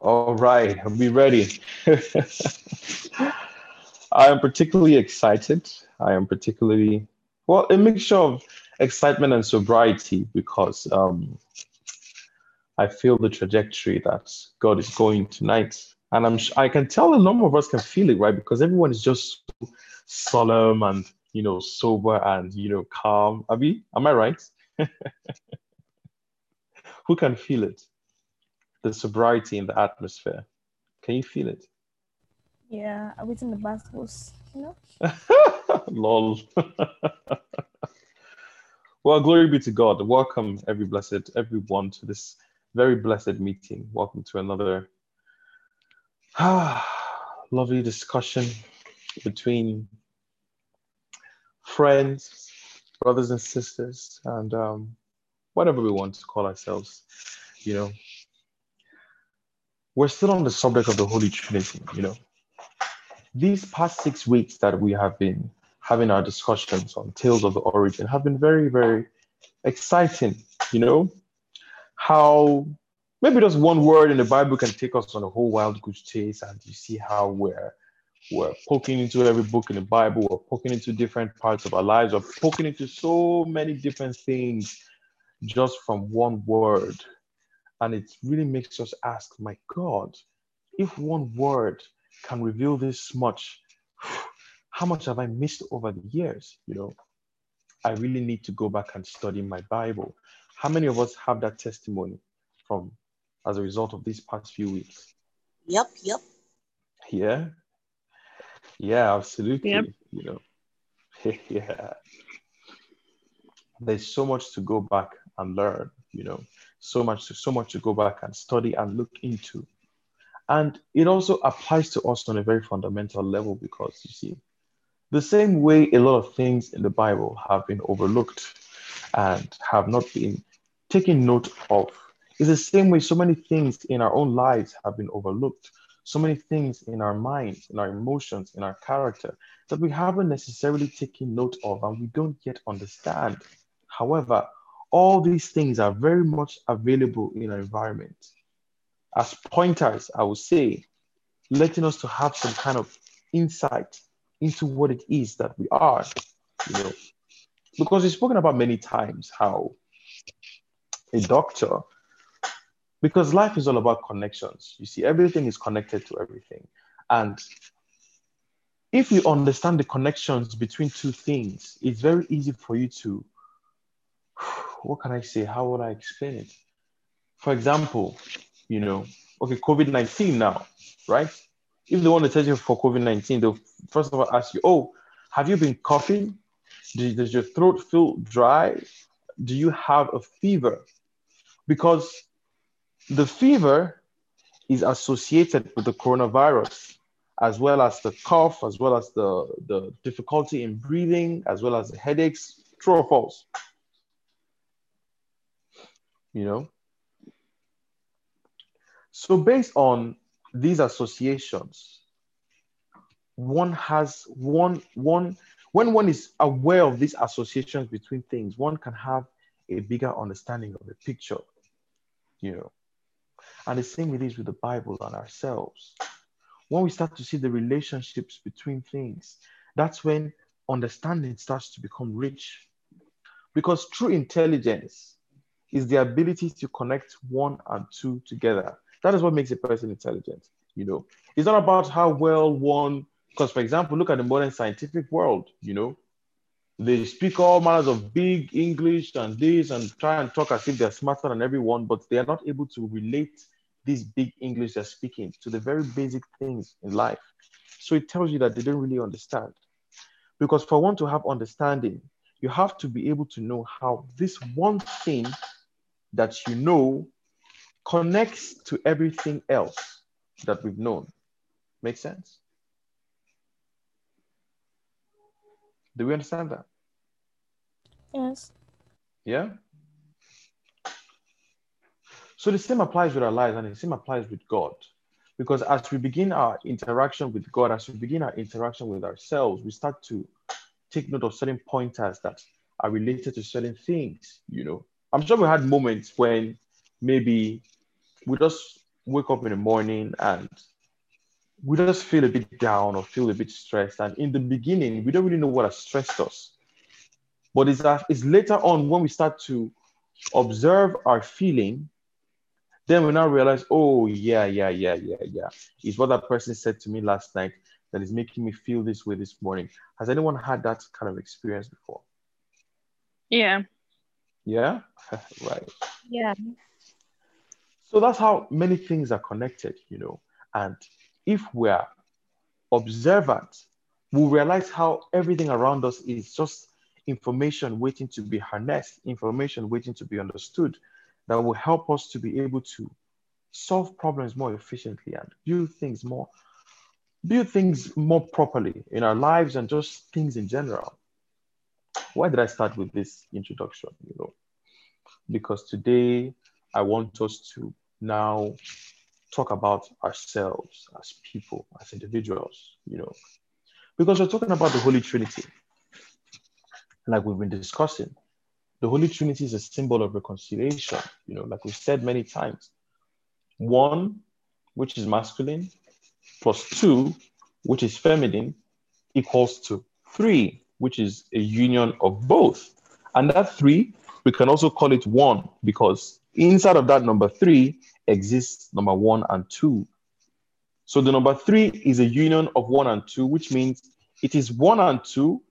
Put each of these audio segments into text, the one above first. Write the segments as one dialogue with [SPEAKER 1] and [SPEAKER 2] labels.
[SPEAKER 1] All right, are we ready? I am particularly excited. I am particularly, well, a mixture of excitement and sobriety because um, I feel the trajectory that God is going tonight. And I'm I can tell a number of us can feel it, right? Because everyone is just so solemn and you know sober and you know calm. Abi, am I right? Who can feel it? The sobriety in the atmosphere. Can you feel it?
[SPEAKER 2] Yeah, I was in the battles, you know.
[SPEAKER 1] Lol. well, glory be to God. Welcome, every blessed, everyone, to this very blessed meeting. Welcome to another lovely discussion between friends, brothers and sisters, and um, whatever we want to call ourselves. You know, we're still on the subject of the Holy Trinity. You know, these past six weeks that we have been having our discussions on Tales of the Origin have been very, very exciting. You know, how maybe just one word in the Bible can take us on a whole wild goose chase, and you see how we're we're poking into every book in the Bible, we're poking into different parts of our lives, we're poking into so many different things just from one word. And it really makes us ask, my God, if one word can reveal this much, how much have I missed over the years? You know, I really need to go back and study my Bible. How many of us have that testimony from as a result of these past few weeks?
[SPEAKER 3] Yep, yep.
[SPEAKER 1] Yeah. Yeah, absolutely.
[SPEAKER 2] Yep.
[SPEAKER 1] You know, yeah. There's so much to go back and learn, you know, so much so much to go back and study and look into. And it also applies to us on a very fundamental level because you see, the same way a lot of things in the Bible have been overlooked and have not been taken note of is the same way so many things in our own lives have been overlooked. So many things in our minds, in our emotions, in our character that we haven't necessarily taken note of and we don't yet understand. However, all these things are very much available in our environment. As pointers, I would say, letting us to have some kind of insight into what it is that we are, you know. Because we've spoken about many times how a doctor because life is all about connections. You see, everything is connected to everything. And if you understand the connections between two things, it's very easy for you to, what can I say? How would I explain it? For example, you know, okay, COVID 19 now, right? If they want to test you for COVID 19, they'll first of all ask you, oh, have you been coughing? Does your throat feel dry? Do you have a fever? Because the fever is associated with the coronavirus, as well as the cough, as well as the, the difficulty in breathing, as well as the headaches, true or false? You know? So, based on these associations, one has one, one, when one is aware of these associations between things, one can have a bigger understanding of the picture, you know. And the same it is with the Bible and ourselves. When we start to see the relationships between things, that's when understanding starts to become rich. Because true intelligence is the ability to connect one and two together. That is what makes a person intelligent. You know, it's not about how well one, because for example, look at the modern scientific world, you know, they speak all manners of big English and this and try and talk as if they're smarter than everyone, but they are not able to relate this big English they're speaking to the very basic things in life. So it tells you that they don't really understand. Because for one to have understanding, you have to be able to know how this one thing that you know connects to everything else that we've known. Make sense? Do we understand that?
[SPEAKER 2] Yes.
[SPEAKER 1] Yeah? So the same applies with our lives and the same applies with God. Because as we begin our interaction with God, as we begin our interaction with ourselves, we start to take note of certain pointers that are related to certain things, you know. I'm sure we had moments when maybe we just wake up in the morning and we just feel a bit down or feel a bit stressed. And in the beginning, we don't really know what has stressed us. But it's, that, it's later on when we start to observe our feeling, then we now realize, oh, yeah, yeah, yeah, yeah, yeah. It's what that person said to me last night that is making me feel this way this morning. Has anyone had that kind of experience before?
[SPEAKER 3] Yeah.
[SPEAKER 1] Yeah? right.
[SPEAKER 2] Yeah.
[SPEAKER 1] So that's how many things are connected, you know. And if we're observant, we'll realize how everything around us is just information waiting to be harnessed, information waiting to be understood that will help us to be able to solve problems more efficiently and build things more build things more properly in our lives and just things in general. Why did I start with this introduction? You know, because today I want us to now talk about ourselves as people, as individuals, you know, because we're talking about the Holy Trinity. Like we've been discussing, the Holy Trinity is a symbol of reconciliation, you know, like we've said many times. One, which is masculine, plus two, which is feminine, equals to three, which is a union of both. And that three, we can also call it one because inside of that number three exists number one and two. So the number three is a union of one and two, which means it is one and two.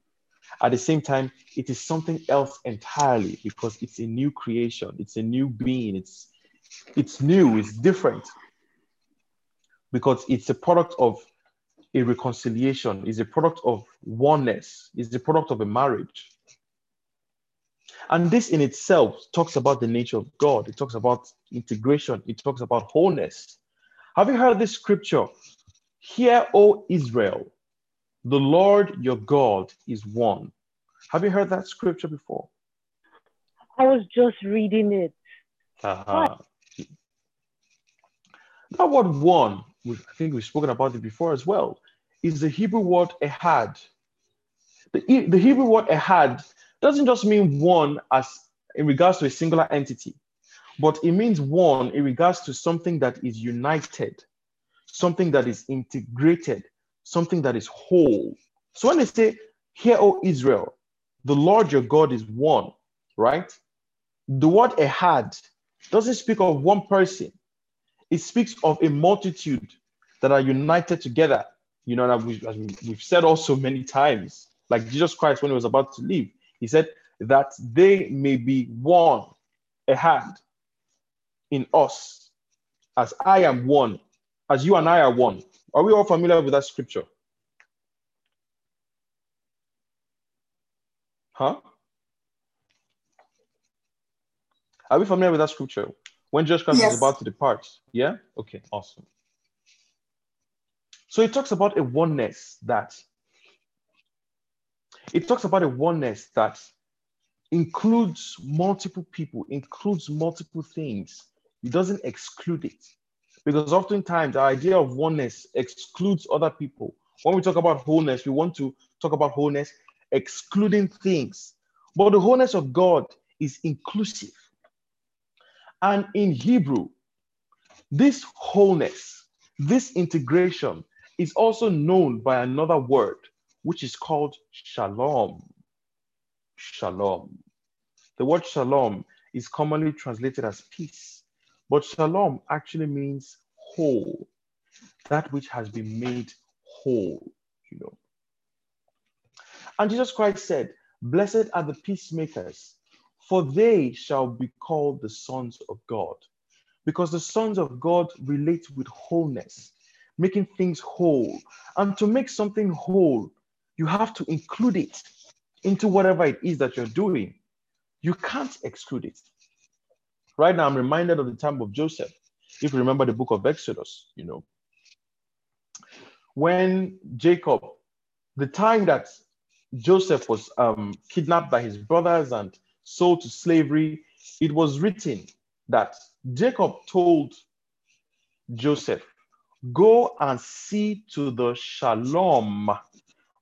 [SPEAKER 1] At the same time, it is something else entirely because it's a new creation, it's a new being, it's it's new, it's different because it's a product of a reconciliation, is a product of oneness, is the product of a marriage. And this in itself talks about the nature of God. It talks about integration. It talks about wholeness. Have you heard this scripture? Hear, O Israel, the Lord your God is one. Have you heard that scripture before?
[SPEAKER 4] I was just reading it.
[SPEAKER 1] Uh-huh. That word one I think we've spoken about it before as well, is the Hebrew word ehad. The, the Hebrew word ehad doesn't just mean one as in regards to a singular entity, but it means one in regards to something that is united, something that is integrated, something that is whole. So when they say, Hear, O Israel, the Lord your God is one, right? The word ehad doesn't speak of one person, it speaks of a multitude that are united together. You know, as we've, we've said also many times, like Jesus Christ when he was about to leave, he said that they may be one, a hand in us, as I am one, as you and I are one. Are we all familiar with that scripture? Huh? Are we familiar with that scripture? When Christ yes. was about to depart. Yeah? Okay, awesome. So it talks about a oneness that it talks about a oneness that includes multiple people, includes multiple things. It doesn't exclude it. Because oftentimes the idea of oneness excludes other people. When we talk about wholeness, we want to talk about wholeness excluding things. But the wholeness of God is inclusive. And in Hebrew, this wholeness, this integration is also known by another word, which is called shalom. Shalom. The word shalom is commonly translated as peace, but shalom actually means whole, that which has been made whole, you know. And Jesus Christ said, Blessed are the peacemakers, for they shall be called the sons of God. Because the sons of God relate with wholeness, making things whole. And to make something whole, you have to include it into whatever it is that you're doing. You can't exclude it. Right now, I'm reminded of the time of Joseph. If you remember the book of Exodus, you know, when Jacob, the time that Joseph was um, kidnapped by his brothers and sold to slavery, it was written that Jacob told Joseph, Go and see to the shalom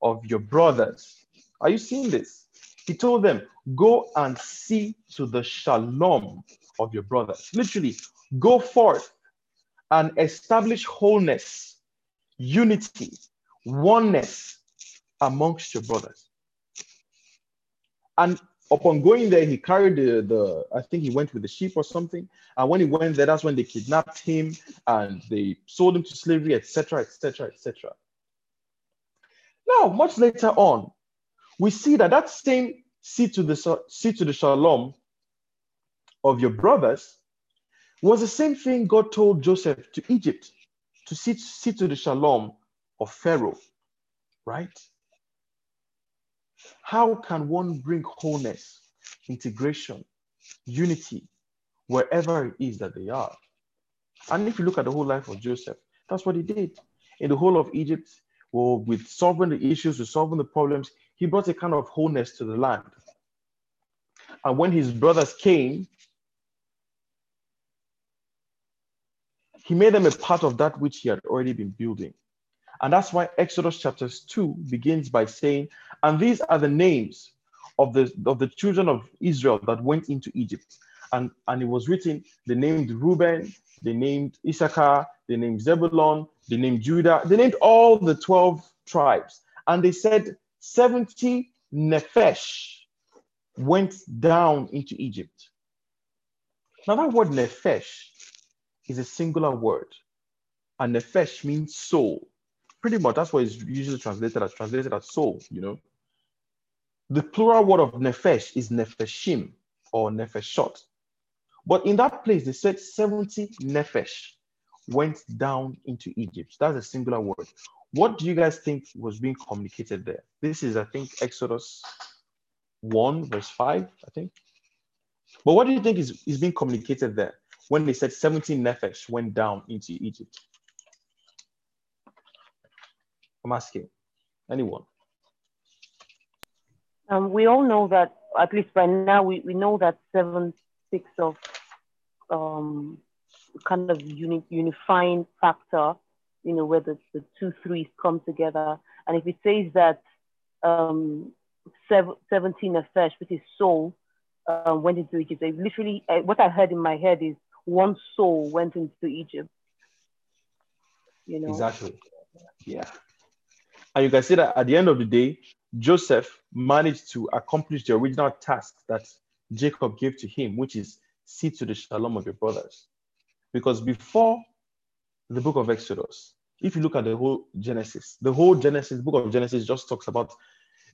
[SPEAKER 1] of your brothers. Are you seeing this? He told them, Go and see to the shalom of your brothers. Literally, go forth and establish wholeness, unity, oneness amongst your brothers. And upon going there, he carried the, the I think he went with the sheep or something. And when he went there, that's when they kidnapped him and they sold him to slavery, etc., etc., etc. Now, much later on, we see that that same see to the see to the shalom of your brothers was the same thing God told Joseph to Egypt to see to the shalom of Pharaoh, right? How can one bring wholeness, integration, unity wherever it is that they are? And if you look at the whole life of Joseph, that's what he did. In the whole of Egypt, well, with solving the issues, with solving the problems, he brought a kind of wholeness to the land. And when his brothers came, he made them a part of that which he had already been building. And that's why Exodus chapters 2 begins by saying, And these are the names of the, of the children of Israel that went into Egypt. And, and it was written, they named Reuben, they named Issachar, they named Zebulon, they named Judah, they named all the 12 tribes. And they said, 70 Nephesh went down into Egypt. Now, that word Nephesh is a singular word, and Nephesh means soul. Pretty much that's what is usually translated as translated as soul, you know. The plural word of nefesh is Nefeshim or Nefeshot. But in that place, they said 70 nefesh went down into Egypt. That's a singular word. What do you guys think was being communicated there? This is, I think, Exodus 1, verse 5, I think. But what do you think is, is being communicated there when they said 17 nefesh went down into Egypt? I'm asking anyone.
[SPEAKER 4] Um, we all know that, at least by now, we, we know that seven six of um, kind of uni- unifying factor, you know, where the, the two threes come together. And if it says that um, sev- 17 Nefesh, which is soul, uh, went into Egypt, they literally, uh, what I heard in my head is one soul went into Egypt. You know?
[SPEAKER 1] Exactly. Yeah. And you can see that at the end of the day, Joseph managed to accomplish the original task that Jacob gave to him, which is see to the shalom of your brothers. Because before the book of Exodus, if you look at the whole Genesis, the whole Genesis, book of Genesis just talks about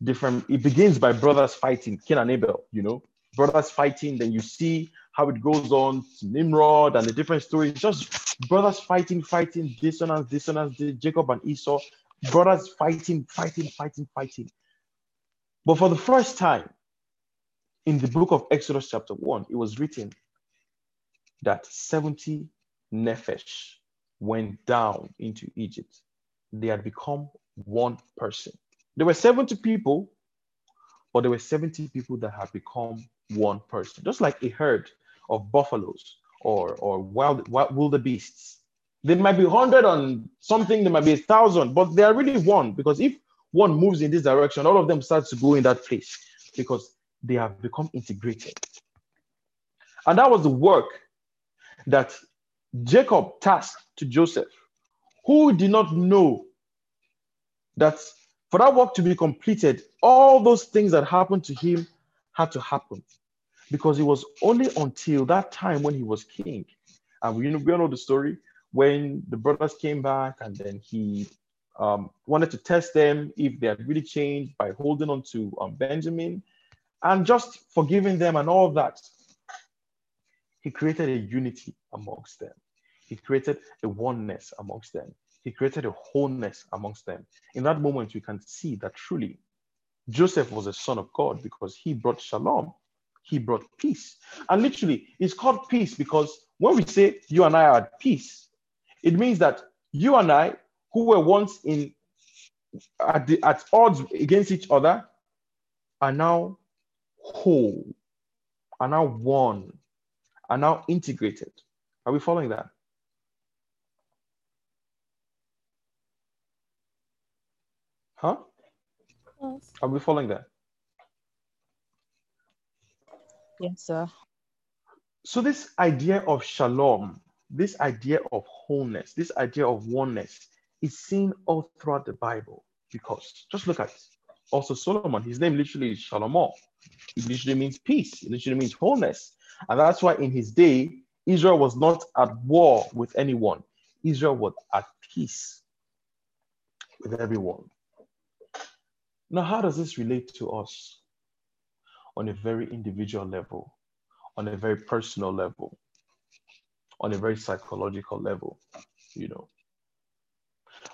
[SPEAKER 1] different, it begins by brothers fighting, Cain and Abel, you know, brothers fighting, then you see how it goes on to Nimrod and the different stories, just brothers fighting, fighting, dissonance, dissonance, Jacob and Esau, brothers fighting, fighting, fighting, fighting. But for the first time in the book of Exodus, chapter 1, it was written that 70 Nephesh went down into Egypt. They had become one person. There were 70 people, but there were 70 people that had become one person, just like a herd of buffaloes or, or wild, wild wildebeests. There might be 100 on something, there might be a thousand, but they are really one because if one moves in this direction, all of them start to go in that place because they have become integrated. And that was the work that Jacob tasked to Joseph, who did not know that for that work to be completed, all those things that happened to him had to happen. Because it was only until that time when he was king, and we, we all know the story, when the brothers came back and then he um, wanted to test them if they had really changed by holding on to um, Benjamin and just forgiving them and all that. He created a unity amongst them. He created a oneness amongst them. He created a wholeness amongst them. In that moment, you can see that truly Joseph was a son of God because he brought shalom. He brought peace. And literally, it's called peace because when we say you and I are at peace, it means that you and I, who were once in at, the, at odds against each other, are now whole, are now one, are now integrated. Are we following that? Huh?
[SPEAKER 2] Yes.
[SPEAKER 1] Are we following that?
[SPEAKER 5] Yes, sir.
[SPEAKER 1] So, this idea of shalom, this idea of wholeness, this idea of oneness is seen all throughout the Bible because just look at it. Also, Solomon, his name literally is Shalom. It literally means peace, it literally means wholeness. And that's why in his day, Israel was not at war with anyone, Israel was at peace with everyone. Now, how does this relate to us on a very individual level, on a very personal level, on a very psychological level, you know?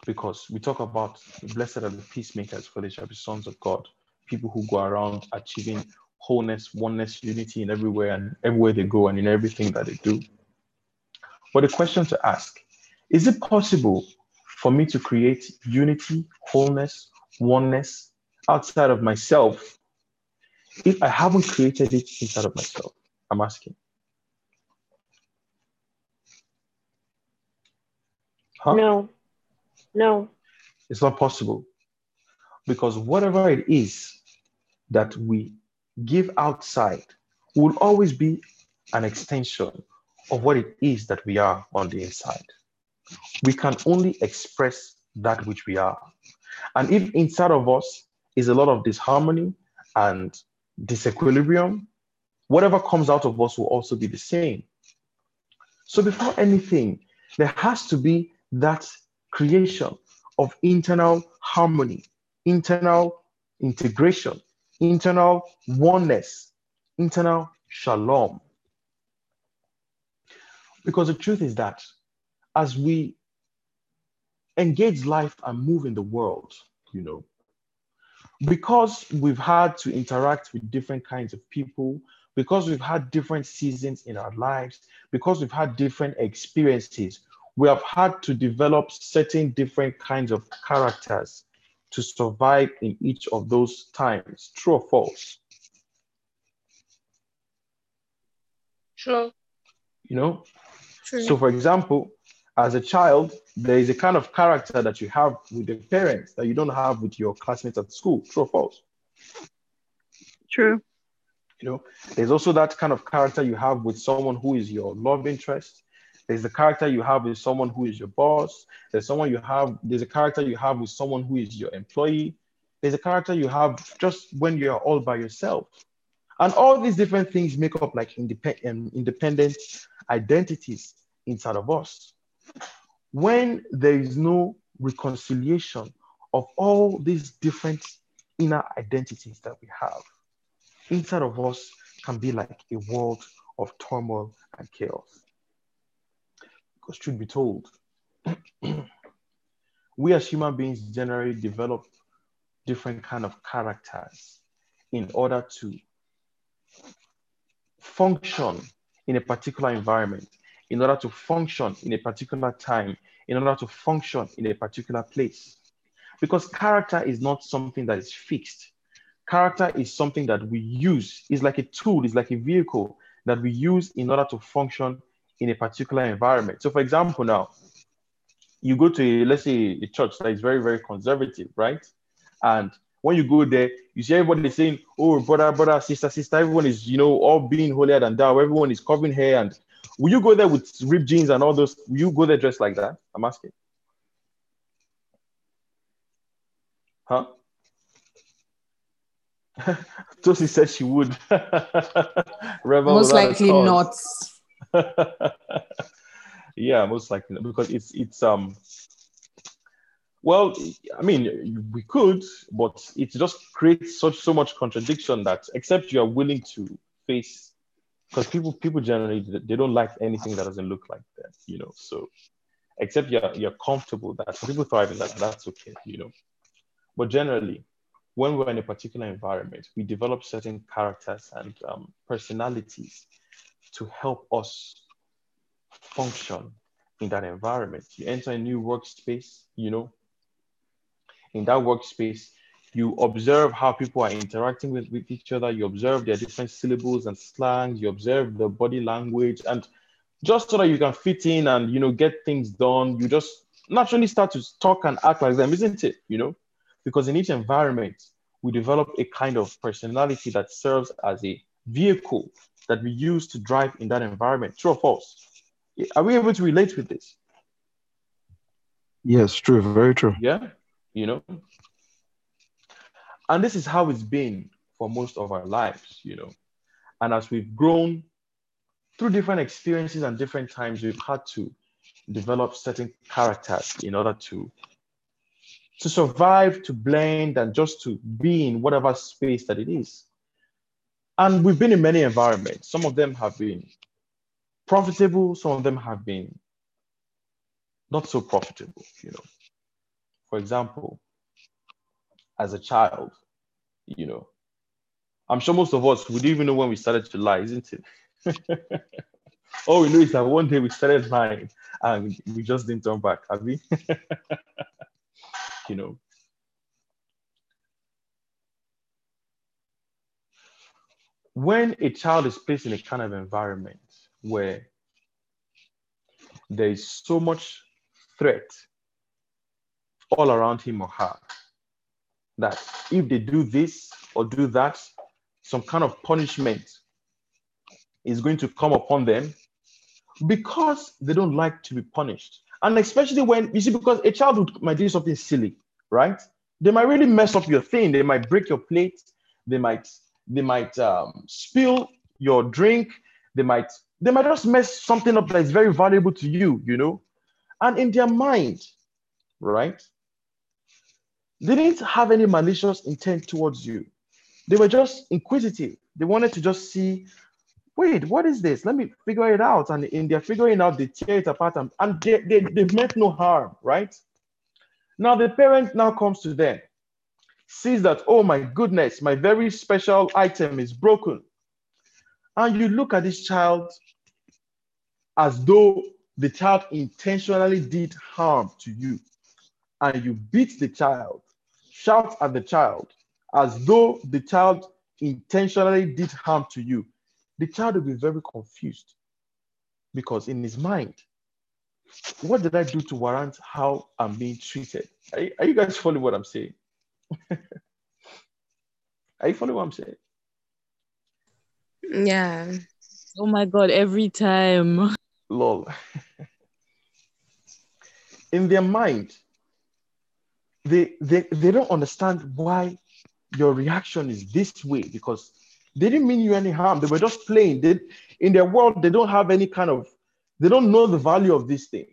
[SPEAKER 1] Because we talk about the blessed are the peacemakers, for they shall be sons of God, people who go around achieving wholeness, oneness, unity in everywhere and everywhere they go and in everything that they do. But the question to ask is it possible for me to create unity, wholeness, oneness outside of myself if I haven't created it inside of myself? I'm asking.
[SPEAKER 4] Huh? No, no.
[SPEAKER 1] It's not possible because whatever it is that we give outside will always be an extension of what it is that we are on the inside. We can only express that which we are. And if inside of us is a lot of disharmony and disequilibrium, whatever comes out of us will also be the same. So, before anything, there has to be that creation of internal harmony, internal integration, internal oneness, internal shalom. Because the truth is that as we engage life and move in the world, you know, because we've had to interact with different kinds of people, because we've had different seasons in our lives, because we've had different experiences, we have had to develop certain different kinds of characters to survive in each of those times. True or false?
[SPEAKER 3] True.
[SPEAKER 1] You know?
[SPEAKER 3] True.
[SPEAKER 1] So, for example, as a child, there is a kind of character that you have with your parents that you don't have with your classmates at school. True or false?
[SPEAKER 3] True.
[SPEAKER 1] You know, there's also that kind of character you have with someone who is your love interest. There's the character you have with someone who is your boss. There's someone you have, there's a character you have with someone who is your employee. There's a character you have just when you're all by yourself. And all these different things make up like independent, um, independent identities inside of us. When there is no reconciliation of all these different inner identities that we have, inside of us can be like a world of turmoil and chaos. Because truth be told, we as human beings generally develop different kind of characters in order to function in a particular environment, in order to function in a particular time, in order to function in a particular place. Because character is not something that is fixed. Character is something that we use, it's like a tool, it's like a vehicle that we use in order to function in a particular environment. So, for example, now you go to, a, let's say, a church that is very, very conservative, right? And when you go there, you see everybody saying, "Oh, brother, brother, sister, sister." Everyone is, you know, all being holier than thou. Everyone is covering hair, and will you go there with ripped jeans and all those? Will you go there dressed like that? I'm asking. Huh? Tosi said she would.
[SPEAKER 5] Most likely not.
[SPEAKER 1] yeah, most likely because it's it's um. Well, I mean, we could, but it just creates such so much contradiction that except you are willing to face, because people people generally they don't like anything that doesn't look like that, you know. So, except you're you're comfortable that people thriving that that's okay, you know. But generally, when we're in a particular environment, we develop certain characters and um, personalities to help us function in that environment. You enter a new workspace, you know, in that workspace, you observe how people are interacting with, with each other, you observe their different syllables and slangs, you observe the body language, and just so that you can fit in and you know get things done, you just naturally start to talk and act like them, isn't it? You know, because in each environment, we develop a kind of personality that serves as a vehicle that we use to drive in that environment. True or false? Are we able to relate with this?
[SPEAKER 6] Yes, true, very true.
[SPEAKER 1] Yeah, you know. And this is how it's been for most of our lives, you know. And as we've grown through different experiences and different times, we've had to develop certain characters in order to to survive, to blend, and just to be in whatever space that it is. And we've been in many environments. Some of them have been profitable, some of them have been not so profitable, you know. For example, as a child, you know, I'm sure most of us would even know when we started to lie, isn't it? All we know is that one day we started lying and we just didn't turn back, have we? you know. When a child is placed in a kind of environment where there is so much threat all around him or her that if they do this or do that, some kind of punishment is going to come upon them because they don't like to be punished. And especially when you see, because a child might do something silly, right? They might really mess up your thing. They might break your plate. They might they might um, spill your drink. They might they might just mess something up that is very valuable to you, you know. And in their mind, right? They didn't have any malicious intent towards you. They were just inquisitive. They wanted to just see wait, what is this? Let me figure it out. And in their figuring out, they tear it apart and, and they, they, they meant no harm, right? Now the parent now comes to them, sees that, oh my goodness, my very special item is broken. And you look at this child as though the child intentionally did harm to you. And you beat the child, shout at the child as though the child intentionally did harm to you the child will be very confused because in his mind, what did I do to warrant how I'm being treated? Are, you guys following what I'm saying? are you following what I'm saying?
[SPEAKER 7] Yeah. Oh my God, every time.
[SPEAKER 1] Lol. in their mind, they, they, they don't understand why your reaction is this way because they didn't mean you any harm. They were just playing. They, in their world, they don't have any kind of, they don't know the value of this thing.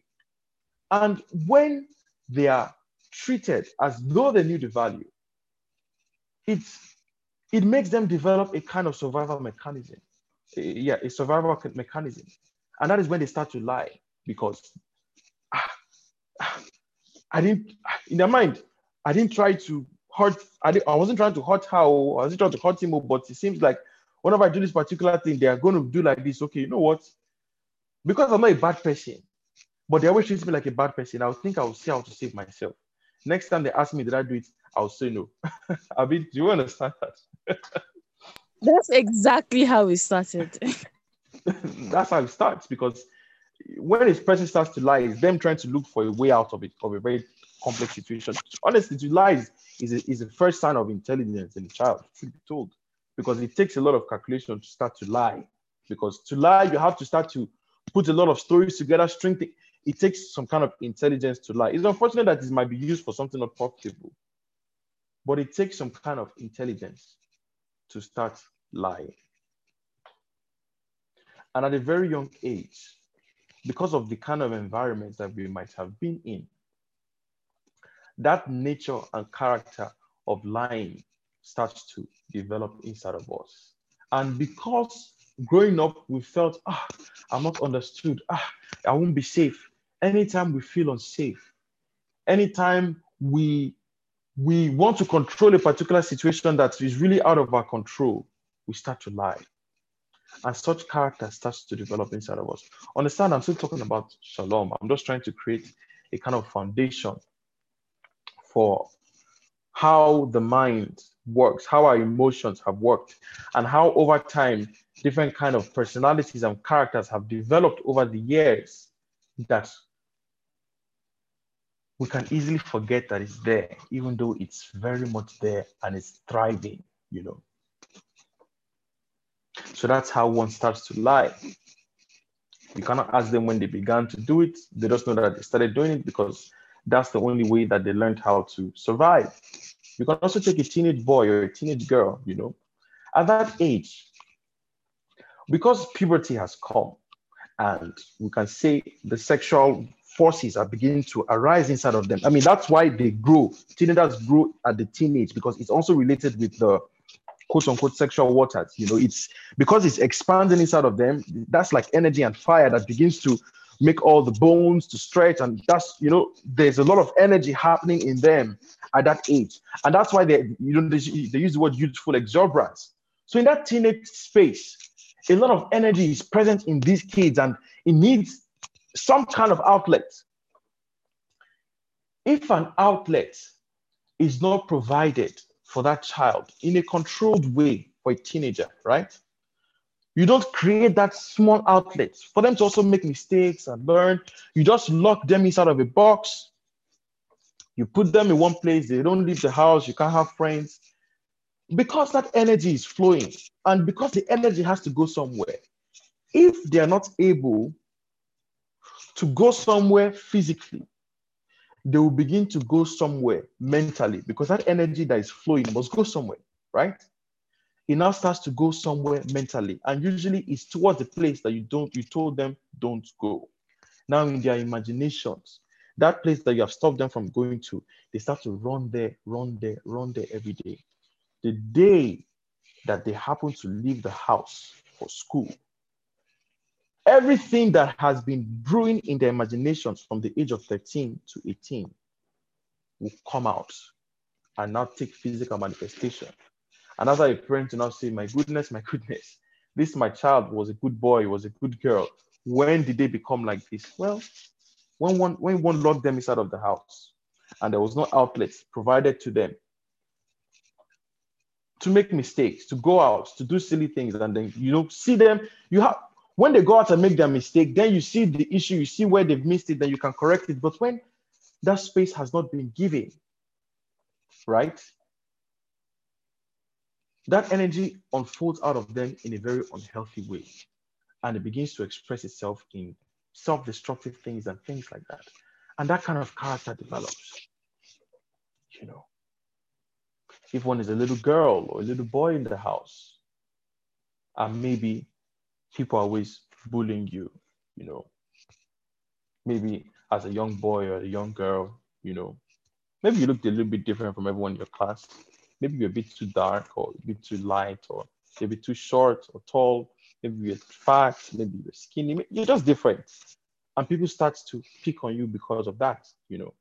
[SPEAKER 1] And when they are treated as though they knew the value, it's, it makes them develop a kind of survival mechanism. Yeah, a survival mechanism. And that is when they start to lie because ah, ah, I didn't, in their mind, I didn't try to hurt. I, I wasn't trying to hurt her. I wasn't trying to hurt him, but it seems like whenever I do this particular thing, they are going to do like this. Okay, you know what? Because I'm not a bad person, but they always treat me like a bad person. I think I will see how to save myself. Next time they ask me, did I do it? I'll say no. I mean, do you understand that?
[SPEAKER 7] That's exactly how it started.
[SPEAKER 1] That's how it starts because when a person starts to lie, it's them trying to look for a way out of it, of a very complex situation. Honestly, to lie is, is, a, is the first sign of intelligence in a child, should be told, because it takes a lot of calculation to start to lie. Because to lie, you have to start to put a lot of stories together, string it. It takes some kind of intelligence to lie. It's unfortunate that it might be used for something not profitable, but it takes some kind of intelligence to start lying. And at a very young age, because of the kind of environments that we might have been in, that nature and character of lying starts to develop inside of us. And because growing up, we felt, ah, I'm not understood. Ah, I won't be safe. Anytime we feel unsafe, anytime we we want to control a particular situation that is really out of our control, we start to lie. And such character starts to develop inside of us. Understand, I'm still talking about shalom. I'm just trying to create a kind of foundation for how the mind works, how our emotions have worked, and how over time different kind of personalities and characters have developed over the years that we can easily forget that it's there, even though it's very much there and it's thriving, you know. So that's how one starts to lie. You cannot ask them when they began to do it. They just know that they started doing it because that's the only way that they learned how to survive. You can also take a teenage boy or a teenage girl, you know, at that age, because puberty has come and we can say the sexual forces are beginning to arise inside of them. I mean, that's why they grow. Teenagers grow at the teenage because it's also related with the quote unquote sexual waters. You know, it's because it's expanding inside of them. That's like energy and fire that begins to make all the bones to stretch. And that's, you know, there's a lot of energy happening in them at that age. And that's why they, you know, they, they use the word youthful exuberance. So in that teenage space, a lot of energy is present in these kids and it needs some kind of outlet. If an outlet is not provided for that child in a controlled way for a teenager, right? You don't create that small outlet for them to also make mistakes and learn. You just lock them inside of a box. You put them in one place, they don't leave the house, you can't have friends. Because that energy is flowing and because the energy has to go somewhere, if they are not able to go somewhere physically, they will begin to go somewhere mentally because that energy that is flowing must go somewhere, right? It now starts to go somewhere mentally, and usually it's towards the place that you don't you told them don't go. Now in their imaginations, that place that you have stopped them from going to, they start to run there, run there, run there every day. The day that they happen to leave the house for school, everything that has been brewing in their imaginations from the age of 13 to 18 will come out and now take physical manifestation. And as a parent to now say, my goodness, my goodness, this my child was a good boy, was a good girl. When did they become like this? Well, when one when one locked them inside of the house and there was no outlets provided to them to make mistakes, to go out, to do silly things, and then you know, see them, you have when they go out and make their mistake, then you see the issue, you see where they've missed it, then you can correct it. But when that space has not been given, right? That energy unfolds out of them in a very unhealthy way. And it begins to express itself in self destructive things and things like that. And that kind of character develops. You know, if one is a little girl or a little boy in the house, and maybe people are always bullying you, you know. Maybe as a young boy or a young girl, you know, maybe you looked a little bit different from everyone in your class. Maybe you're a bit too dark or a bit too light or maybe too short or tall. Maybe you're fat, maybe you're skinny. You're just different. And people start to pick on you because of that, you know.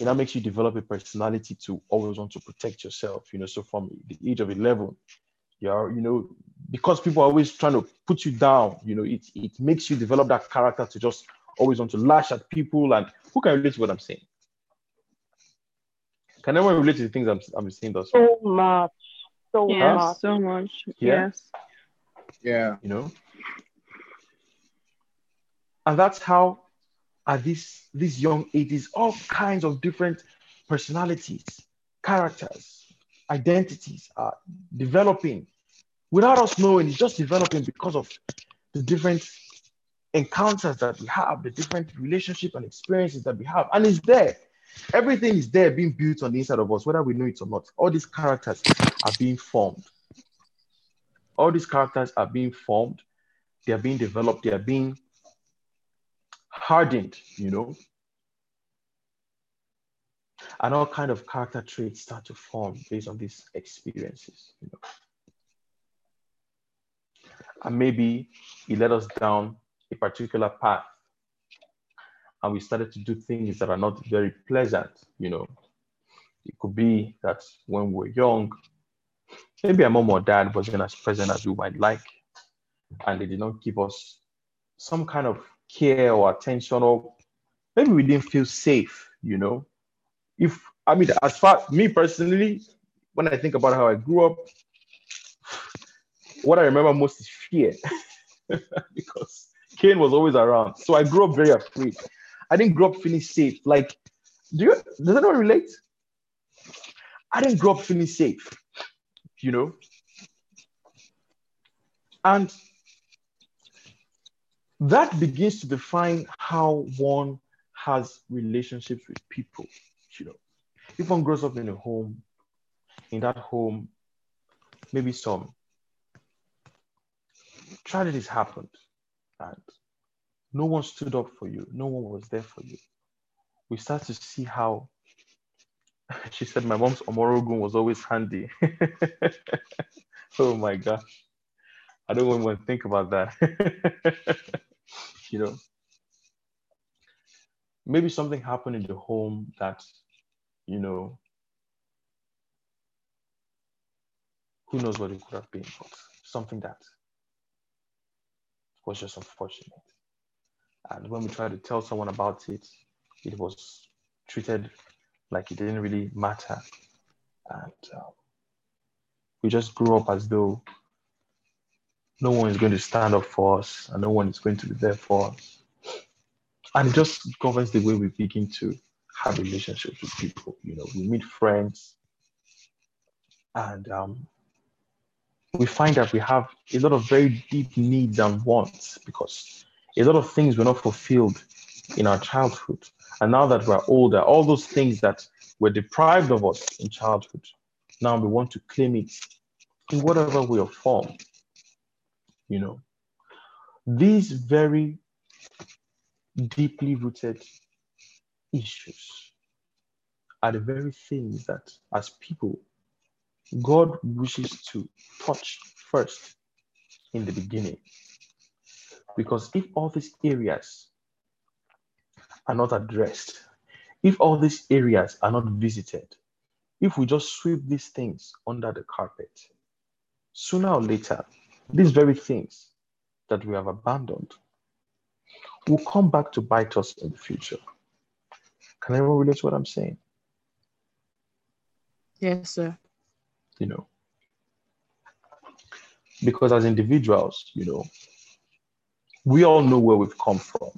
[SPEAKER 1] It that makes you develop a personality to always want to protect yourself, you know. So from the age of 11, you're, you know, because people are always trying to put you down, you know, it, it makes you develop that character to just always want to lash at people. And who can relate to what I'm saying? Can anyone relate to the things I'm, I'm saying? Thus
[SPEAKER 4] so much. So
[SPEAKER 3] yes,
[SPEAKER 4] much.
[SPEAKER 3] so much.
[SPEAKER 1] Yeah.
[SPEAKER 3] Yes.
[SPEAKER 6] Yeah.
[SPEAKER 1] You know? And that's how at this these young ages, all kinds of different personalities, characters, identities are developing without us knowing. It's just developing because of the different encounters that we have, the different relationship and experiences that we have. And it's there. Everything is there being built on the inside of us, whether we know it or not. All these characters are being formed. All these characters are being formed. They are being developed. They are being hardened, you know, and all kind of character traits start to form based on these experiences you know? And maybe he led us down a particular path and we started to do things that are not very pleasant you know? It could be that when we're young maybe our mom or dad wasn't as present as we might like and they did not give us some kind of care or attention or maybe we didn't feel safe you know if I mean, as far me personally, when I think about how I grew up, what I remember most is fear because cane was always around. So I grew up very afraid. I didn't grow up feeling safe. Like, do you does anyone relate? I didn't grow up feeling safe, you know. And that begins to define how one has relationships with people. You know, if one grows up in a home, in that home, maybe some tragedies happened and no one stood up for you, no one was there for you. We start to see how she said my mom's omorogun was always handy. oh my gosh. I don't even want to think about that. you know, maybe something happened in the home that, you know, who knows what it could have been, but something that was just unfortunate. And when we tried to tell someone about it, it was treated like it didn't really matter. And um, we just grew up as though no one is going to stand up for us and no one is going to be there for us. And it just governs the way we begin to have relationships with people. You know, we meet friends and um, we find that we have a lot of very deep needs and wants because a lot of things were not fulfilled in our childhood. And now that we're older, all those things that were deprived of us in childhood, now we want to claim it in whatever way or form. You know, these very deeply rooted issues are the very things that, as people, God wishes to touch first in the beginning. Because if all these areas are not addressed, if all these areas are not visited, if we just sweep these things under the carpet, sooner or later, these very things that we have abandoned will come back to bite us in the future. Can everyone relate to what I'm saying?
[SPEAKER 7] Yes, sir.
[SPEAKER 1] You know, because as individuals, you know, we all know where we've come from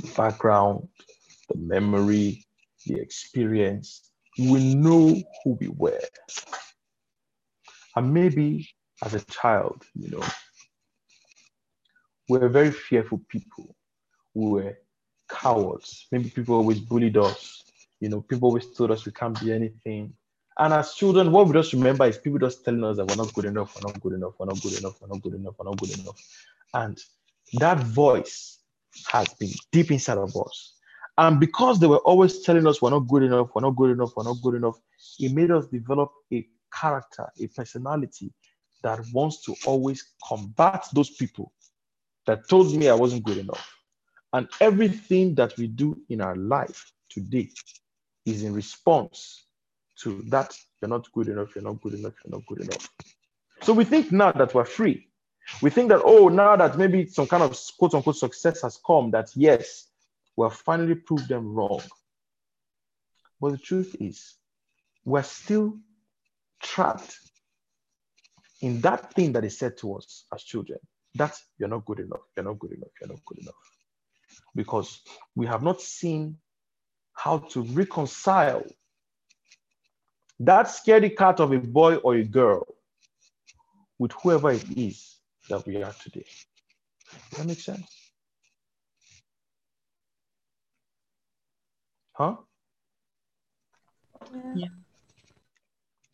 [SPEAKER 1] the background, the memory, the experience. We know who we were. And maybe as a child, you know, we were very fearful people. We were cowards. Maybe people always bullied us. You know, people always told us we can't be anything. And as children, what we just remember is people just telling us that we're not good enough, we're not good enough, we're not good enough, we're not good enough, we're not good enough. And that voice has been deep inside of us. And because they were always telling us we're not good enough, we're not good enough, we're not good enough, it made us develop a character, a personality that wants to always combat those people that told me I wasn't good enough. And everything that we do in our life today is in response to that you're not good enough, you're not good enough, you're not good enough. So we think now that we're free. We think that, oh, now that maybe some kind of quote unquote success has come, that yes, we have finally proved them wrong. But the truth is, we're still trapped in that thing that is said to us as children that you're not good enough, you're not good enough, you're not good enough. Because we have not seen how to reconcile that scaredy cat of a boy or a girl with whoever it is that we are today. Does that make sense? Huh?
[SPEAKER 2] Yeah.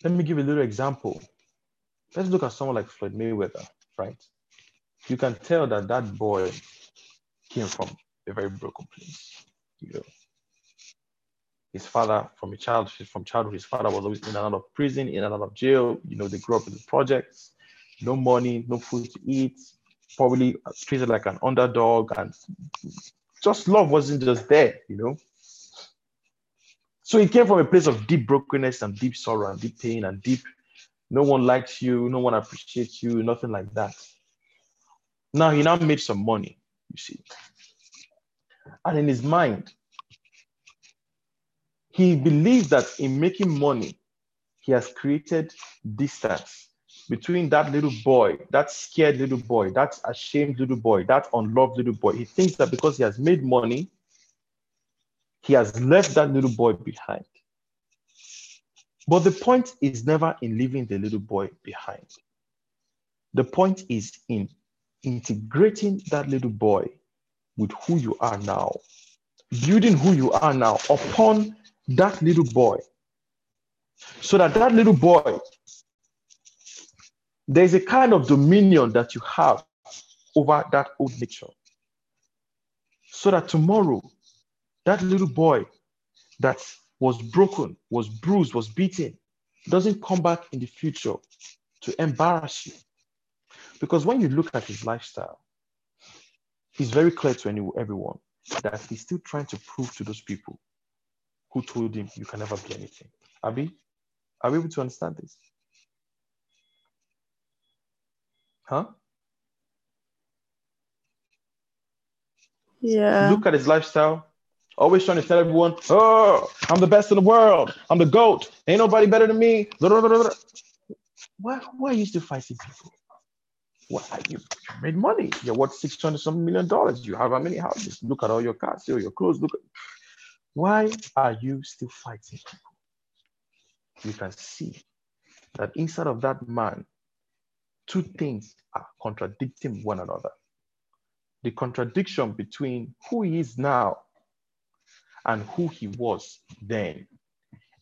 [SPEAKER 1] Let me give a little example. Let's look at someone like Floyd Mayweather, right? You can tell that that boy came from a very broken place. You know, his father from a child from childhood, his father was always in and out of prison, in and out of jail. You know, they grew up in the projects, no money, no food to eat, probably treated like an underdog, and just love wasn't just there, you know. So he came from a place of deep brokenness and deep sorrow and deep pain and deep, no one likes you, no one appreciates you, nothing like that. Now he now made some money, you see. And in his mind, he believes that in making money, he has created distance between that little boy, that scared little boy, that ashamed little boy, that unloved little boy. He thinks that because he has made money, he has left that little boy behind. But the point is never in leaving the little boy behind. The point is in integrating that little boy with who you are now, building who you are now upon that little boy, so that that little boy, there's a kind of dominion that you have over that old nature. So that tomorrow, that little boy that was broken, was bruised, was beaten, doesn't come back in the future to embarrass you. Because when you look at his lifestyle, he's very clear to any, everyone that he's still trying to prove to those people who told him you can never be anything. Abby, are we able to understand this? Huh?
[SPEAKER 7] Yeah.
[SPEAKER 1] Look at his lifestyle. Always trying to tell everyone, oh, I'm the best in the world. I'm the GOAT. Ain't nobody better than me. Why, why are you still fighting people? Why you, made money? You're worth 600 something million dollars. You have how many houses? Look at all your cars, all your clothes. Look at why are you still fighting people? You can see that inside of that man, two things are contradicting one another. The contradiction between who he is now and who he was then.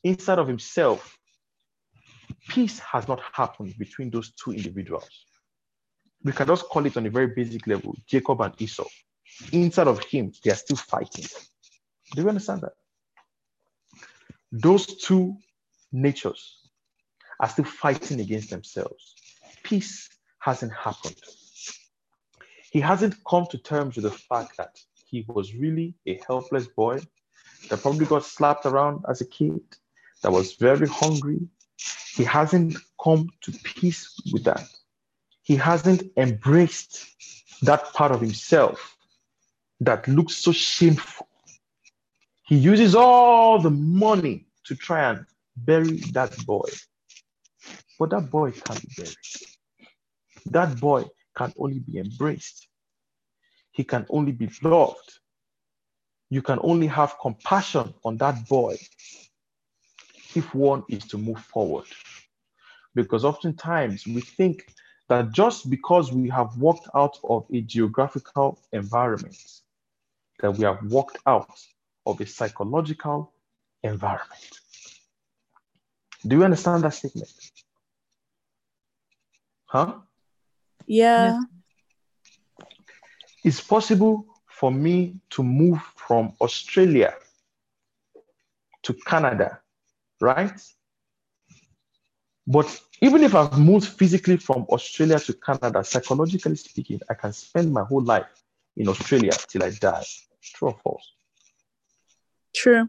[SPEAKER 1] Inside of himself, peace has not happened between those two individuals. We can just call it on a very basic level Jacob and Esau. Inside of him, they are still fighting. Do you understand that? Those two natures are still fighting against themselves. Peace hasn't happened. He hasn't come to terms with the fact that he was really a helpless boy that probably got slapped around as a kid, that was very hungry. He hasn't come to peace with that. He hasn't embraced that part of himself that looks so shameful. He uses all the money to try and bury that boy. But that boy can't be buried. That boy can only be embraced. He can only be loved you can only have compassion on that boy if one is to move forward. Because oftentimes we think that just because we have walked out of a geographical environment, that we have walked out of a psychological environment. Do you understand that statement? Huh?
[SPEAKER 7] Yeah.
[SPEAKER 1] It's possible for me to move from Australia to Canada, right? But even if I've moved physically from Australia to Canada, psychologically speaking, I can spend my whole life in Australia till I die. True or false?
[SPEAKER 7] True.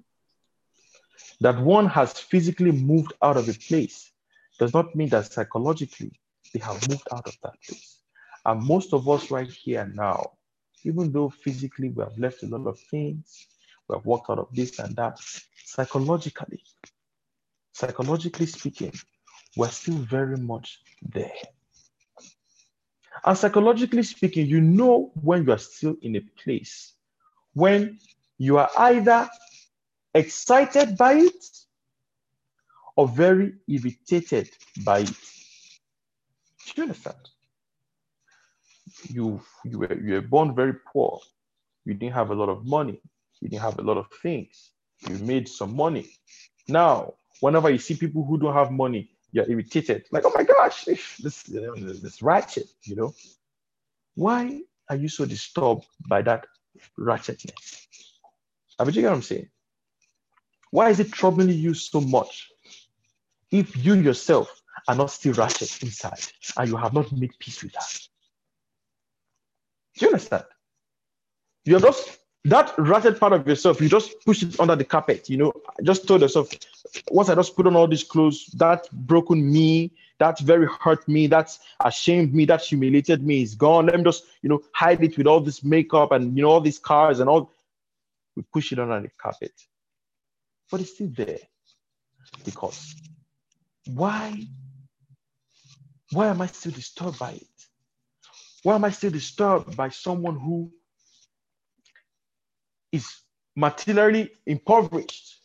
[SPEAKER 1] That one has physically moved out of a place does not mean that psychologically they have moved out of that place. And most of us right here now, even though physically we have left a lot of things, we have walked out of this and that, psychologically, psychologically speaking, we're still very much there. And psychologically speaking, you know when you are still in a place when you are either excited by it or very irritated by it. Do you understand? You you were you were born very poor. You didn't have a lot of money. You didn't have a lot of things. You made some money. Now, whenever you see people who don't have money, you're irritated. Like, oh my gosh, this this ratchet, you know. Why are you so disturbed by that ratchetness? I you get what I'm saying? Why is it troubling you so much if you yourself are not still ratchet inside and you have not made peace with that? Do you understand? You're just that ratted part of yourself, you just push it under the carpet. You know, I just told yourself, once I just put on all these clothes, that broken me, that very hurt me, that's ashamed me, that humiliated me is gone. Let me just, you know, hide it with all this makeup and you know, all these cars and all. We push it under the carpet. But it's still there. Because why? Why am I still disturbed by it? Why am I still disturbed by someone who is materially impoverished?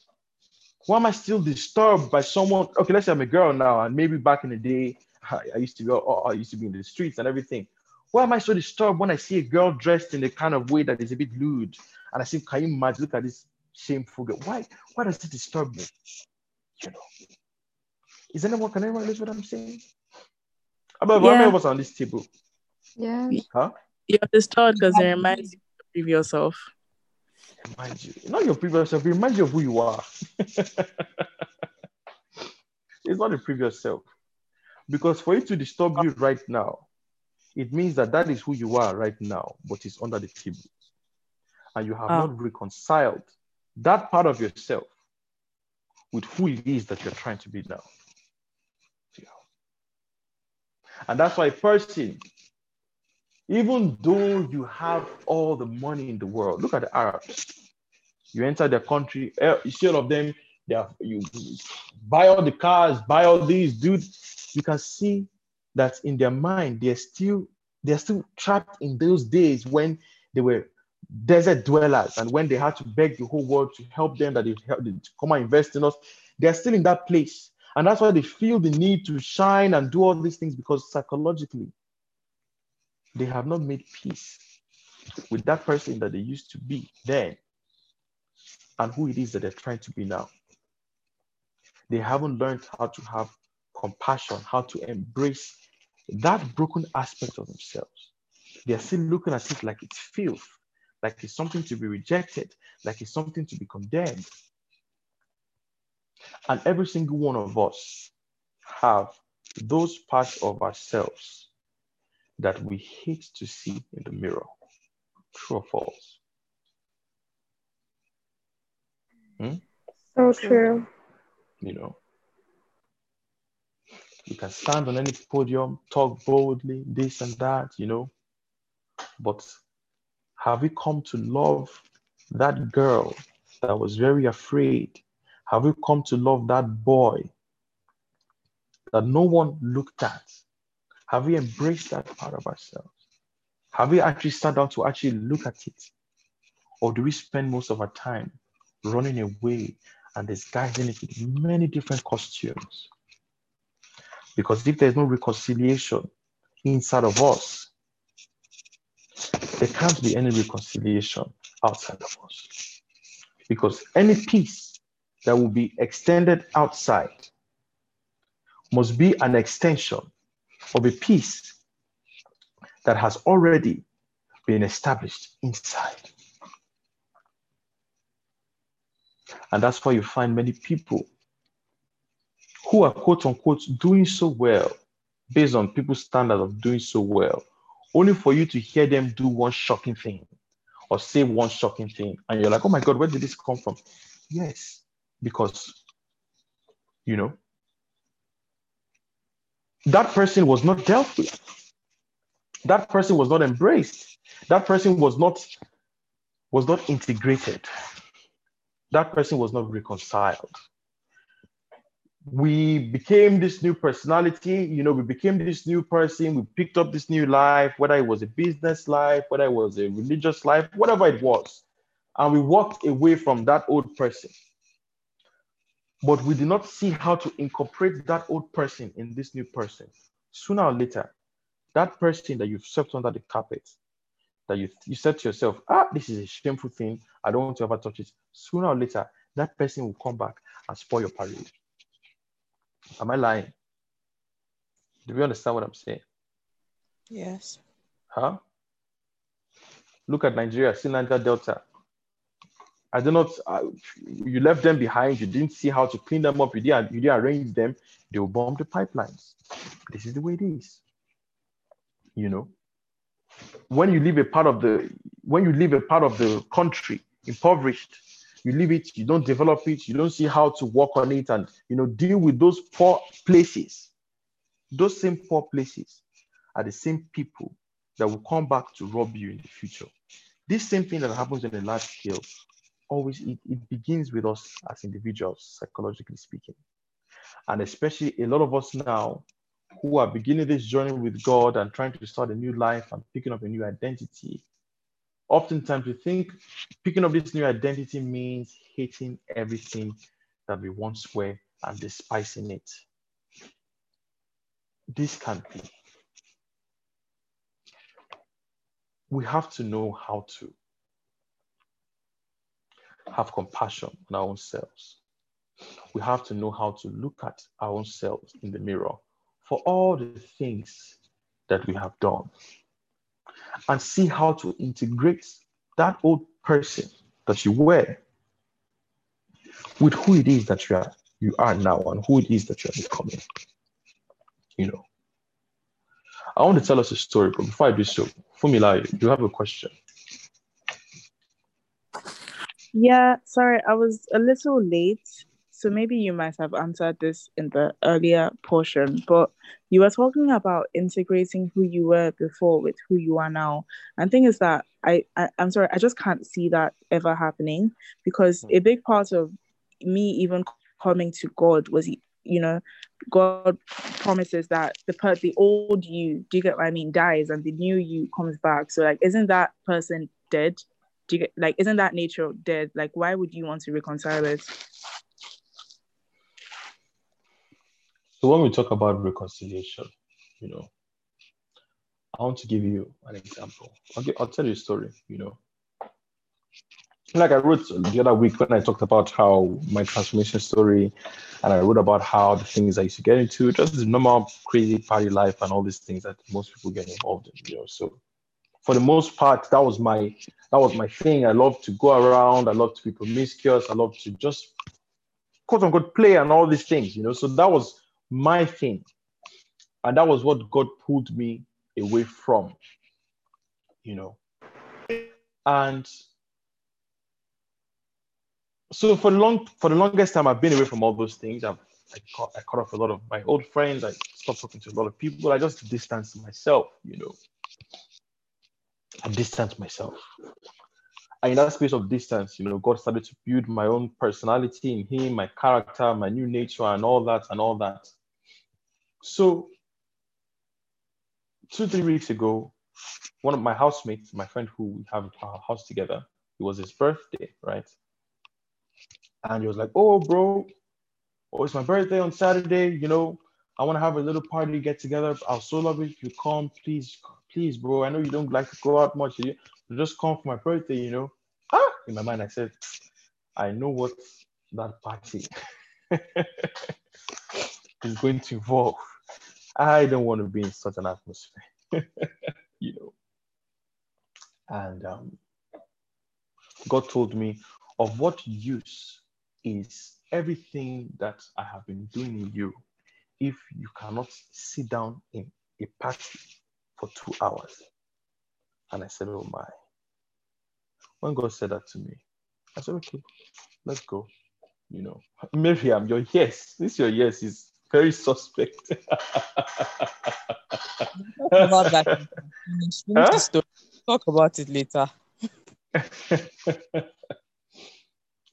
[SPEAKER 1] Why am I still disturbed by someone? Okay, let's say I'm a girl now, and maybe back in the day, I, I used to go, oh, oh, I used to be in the streets and everything. Why am I so disturbed when I see a girl dressed in a kind of way that is a bit lewd? And I say, can you imagine? Look at this shameful girl. Why? Why does it disturb me? You know. Is anyone can anyone listen what I'm saying? About yeah. how many of us on this table?
[SPEAKER 5] Yeah.
[SPEAKER 1] Huh?
[SPEAKER 7] You're disturbed because it reminds you of your previous self.
[SPEAKER 1] Remind you, not your previous self, it reminds you of who you are. it's not the previous self. Because for it to disturb you right now, it means that that is who you are right now, but it's under the table. And you have oh. not reconciled that part of yourself with who it is that you're trying to be now. Yeah. And that's why a person, even though you have all the money in the world, look at the Arabs. You enter their country, eh, you see all of them, they are, you buy all the cars, buy all these, dude. You can see that in their mind they're still they're still trapped in those days when they were desert dwellers and when they had to beg the whole world to help them that they help to come and invest in us they're still in that place and that's why they feel the need to shine and do all these things because psychologically they have not made peace with that person that they used to be then and who it is that they're trying to be now they haven't learned how to have compassion, how to embrace that broken aspect of themselves. They are still looking at it like it's filth, like it's something to be rejected, like it's something to be condemned. And every single one of us have those parts of ourselves that we hate to see in the mirror. True or false?
[SPEAKER 3] Hmm? So true.
[SPEAKER 1] You know, you can stand on any podium, talk boldly, this and that, you know. But have we come to love that girl that was very afraid? Have we come to love that boy that no one looked at? Have we embraced that part of ourselves? Have we actually sat down to actually look at it? Or do we spend most of our time running away and disguising it with many different costumes? Because if there's no reconciliation inside of us, there can't be any reconciliation outside of us. Because any peace that will be extended outside must be an extension of a peace that has already been established inside. And that's why you find many people who are quote unquote doing so well based on people's standard of doing so well, only for you to hear them do one shocking thing or say one shocking thing. And you're like, oh my God, where did this come from? Yes, because, you know, that person was not dealt with. That person was not embraced. That person was not was not integrated. That person was not reconciled we became this new personality you know we became this new person we picked up this new life whether it was a business life whether it was a religious life whatever it was and we walked away from that old person but we did not see how to incorporate that old person in this new person sooner or later that person that you've swept under the carpet that you, you said to yourself ah this is a shameful thing i don't want to ever touch it sooner or later that person will come back and spoil your parade Am I lying? Do you understand what I'm saying?
[SPEAKER 7] Yes.
[SPEAKER 1] Huh? Look at Nigeria, see Niger Delta. I do not. You left them behind. You didn't see how to clean them up. You didn't. You didn't arrange them. They will bomb the pipelines. This is the way it is. You know, when you leave a part of the when you leave a part of the country impoverished, you leave it, you don't develop it, you don't see how to work on it and you know deal with those poor places. Those same poor places are the same people that will come back to rob you in the future. This same thing that happens on a large scale, always it, it begins with us as individuals, psychologically speaking. And especially a lot of us now who are beginning this journey with God and trying to start a new life and picking up a new identity, oftentimes we think picking up this new identity means hating everything that we once were and despising it. This can't be. we have to know how to have compassion on our own selves. We have to know how to look at our own selves in the mirror for all the things that we have done and see how to integrate that old person that you were with who it is that you are you are now and who it is that you are becoming. You know. I want to tell us a story, but before I do so, Fumila, you have a question?
[SPEAKER 7] Yeah, sorry, I was a little late. So maybe you might have answered this in the earlier portion, but you were talking about integrating who you were before with who you are now. And thing is that I, I I'm sorry, I just can't see that ever happening because a big part of me even coming to God was you know God promises that the per- the old you, do you get what I mean, dies and the new you comes back. So like isn't that person dead? Do you get like isn't that nature dead? Like why would you want to reconcile it?
[SPEAKER 1] So when we talk about reconciliation, you know, I want to give you an example. I'll, I'll tell you a story, you know like I wrote the other week when I talked about how my transformation story, and I wrote about how the things I used to get into, just the normal crazy party life and all these things that most people get involved in. You know, so for the most part, that was my that was my thing. I love to go around. I love to be promiscuous. I love to just quote unquote play and all these things. You know, so that was my thing, and that was what God pulled me away from. You know, and so for the long for the longest time, I've been away from all those things. I've I cut, I cut off a lot of my old friends. I stopped talking to a lot of people. I just distanced myself, you know. I distanced myself. And in that space of distance, you know, God started to build my own personality in Him, my character, my new nature, and all that, and all that. So, two, three weeks ago, one of my housemates, my friend who we have our house together, it was his birthday, right? And he was like, oh, bro, oh, it's my birthday on Saturday. You know, I want to have a little party, get together. I'll so love it if you come. Please, please, bro. I know you don't like to go out much. You just come for my birthday, you know. Ah, in my mind, I said, I know what that party is going to involve. I don't want to be in such an atmosphere, you know. And um, God told me, of what use is everything that I have been doing in you if you cannot sit down in a party for two hours? And I said, Oh my. When God said that to me, I said, Okay, let's go. You know, Miriam, your yes, this your yes is very suspect.
[SPEAKER 7] about that. Huh? Talk about it later.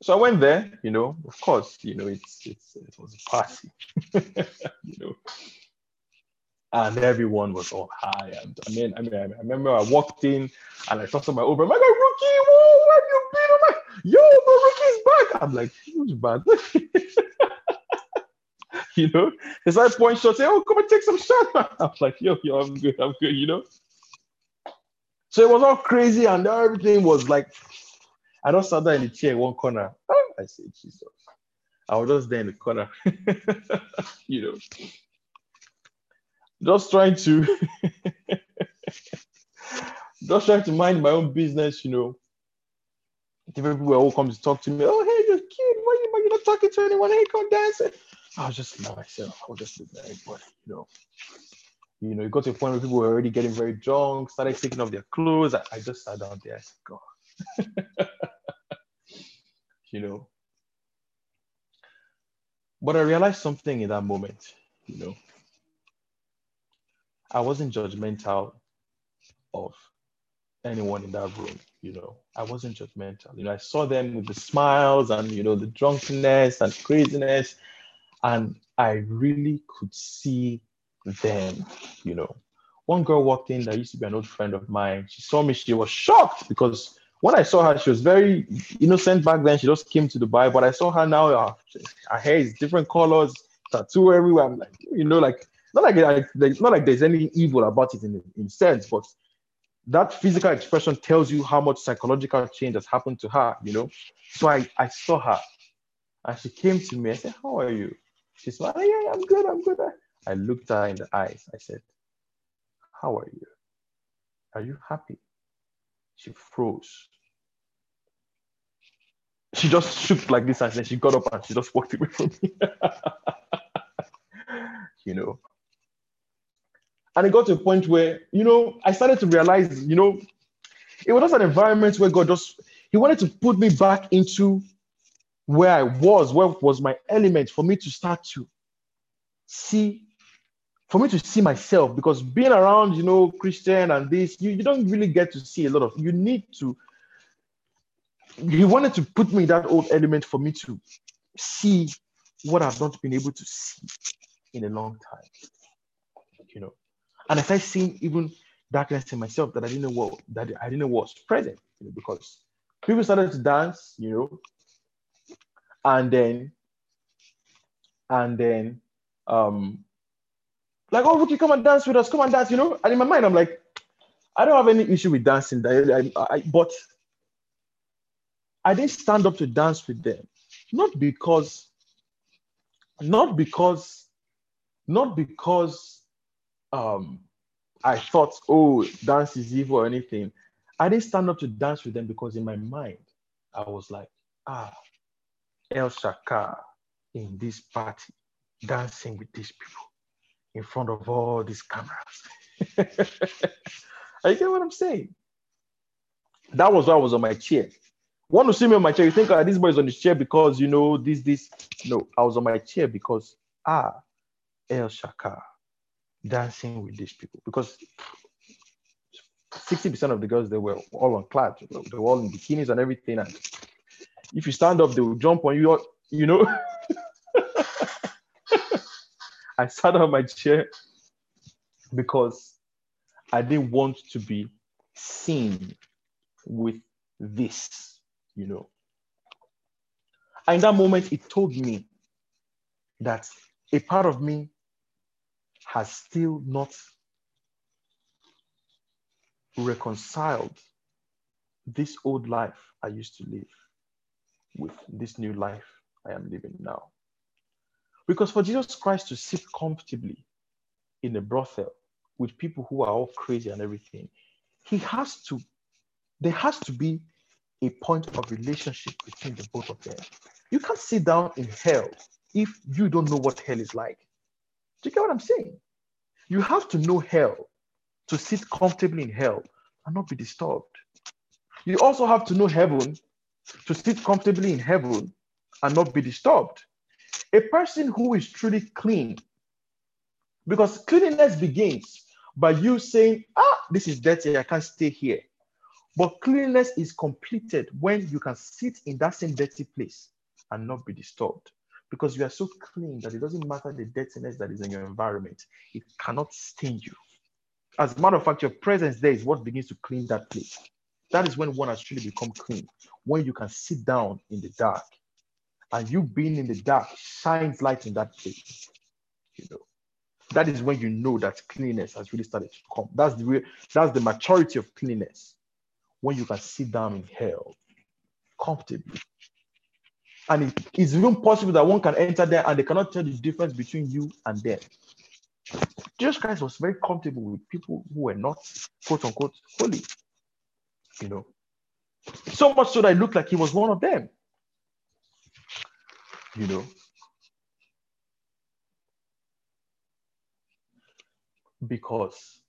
[SPEAKER 1] So I went there, you know, of course, you know, it's it's it was a party, you know. And everyone was all high. And I mean, I mean, I remember I walked in and I to my over, my God, rookie, whoa, where have you been? I'm like, yo, the rookie's back. I'm like, who's bad? you know, it's like point shot, say, oh, come and take some shots. I'm like, yo, yo, I'm good, I'm good, you know. So it was all crazy, and everything was like I don't sat there in the chair one corner. Ah, I said, Jesus. I was just there in the corner, you know, just trying to, just trying to mind my own business, you know. Different people all come to talk to me. Oh, hey, you're cute. Why are you, not talking to anyone? Hey, come dance. I was just by myself. I was just at everybody, you know. You know, it got to a point where people were already getting very drunk, started taking off their clothes. I, I just sat down there. I said, God. you know. But I realized something in that moment, you know. I wasn't judgmental of anyone in that room, you know. I wasn't judgmental. You know, I saw them with the smiles and, you know, the drunkenness and craziness. And I really could see them, you know. One girl walked in that used to be an old friend of mine. She saw me, she was shocked because when I saw her, she was very innocent back then. She just came to Dubai, but I saw her now. Uh, her hair is different colors, tattoo everywhere. I'm like, you know, like not like, like not like there's any evil about it in in sense, but that physical expression tells you how much psychological change has happened to her, you know. So I, I saw her and she came to me. I said, How are you? She said, oh, Yeah, I'm good, I'm good. I looked her in the eyes. I said, How are you? Are you happy? She froze. She just shook like this and then she got up and she just walked away from me. you know. And it got to a point where, you know, I started to realize, you know, it was just an environment where God just, He wanted to put me back into where I was, where was my element for me to start to see, for me to see myself. Because being around, you know, Christian and this, you, you don't really get to see a lot of, you need to, He wanted to put me that old element for me to see what I've not been able to see in a long time. You know, and I started seeing even darkness in myself that I didn't know what that I didn't know was present, you know, because people started to dance, you know, and then and then um like oh Rookie, come and dance with us, come and dance, you know. And in my mind, I'm like, I don't have any issue with dancing, I, I, I, but I didn't stand up to dance with them, not because, not because, not because um, I thought, oh, dance is evil or anything. I didn't stand up to dance with them because in my mind, I was like, ah, El Shaka in this party, dancing with these people in front of all these cameras. you get what I'm saying? That was why I was on my chair. Want to see me on my chair? You think ah, this boy is on his chair because you know this, this. No, I was on my chair because ah, El Shaka dancing with these people. Because 60% of the girls they were all on clad. They were all in bikinis and everything. And if you stand up they will jump on you you know? I sat on my chair because i didn't want to be seen with this you know? And in that moment it told me that a part of me has still not reconciled this old life I used to live with this new life I am living now. Because for Jesus Christ to sit comfortably in a brothel with people who are all crazy and everything, he has to, there has to be a point of relationship between the both of them. You can't sit down in hell if you don't know what hell is like. Do you get what I'm saying? You have to know hell to sit comfortably in hell and not be disturbed. You also have to know heaven to sit comfortably in heaven and not be disturbed. A person who is truly clean, because cleanliness begins by you saying, ah, this is dirty, I can't stay here. But cleanliness is completed when you can sit in that same dirty place and not be disturbed because you are so clean that it doesn't matter the dirtiness that is in your environment, it cannot stain you. As a matter of fact, your presence there is what begins to clean that place. That is when one has truly become clean, when you can sit down in the dark and you being in the dark shines light in that place. You know, that is when you know that cleanness has really started to come. That's the real, that's the maturity of cleanness. When you can sit down in hell comfortably and it is even possible that one can enter there and they cannot tell the difference between you and them. Jesus Christ was very comfortable with people who were not quote unquote holy. You know, so much so that it looked like he was one of them. You know, because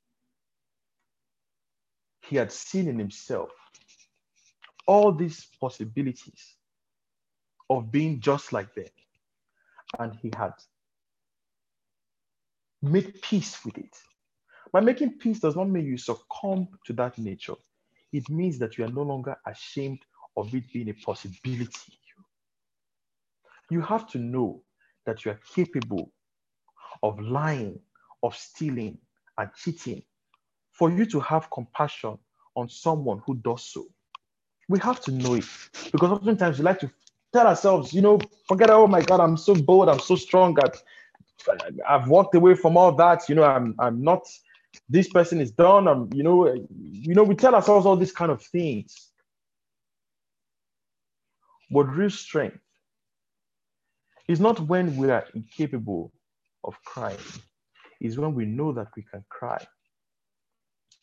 [SPEAKER 1] he had seen in himself all these possibilities of being just like them. And he had made peace with it. By making peace does not mean you succumb to that nature. It means that you are no longer ashamed of it being a possibility. You have to know that you are capable of lying, of stealing, and cheating for you to have compassion on someone who does so. We have to know it because oftentimes we like to tell ourselves, you know, forget, oh my God, I'm so bold, I'm so strong. I've, I've walked away from all that. You know, I'm, I'm not, this person is done. And you know, you know, we tell ourselves all these kind of things. But real strength is not when we are incapable of crying, is when we know that we can cry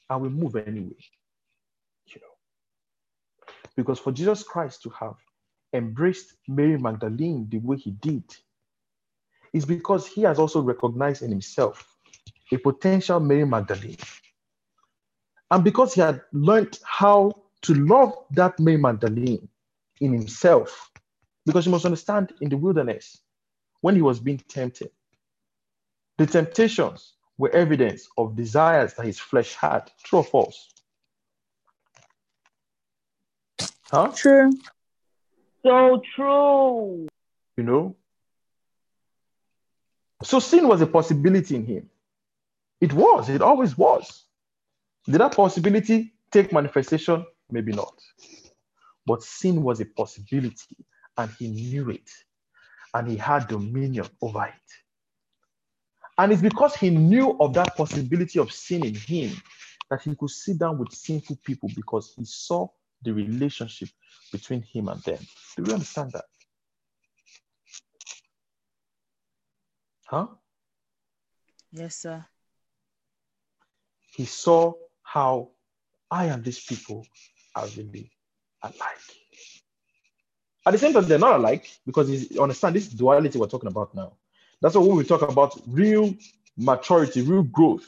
[SPEAKER 1] and we move anyway. You know. Because for Jesus Christ to have embraced Mary Magdalene the way he did is because he has also recognized in himself a potential Mary Magdalene. And because he had learned how to love that Mary Magdalene in himself, because you must understand in the wilderness, when he was being tempted, the temptations were evidence of desires that his flesh had. True or false?
[SPEAKER 7] Huh? True.
[SPEAKER 4] So true.
[SPEAKER 1] You know? So sin was a possibility in him. It was, it always was. Did that possibility take manifestation? Maybe not. But sin was a possibility, and he knew it, and he had dominion over it. And it's because he knew of that possibility of sin in him that he could sit down with sinful people because he saw the relationship between him and them. Do you understand that? Huh?
[SPEAKER 7] Yes, sir.
[SPEAKER 1] He saw how I and these people are really alike. At the same time, they're not alike because you understand this duality we're talking about now. That's why when we talk about real maturity, real growth,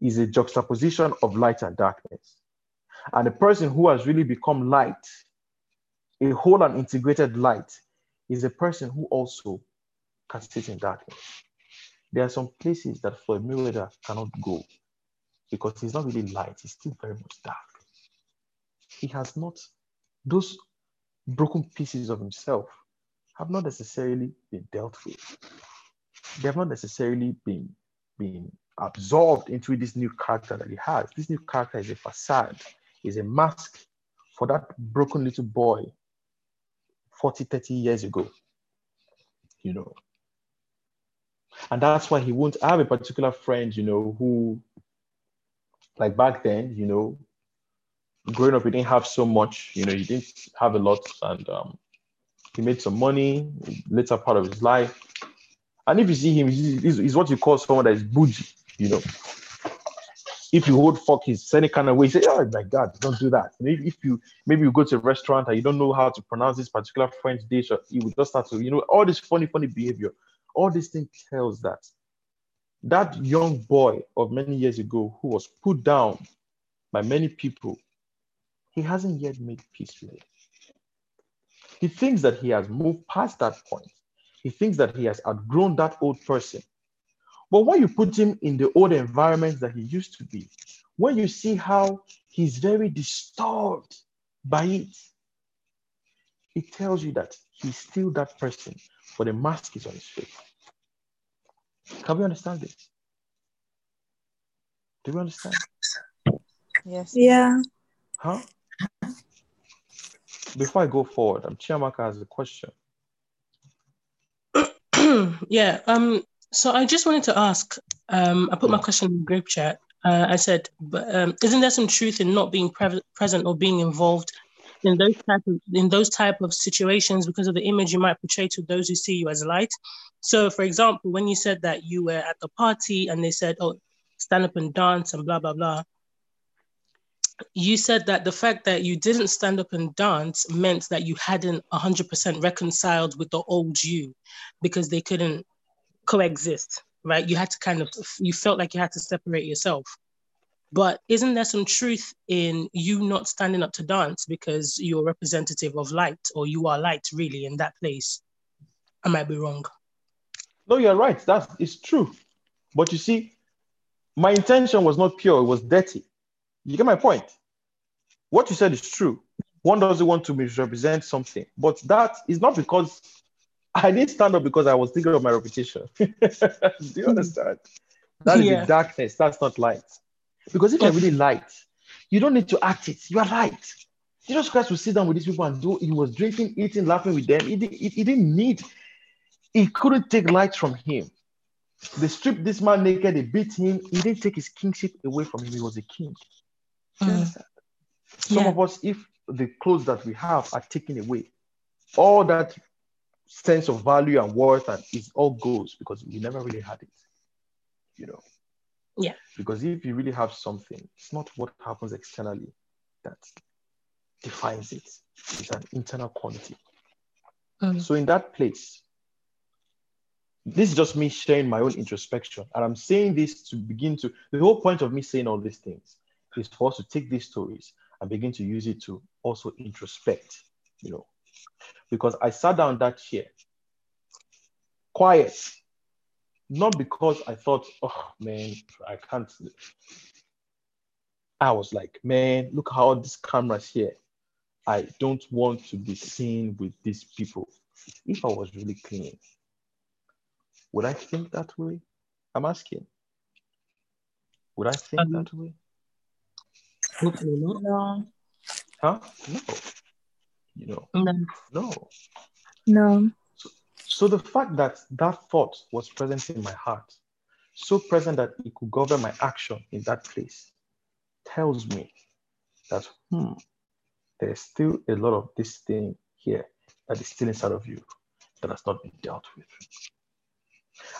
[SPEAKER 1] is a juxtaposition of light and darkness. And the person who has really become light, a whole and integrated light, is a person who also can sit in darkness. There are some places that a Mayweather cannot go because he's not really light, he's still very much dark. He has not, those broken pieces of himself have not necessarily been dealt with they have not necessarily been been absorbed into this new character that he has. This new character is a facade, is a mask for that broken little boy 40, 30 years ago. You know. And that's why he won't have a particular friend, you know, who like back then, you know, growing up, he didn't have so much, you know, he didn't have a lot and um, he made some money later part of his life and if you see him, he's, he's what you call someone that is bougie, you know. If you hold fuck his any kind of way, say, oh my God, don't do that. And if, you maybe you go to a restaurant and you don't know how to pronounce this particular French dish, or you would just start to, you know, all this funny, funny behavior. All this thing tells that that young boy of many years ago who was put down by many people, he hasn't yet made peace with it. He thinks that he has moved past that point. He thinks that he has outgrown that old person. But when you put him in the old environment that he used to be, when you see how he's very disturbed by it, it tells you that he's still that person, but the mask is on his face. Can we understand this? Do we understand?
[SPEAKER 7] Yes.
[SPEAKER 3] Yeah.
[SPEAKER 1] Huh? Before I go forward, I'm Chiamaka has a question.
[SPEAKER 5] yeah. Um. So I just wanted to ask. Um. I put my question in the group chat. Uh, I said, but um, isn't there some truth in not being pre- present or being involved in those type of in those type of situations because of the image you might portray to those who see you as light? So, for example, when you said that you were at the party and they said, "Oh, stand up and dance" and blah blah blah, you said that the fact that you didn't stand up and dance meant that you hadn't 100% reconciled with the old you because they couldn't coexist right? You had to kind of you felt like you had to separate yourself. But isn't there some truth in you not standing up to dance because you're representative of light or you are light really in that place? I might be wrong.
[SPEAKER 1] No you're right. That's it's true. But you see my intention was not pure. It was dirty. You get my point? What you said is true. One doesn't want to misrepresent something, but that is not because I didn't stand up because I was thinking of my reputation. Do you hmm. understand? That is yeah. the darkness. That's not light. Because if you're really light, you don't need to act it. You are light. Jesus Christ would sit down with these people and do. He was drinking, eating, laughing with them. He, he, he didn't need. He couldn't take light from him. They stripped this man naked, they beat him. He didn't take his kingship away from him. He was a king.
[SPEAKER 5] Mm.
[SPEAKER 1] Some
[SPEAKER 5] Yeah.
[SPEAKER 1] of us, if the clothes that we have are taken away, all that sense of value and worth and it all goes because we never really had it. You know.
[SPEAKER 5] Yeah.
[SPEAKER 1] Because if you really have something, it's not what happens externally that defines it. It's an internal quality.
[SPEAKER 5] Mm.
[SPEAKER 1] So in that place, this is just me sharing my own introspection. And I'm saying this to begin to, the whole point of me saying all these things is for us to take these stories and begin to use it to also introspect, you know. Because I sat down that chair, quiet, not because I thought, oh man, I can't. I was like, man, look how this camera's here. I don't want to be seen with these people. If I was really clean, would I think that way? I'm asking. Would I think
[SPEAKER 5] Um,
[SPEAKER 1] that way?
[SPEAKER 7] No.
[SPEAKER 1] Huh? No. You know,
[SPEAKER 5] No.
[SPEAKER 1] no.
[SPEAKER 7] No.
[SPEAKER 1] So the fact that that thought was present in my heart, so present that it could govern my action in that place, tells me that hmm, there's still a lot of this thing here that is still inside of you that has not been dealt with.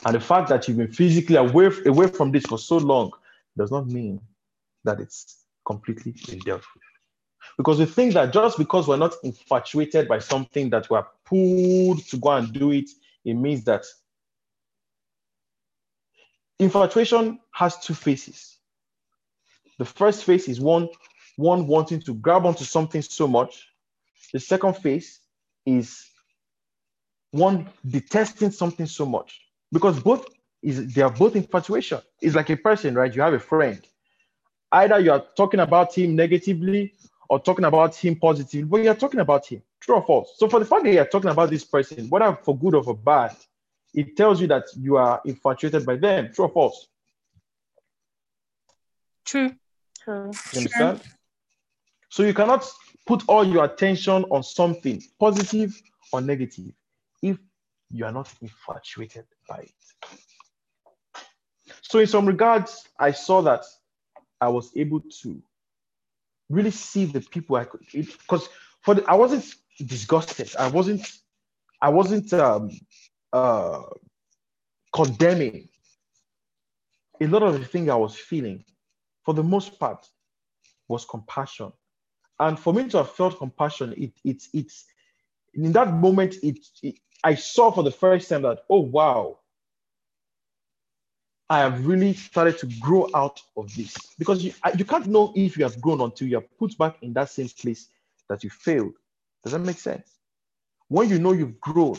[SPEAKER 1] And the fact that you've been physically away, away from this for so long does not mean that it's completely been dealt with. Because we think that just because we're not infatuated by something that we're pulled to go and do it, it means that infatuation has two faces. The first face is one, one wanting to grab onto something so much. The second face is one detesting something so much. Because both is they are both infatuation. It's like a person, right? You have a friend. Either you are talking about him negatively or talking about him positively, but you're talking about him. True or false? So for the fact that you're talking about this person, whether for good or for bad, it tells you that you are infatuated by them. True or false?
[SPEAKER 5] True.
[SPEAKER 4] True.
[SPEAKER 1] You understand? So you cannot put all your attention on something positive or negative if you are not infatuated by it. So in some regards, I saw that I was able to really see the people I could because for the, I wasn't disgusted. I wasn't I wasn't um, uh, condemning a lot of the thing I was feeling. For the most part, was compassion, and for me to have felt compassion, it it's it's in that moment it, it I saw for the first time that oh wow, I have really started to grow out of this because you, you can't know if you have grown until you are put back in that same place that you failed. Does that make sense? When you know you've grown,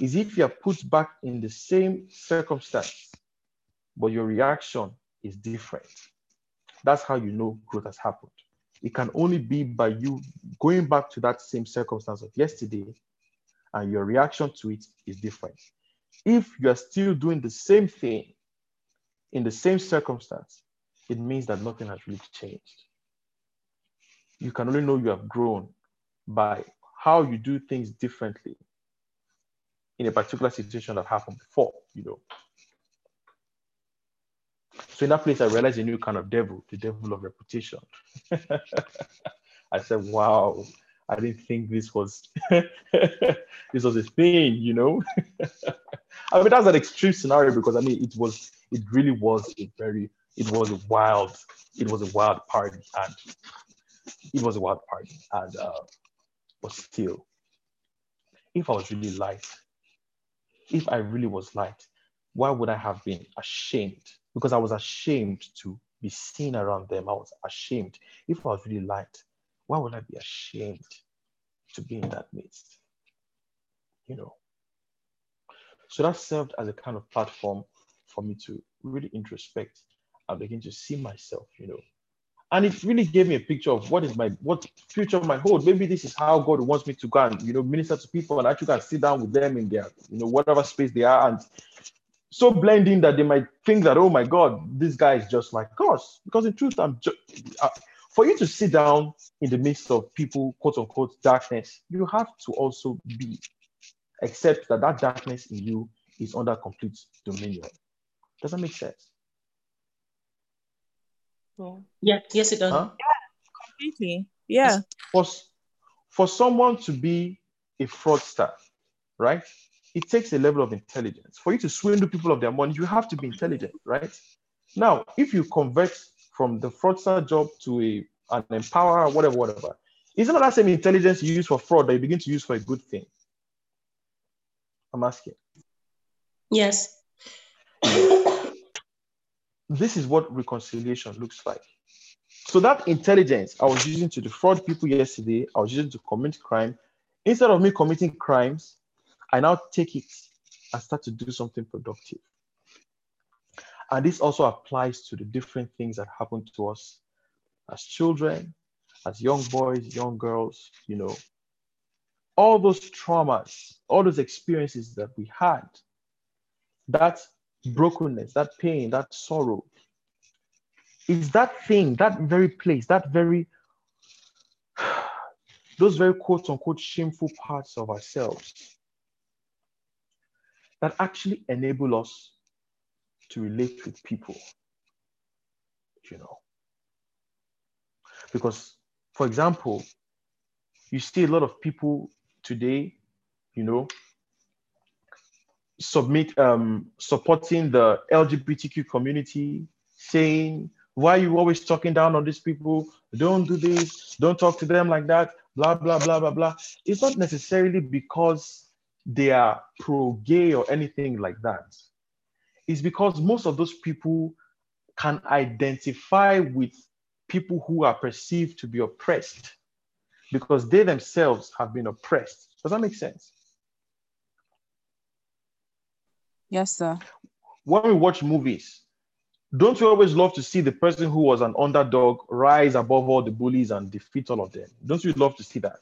[SPEAKER 1] is if you are put back in the same circumstance, but your reaction is different. That's how you know growth has happened. It can only be by you going back to that same circumstance of yesterday, and your reaction to it is different. If you are still doing the same thing, in the same circumstance, it means that nothing has really changed. You can only know you have grown by how you do things differently in a particular situation that happened before, you know. So in that place, I realized a new kind of devil, the devil of reputation. I said, wow, I didn't think this was this was a thing, you know. I mean, that's an extreme scenario because I mean, it was, it really was a very, it was a wild, it was a wild party, and it was a wild party, and uh, but still, if I was really light, if I really was light, why would I have been ashamed? Because I was ashamed to be seen around them. I was ashamed. If I was really light, why would I be ashamed to be in that midst? You know. So that served as a kind of platform for me to really introspect and begin to see myself, you know. And it really gave me a picture of what is my what future might hold. Maybe this is how God wants me to go and you know minister to people and actually can sit down with them in their you know whatever space they are and so blending that they might think that oh my God, this guy is just like us. Because in truth, I'm just uh, for you to sit down in the midst of people quote unquote darkness, you have to also be accept that that darkness in you is under complete dominion. Does that make sense?
[SPEAKER 5] Yeah. yeah. Yes, it does. Huh?
[SPEAKER 7] Yeah, completely. Yeah.
[SPEAKER 1] For, for someone to be a fraudster, right? It takes a level of intelligence. For you to swindle people of their money, you have to be intelligent, right? Now, if you convert from the fraudster job to a an empower, whatever, whatever, isn't that same intelligence you use for fraud that you begin to use for a good thing? I'm asking.
[SPEAKER 5] Yes.
[SPEAKER 1] this is what reconciliation looks like. So that intelligence I was using to defraud people yesterday, I was using to commit crime. Instead of me committing crimes, I now take it and start to do something productive. And this also applies to the different things that happen to us as children, as young boys, young girls, you know, all those traumas, all those experiences that we had, that brokenness, that pain, that sorrow, is that thing, that very place, that very, those very quote unquote shameful parts of ourselves that actually enable us to relate with people, you know. Because, for example, you see a lot of people today, you know, submit um, supporting the LGBTQ community, saying, why are you always talking down on these people? Don't do this, don't talk to them like that, blah, blah, blah, blah, blah. It's not necessarily because they are pro-gay or anything like that. It's because most of those people can identify with people who are perceived to be oppressed because they themselves have been oppressed. Does that make sense?
[SPEAKER 7] Yes, sir.
[SPEAKER 1] When we watch movies, don't you always love to see the person who was an underdog rise above all the bullies and defeat all of them? Don't you love to see that?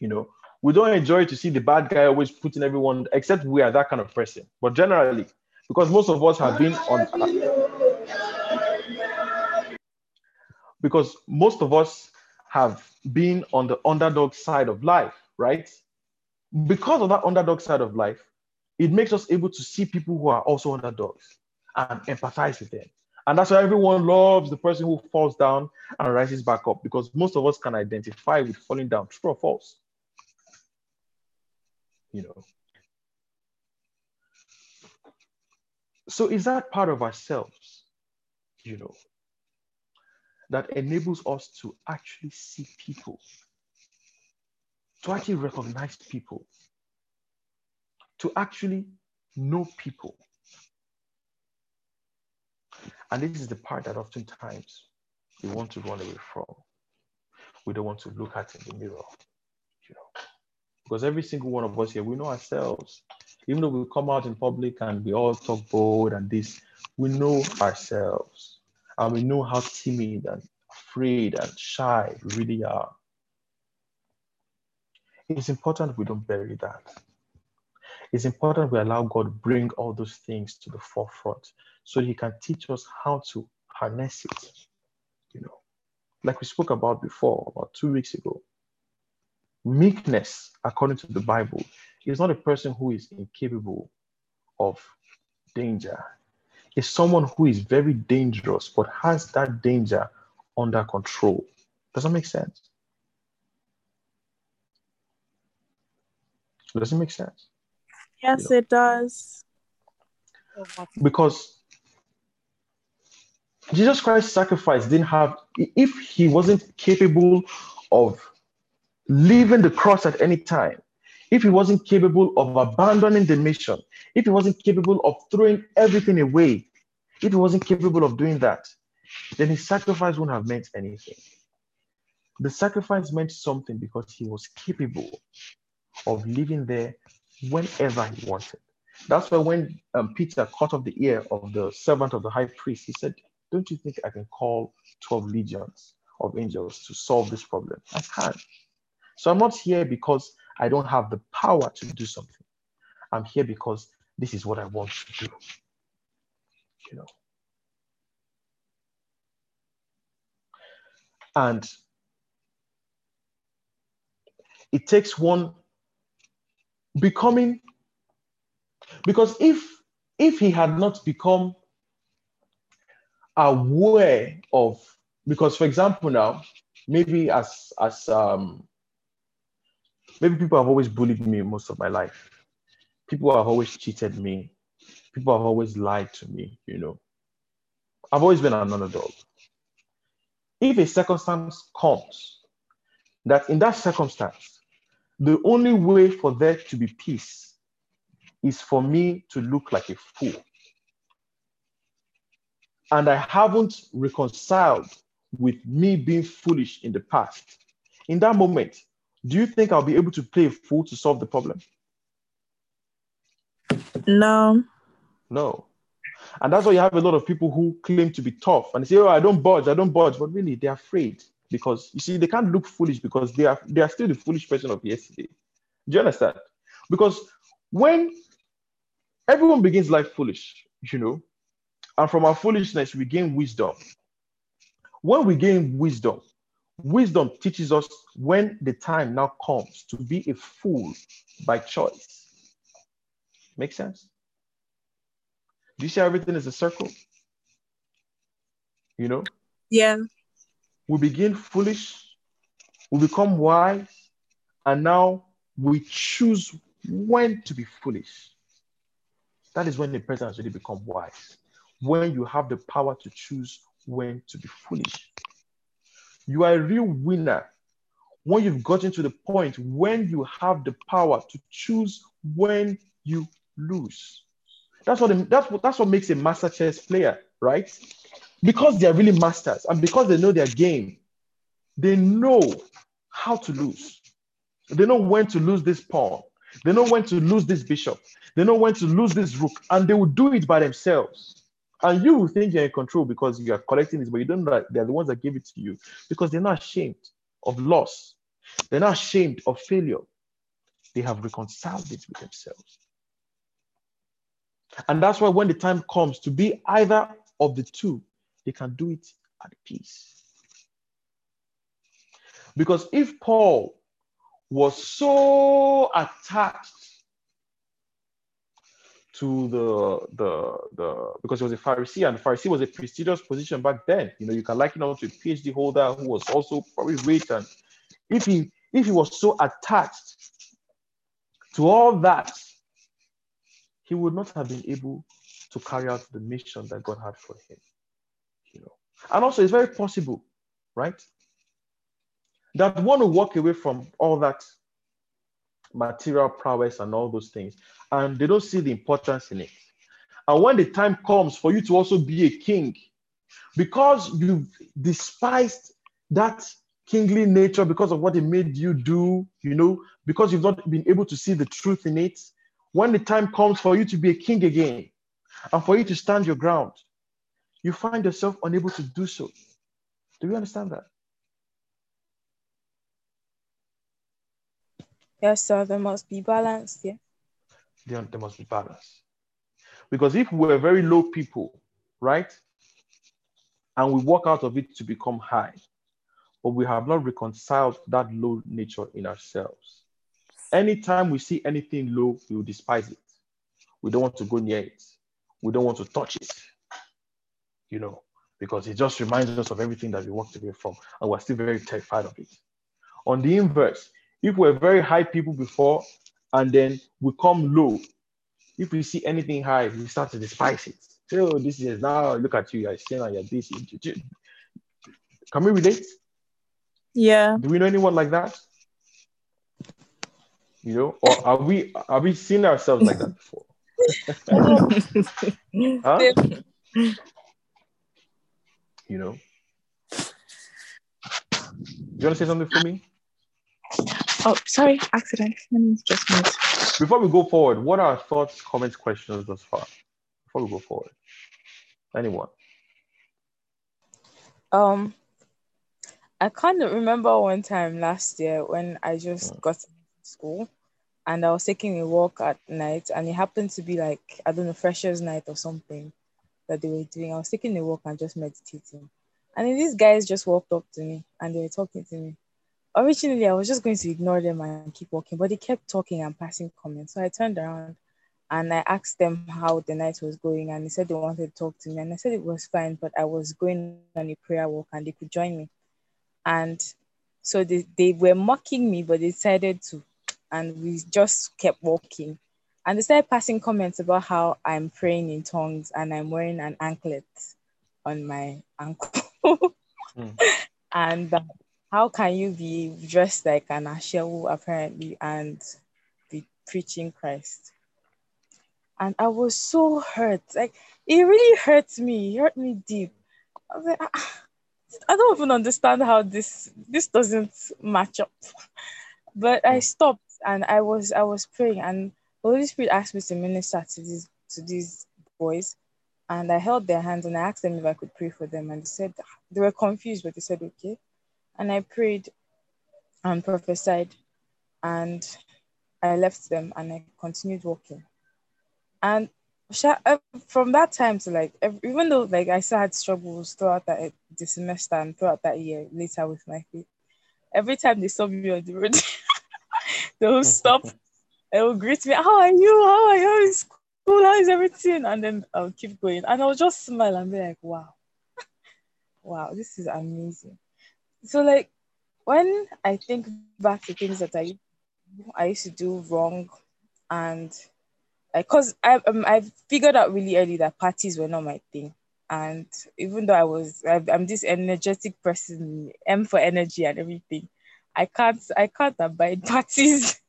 [SPEAKER 1] You know, we don't enjoy to see the bad guy always putting everyone, except we are that kind of person. But generally, because most of us have been on, because most of us have been on the underdog side of life, right? Because of that underdog side of life, it makes us able to see people who are also underdogs and empathize with them. And that's why everyone loves the person who falls down and rises back up because most of us can identify with falling down, true or false. You know. So is that part of ourselves, you know, that enables us to actually see people, to actually recognize people, to actually know people. And this is the part that oftentimes we want to run away from. We don't want to look at in the mirror, you know. Because every single one of us here, we know ourselves. Even though we come out in public and we all talk bold and this, we know ourselves and we know how timid and afraid and shy we really are. It's important we don't bury that. It's important we allow God bring all those things to the forefront so he can teach us how to harness it. You know, like we spoke about before, about two weeks ago. Meekness, according to the Bible, is not a person who is incapable of danger. It's someone who is very dangerous but has that danger under control. Does that make sense? Does it make sense?
[SPEAKER 7] Yes, it does.
[SPEAKER 1] Because Jesus Christ's sacrifice didn't have, if he wasn't capable of leaving the cross at any time, if he wasn't capable of abandoning the mission, if he wasn't capable of throwing everything away, if he wasn't capable of doing that, then his sacrifice wouldn't have meant anything. The sacrifice meant something because he was capable of living there whenever he wanted. That's why when um, Peter cut off the ear of the servant of the high priest, he said, Don't you think I can call 12 legions of angels to solve this problem? I can. So I'm not here because I don't have the power to do something. I'm here because this is what I want to do. You know. And it takes one becoming, because if if he had not become aware of, because for example now, maybe as as um maybe people have always bullied me most of my life. People have always cheated me. People have always lied to me, you know. I've always been an underdog. If a circumstance comes that in that circumstance, the only way for there to be peace is for me to look like a fool. And I haven't reconciled with me being foolish in the past. In that moment, do you think I'll be able to play a fool to solve the problem?
[SPEAKER 7] No.
[SPEAKER 1] No. And that's why you have a lot of people who claim to be tough and say, Oh, I don't budge, I don't budge. But really, they're afraid because you see, they can't look foolish because they are they are still the foolish person of yesterday. Do you understand? Because when everyone begins life foolish, you know, and from our foolishness, we gain wisdom. When we gain wisdom, wisdom teaches us when the time now comes to be a fool by choice. Make sense? Do you see everything is a circle? You know?
[SPEAKER 7] Yeah.
[SPEAKER 1] We begin foolish, we become wise, and now we choose when to be foolish. That is when the person has really become wise. When you have the power to choose when to be foolish. You are a real winner when you've gotten to the point when you have the power to choose when you lose. That's what, that's what that's what makes a master chess player, right? Because they're really masters and because they know their game, they know how to lose. They know when to lose this pawn. They know when to lose this bishop. They know when to lose this rook, and they will do it by themselves. And you think you're in control because you are collecting this, but you don't know that they're the ones that give it to you because they're not ashamed of loss. They're not ashamed of failure. They have reconciled it with themselves. And that's why when the time comes to be either of the two, they can do it at peace. Because if Paul was so attached to the the the because he was a Pharisee and Pharisee was a prestigious position back then. You know, you can liken him to a PhD holder who was also probably rich. And if he if he was so attached to all that, he would not have been able to carry out the mission that God had for him. You and also it's very possible, right? That one will walk away from all that material prowess and all those things, and they don't see the importance in it. And when the time comes for you to also be a king, because you've despised that kingly nature because of what it made you do, you know, because you've not been able to see the truth in it, when the time comes for you to be a king again and for you to stand your ground, you find yourself unable to do so. Do you understand that?
[SPEAKER 2] Yes, sir. There must be balance. Yeah.
[SPEAKER 1] There, there must be balance. Because if we're very low people, right, and we walk out of it to become high, but we have not reconciled that low nature in ourselves, Anytime we see anything low, we will despise it. We don't want to go near it. We don't want to touch it. You know, because it just reminds us of everything that we walked away from, and we're still very terrified of it. On the inverse, if we're very high people before and then we come low, if we see anything high, we start to despise it. Say, oh, this is now look at you, you're saying you're this. Can we relate?
[SPEAKER 7] Yeah.
[SPEAKER 1] Do we know anyone like that? You know, or are we are we seen ourselves like that before? huh? You know. Do you want to say something for me?
[SPEAKER 7] Oh, sorry, accident. Let me just mute.
[SPEAKER 1] Before we go forward, what are thoughts, comments, questions thus far? Before we go forward, anyone?
[SPEAKER 2] Um, I kind of remember one time last year when I just mm. got school and I was taking a walk at night and it happened to be like, I don't know, freshers night or something that they were doing. I was taking a walk and just meditating. And then these guys just walked up to me and they were talking to me. Originally, I was just going to ignore them and keep walking, but they kept talking and passing comments. So I turned around and I asked them how the night was going, and they said they wanted to talk to me, and I said it was fine, but I was going on a prayer walk, and they could join me, and so they, they were mocking me, but they decided to, and we just kept walking, and they started passing comments about how I'm praying in tongues and I'm wearing an anklet on my ankle, mm. and uh, how can you be dressed like an ashawo apparently and be preaching Christ? and I was so hurt. Like it really hurt me. It hurt me deep. I was like, ah, I don't even understand how this this doesn't match up. But I stopped and I was I was praying and Holy Spirit asked me to minister to these to these boys. And I held their hands and I asked them if I could pray for them. And they said they were confused, but they said okay. And I prayed and prophesied and I left them and I continued walking and from that time to like even though like I still had struggles throughout that the semester and throughout that year later with my faith, every time they saw me on the road, they would stop. they will greet me. How are you? How are you? It's cool. How is everything? And then I'll keep going, and I'll just smile and be like, "Wow, wow, this is amazing." So like when I think back to things that I I used to do wrong, and because I um, I figured out really early that parties were not my thing. And even though I was I, I'm this energetic person, M for energy and everything, I can't I can't abide parties.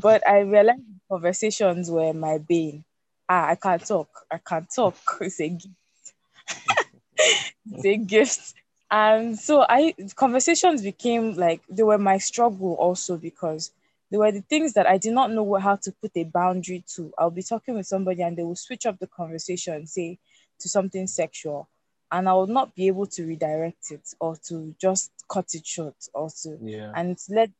[SPEAKER 2] But I realized conversations were my bane. Ah, I can't talk. I can't talk. It's a gift. it's a gift. And so I conversations became like they were my struggle also because they were the things that I did not know how to put a boundary to. I'll be talking with somebody and they will switch up the conversation, say to something sexual, and I will not be able to redirect it or to just cut it short or to
[SPEAKER 1] yeah.
[SPEAKER 2] and led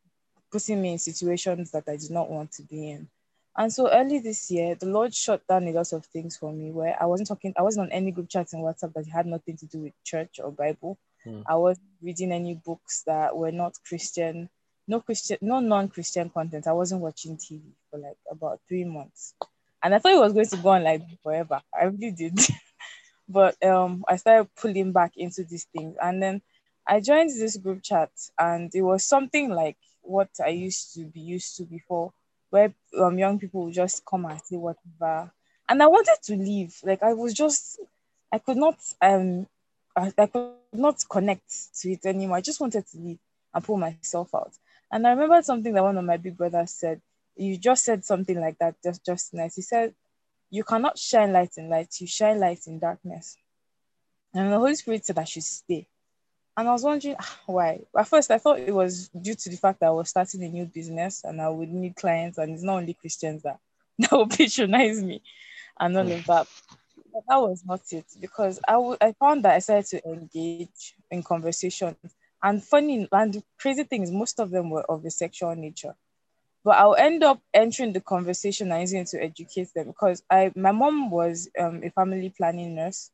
[SPEAKER 2] putting me in situations that I did not want to be in. And so early this year, the Lord shut down a lot of things for me where I wasn't talking, I wasn't on any group chats in WhatsApp that had nothing to do with church or Bible. Hmm. I wasn't reading any books that were not Christian no Christian, no non-Christian content. I wasn't watching TV for like about three months, and I thought it was going to go on like forever. I really did, but um, I started pulling back into these things, and then I joined this group chat, and it was something like what I used to be used to before, where um young people would just come and say whatever, and I wanted to leave. Like I was just, I could not um, I, I could not connect to it anymore. I just wanted to leave and pull myself out. And I remember something that one of my big brothers said. You just said something like that just just nice. He said, "You cannot shine light in light. You shine light in darkness." And the Holy Spirit said I should stay. And I was wondering ah, why. At first, I thought it was due to the fact that I was starting a new business and I would need clients, and it's not only Christians that that will patronize me and all of that. But that was not it because I, w- I found that I started to engage in conversations and funny and crazy thing is, most of them were of a sexual nature. But I'll end up entering the conversation and using it to educate them because I my mom was um, a family planning nurse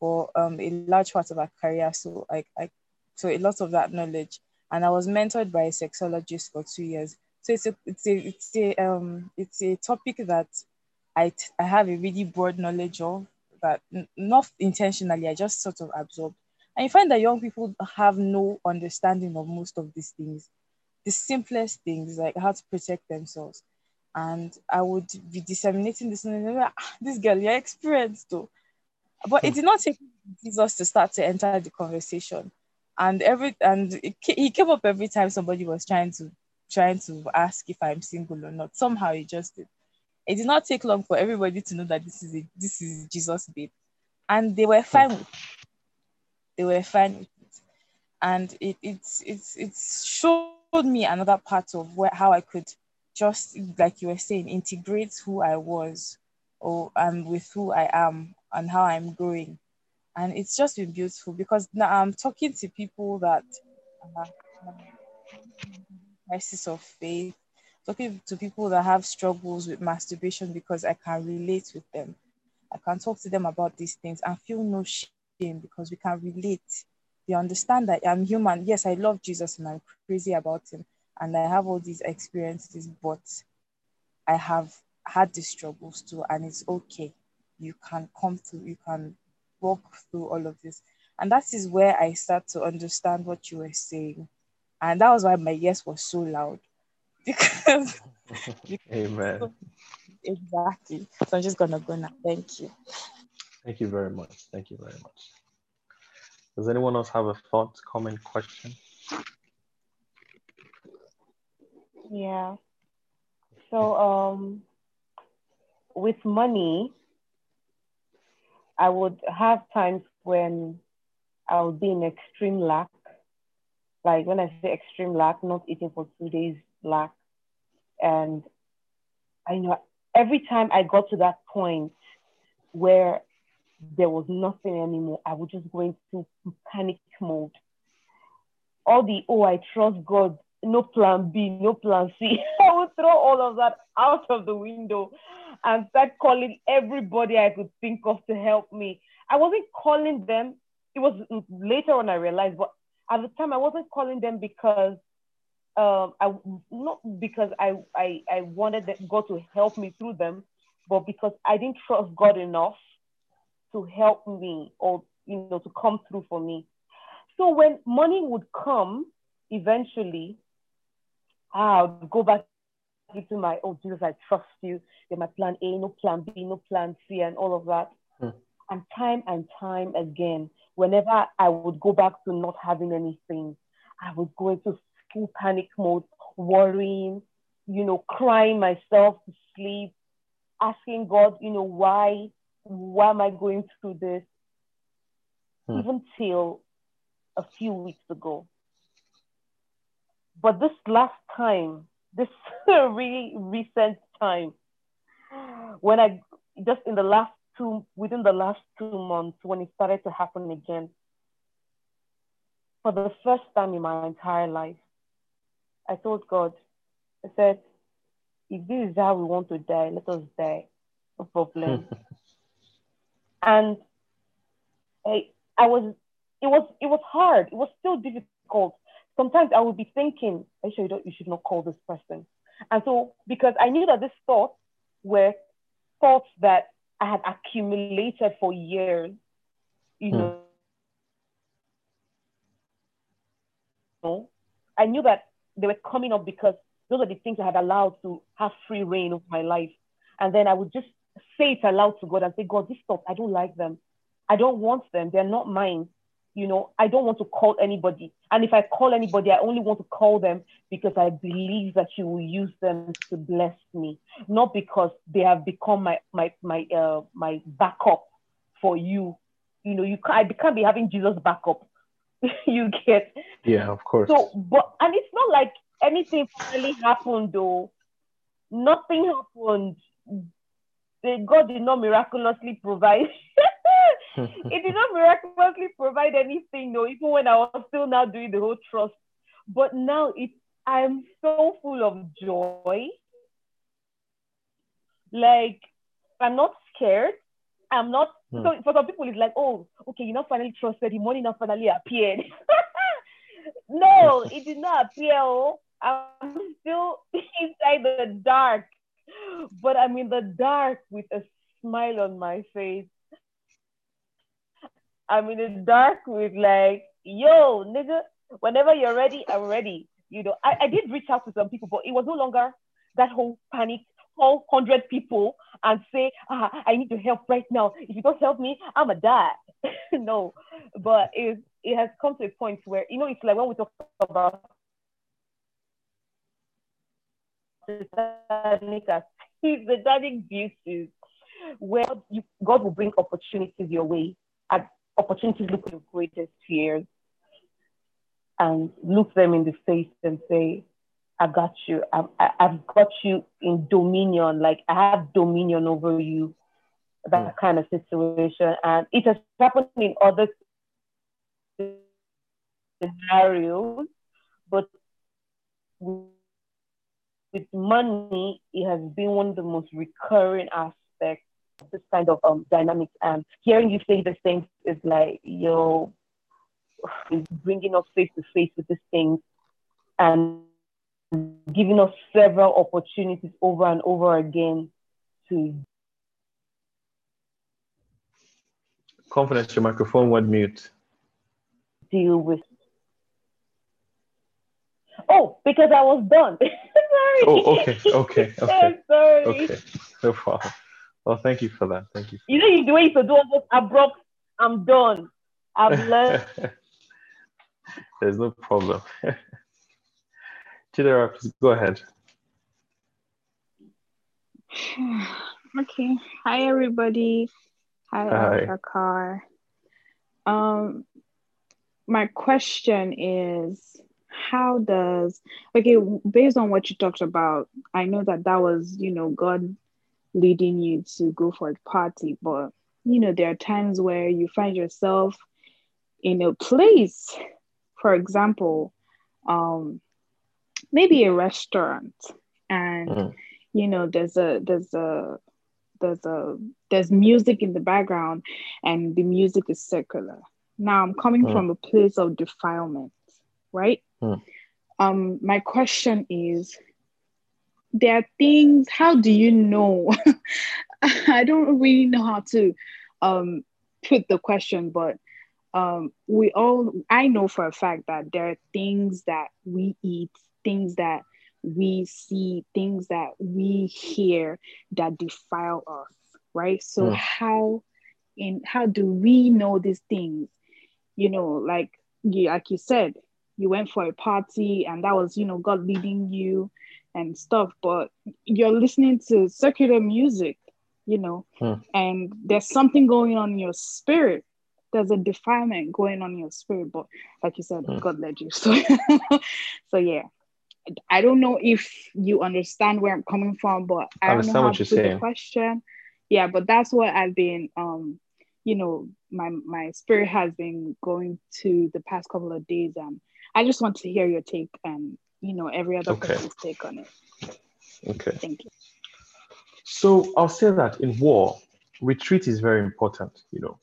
[SPEAKER 2] for um, a large part of her career. So I, I so a lot of that knowledge. And I was mentored by a sexologist for two years. So it's a it's a it's a um it's a topic that I, t- I have a really broad knowledge of that n- not intentionally I just sort of absorbed and you find that young people have no understanding of most of these things, the simplest things like how to protect themselves. And I would be disseminating this, and like, ah, this girl, you're experienced though. But it did not take Jesus to start to enter the conversation. And every and it, he came up every time somebody was trying to trying to ask if I'm single or not. Somehow he just did. It did not take long for everybody to know that this is a, this is Jesus' babe, and they were fine with they were fine with it. And it it's it's it's showed me another part of where how I could just like you were saying, integrate who I was or um with who I am and how I'm growing. And it's just been beautiful because now I'm talking to people that uh, crisis of faith, talking to people that have struggles with masturbation because I can relate with them. I can talk to them about these things and feel no shame because we can relate. We understand that I'm human. Yes, I love Jesus and I'm crazy about him and I have all these experiences, but I have had these struggles too, and it's okay. You can come through, you can walk through all of this. And that is where I start to understand what you were saying. And that was why my yes was so loud. Because,
[SPEAKER 1] Amen.
[SPEAKER 2] exactly. So I'm just gonna go now. Thank you.
[SPEAKER 1] Thank you very much. Thank you very much. Does anyone else have a thought, comment, question?
[SPEAKER 4] Yeah. So um with money, I would have times when I would be in extreme lack. Like when I say extreme lack, not eating for two days lack. And I know every time I got to that point where there was nothing anymore, I would just go into panic mode. All the, oh, I trust God, no plan B, no plan C. I would throw all of that out of the window and start calling everybody I could think of to help me. I wasn't calling them. It was later on I realized, but at the time I wasn't calling them because um, I not because I, I I wanted God to help me through them, but because I didn't trust God enough to help me or you know to come through for me. So when money would come eventually, I would go back into my oh Jesus, I trust you. You're my plan A, no plan B, no plan C, and all of that. Hmm. And time and time again, whenever I would go back to not having anything, I would go into full panic mode, worrying, you know, crying myself to sleep, asking God, you know, why, why am I going through this? Hmm. Even till a few weeks ago. But this last time, this really recent time, when I just in the last two, within the last two months, when it started to happen again, for the first time in my entire life, I told God, I said, if this is how we want to die, let us die. No problem. and I, I was, it was, it was hard. It was still difficult. Sometimes I would be thinking, are you sure you, don't, you should not call this person? And so, because I knew that these thoughts were thoughts that I had accumulated for years, you hmm. know, I knew that they were coming up because those are the things I had allowed to have free rein of my life. And then I would just say it aloud to God and say, God, this stuff, I don't like them. I don't want them. They're not mine. You know, I don't want to call anybody. And if I call anybody, I only want to call them because I believe that you will use them to bless me, not because they have become my my my uh my backup for you. You know, you can't, I can't be having Jesus backup you get.
[SPEAKER 1] Yeah, of course.
[SPEAKER 4] So, but and it's not like anything really happened though. Nothing happened. The God did not miraculously provide. it did not miraculously provide anything though, even when I was still now doing the whole trust. But now it I'm so full of joy. Like I'm not scared. I'm not. Hmm. So for some people, it's like, oh, okay, you know, finally trusted him. Money now finally appeared. no, it did not appear. Oh, I'm still inside the dark, but I'm in the dark with a smile on my face. I'm in the dark with like, yo, nigga, whenever you're ready, I'm ready. You know, I, I did reach out to some people, but it was no longer that whole panic call 100 people and say, ah, I need to help right now. If you don't help me, I'm a die. no, but it, it has come to a point where, you know, it's like when we talk about satanic, beauties, where you, God will bring opportunities your way, and opportunities look your greatest fears, and look them in the face and say, I got you. I, I, I've got you in dominion. Like I have dominion over you. That mm. kind of situation. And it has happened in other scenarios, but with money, it has been one of the most recurring aspects this kind of um, dynamics. And hearing you say the things is like, yo, is bringing us face to face with these things. And giving us several opportunities over and over again to
[SPEAKER 1] confidence your microphone went mute
[SPEAKER 4] deal with oh because i was done sorry
[SPEAKER 1] oh okay okay okay
[SPEAKER 4] I'm sorry
[SPEAKER 1] okay no problem well thank you for that thank you
[SPEAKER 4] you know the way you do almost abrupt i'm done i've learned
[SPEAKER 1] there's no problem Chidera, please go ahead
[SPEAKER 3] okay. Hi, everybody. Hi,
[SPEAKER 1] Hi.
[SPEAKER 3] Alkakar. Um, my question is, how does okay based on what you talked about? I know that that was you know God leading you to go for a party, but you know there are times where you find yourself in a place, for example, um, maybe a restaurant, and
[SPEAKER 1] Mm.
[SPEAKER 3] you know there's a there's a there's a there's music in the background and the music is secular now i'm coming
[SPEAKER 1] Mm.
[SPEAKER 3] from a place of defilement right
[SPEAKER 1] Mm.
[SPEAKER 3] um my question is there are things how do you know? I don't really know how to um put the question but um we all i know for a fact that there are things that we eat things that we see things that we hear that defile us right? So
[SPEAKER 1] Mm.
[SPEAKER 3] how in how do we know these things? You know like you like you said you went for a party and that was you know god leading you and stuff but you're listening to secular music you know
[SPEAKER 1] Hmm.
[SPEAKER 3] and there's something going on in your spirit. There's a defilement going on in your spirit but like you said
[SPEAKER 1] Hmm.
[SPEAKER 3] god led you. So so yeah. I don't know if you understand where i'm coming from but i
[SPEAKER 1] I
[SPEAKER 3] don't know how
[SPEAKER 1] what
[SPEAKER 3] to
[SPEAKER 1] you're
[SPEAKER 3] put the question. Yeah but that's what i've been um you know my my spirit has been going to the past couple of days and i just want to hear your take and you know every other
[SPEAKER 1] Okay.
[SPEAKER 3] person's take on it
[SPEAKER 1] Okay.
[SPEAKER 3] thank you
[SPEAKER 1] So I'll say that in war, retreat is very important, you know.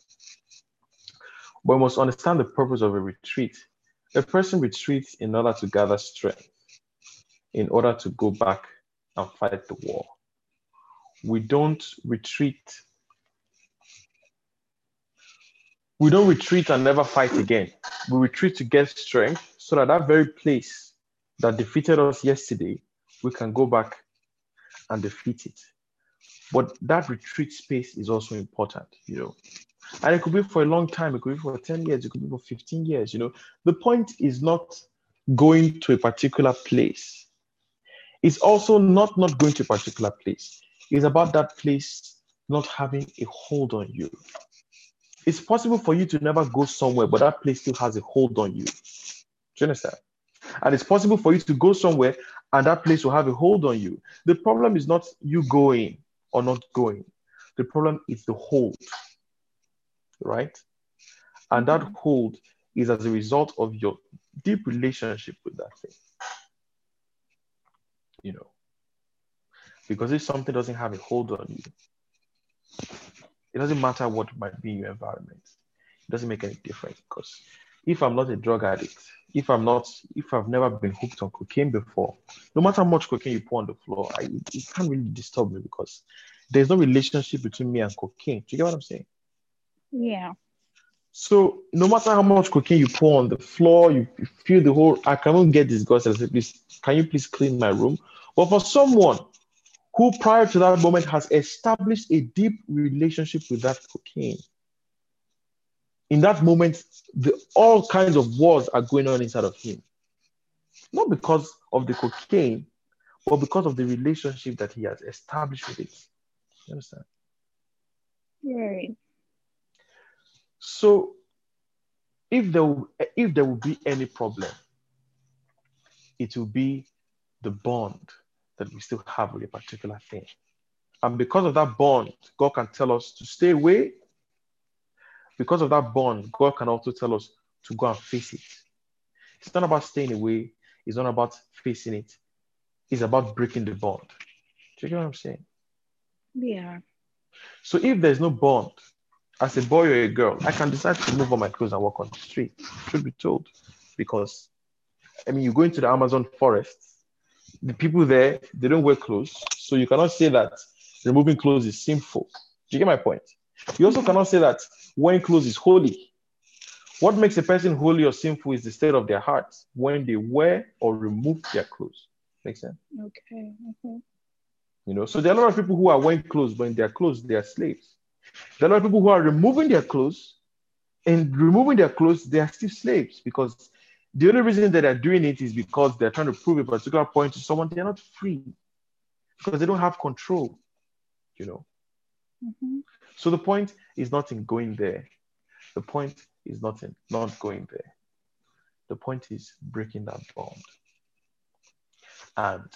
[SPEAKER 1] But we must understand the purpose of a retreat. A person retreats in order to gather strength, in order to go back and fight the war. We don't retreat. We don't retreat and never fight again. We retreat to get strength so that that very place that defeated us yesterday, we can go back and defeat it. But that retreat space is also important, you know. And it could be for a long time, it could be for 10 years, it could be for 15 years, you know. The point is not going to a particular place. It's also not not going to a particular place. It's about that place not having a hold on you. It's possible for you to never go somewhere, but that place still has a hold on you. Do you understand? And it's possible for you to go somewhere and that place will have a hold on you. The problem is not you going or not going. The problem is the hold, right? And that mm-hmm. hold is as a result of your deep relationship with that thing. You know, because if something doesn't have a hold on you, it doesn't matter what might be in your environment. It doesn't make any difference because if I'm not a drug addict, if I'm not, if I've never been hooked on cocaine before, no matter how much cocaine you pour on the floor, I, it, it can't really disturb me because there's no relationship between me and cocaine. Do you get what I'm saying?
[SPEAKER 3] yeah
[SPEAKER 1] So no matter how much cocaine you pour on the floor, you you feel the whole. I cannot get disgusted. I say, please, can you please clean my room? But for someone who prior to that moment has established a deep relationship with that cocaine, in that moment, the, all kinds of wars are going on inside of him. Not because of the cocaine, but because of the relationship that he has established with it. You understand?
[SPEAKER 3] right
[SPEAKER 1] So if there if there will be any problem, it will be the bond that we still have with a particular thing. And because of that bond, God can tell us to stay away. Because of that bond, God can also tell us to go and face it. It's not about staying away, it's not about facing it, it's about breaking the bond. Do you get what I'm saying?
[SPEAKER 3] yeah
[SPEAKER 1] So if there's no bond, as a boy or a girl, I can decide to move on my clothes and walk on the street. Should be told. Because I mean you go into the Amazon forest, the people there, they don't wear clothes. So you cannot say that removing clothes is sinful. Do you get my point? You also cannot say that wearing clothes is holy. What makes a person holy or sinful is the state of their hearts when they wear or remove their clothes. Make sense?
[SPEAKER 3] Okay. okay.
[SPEAKER 1] You know, so there are a lot of people who are wearing clothes, but in their clothes, they are slaves. There are a lot of people who are removing their clothes, and removing their clothes, they are still slaves because the only reason that they're doing it is because they're trying to prove a particular point to someone. They're not free because they don't have control, you know.
[SPEAKER 3] Mm-hmm.
[SPEAKER 1] So the point is not in going there. The point is not in not going there. The point is breaking that bond. And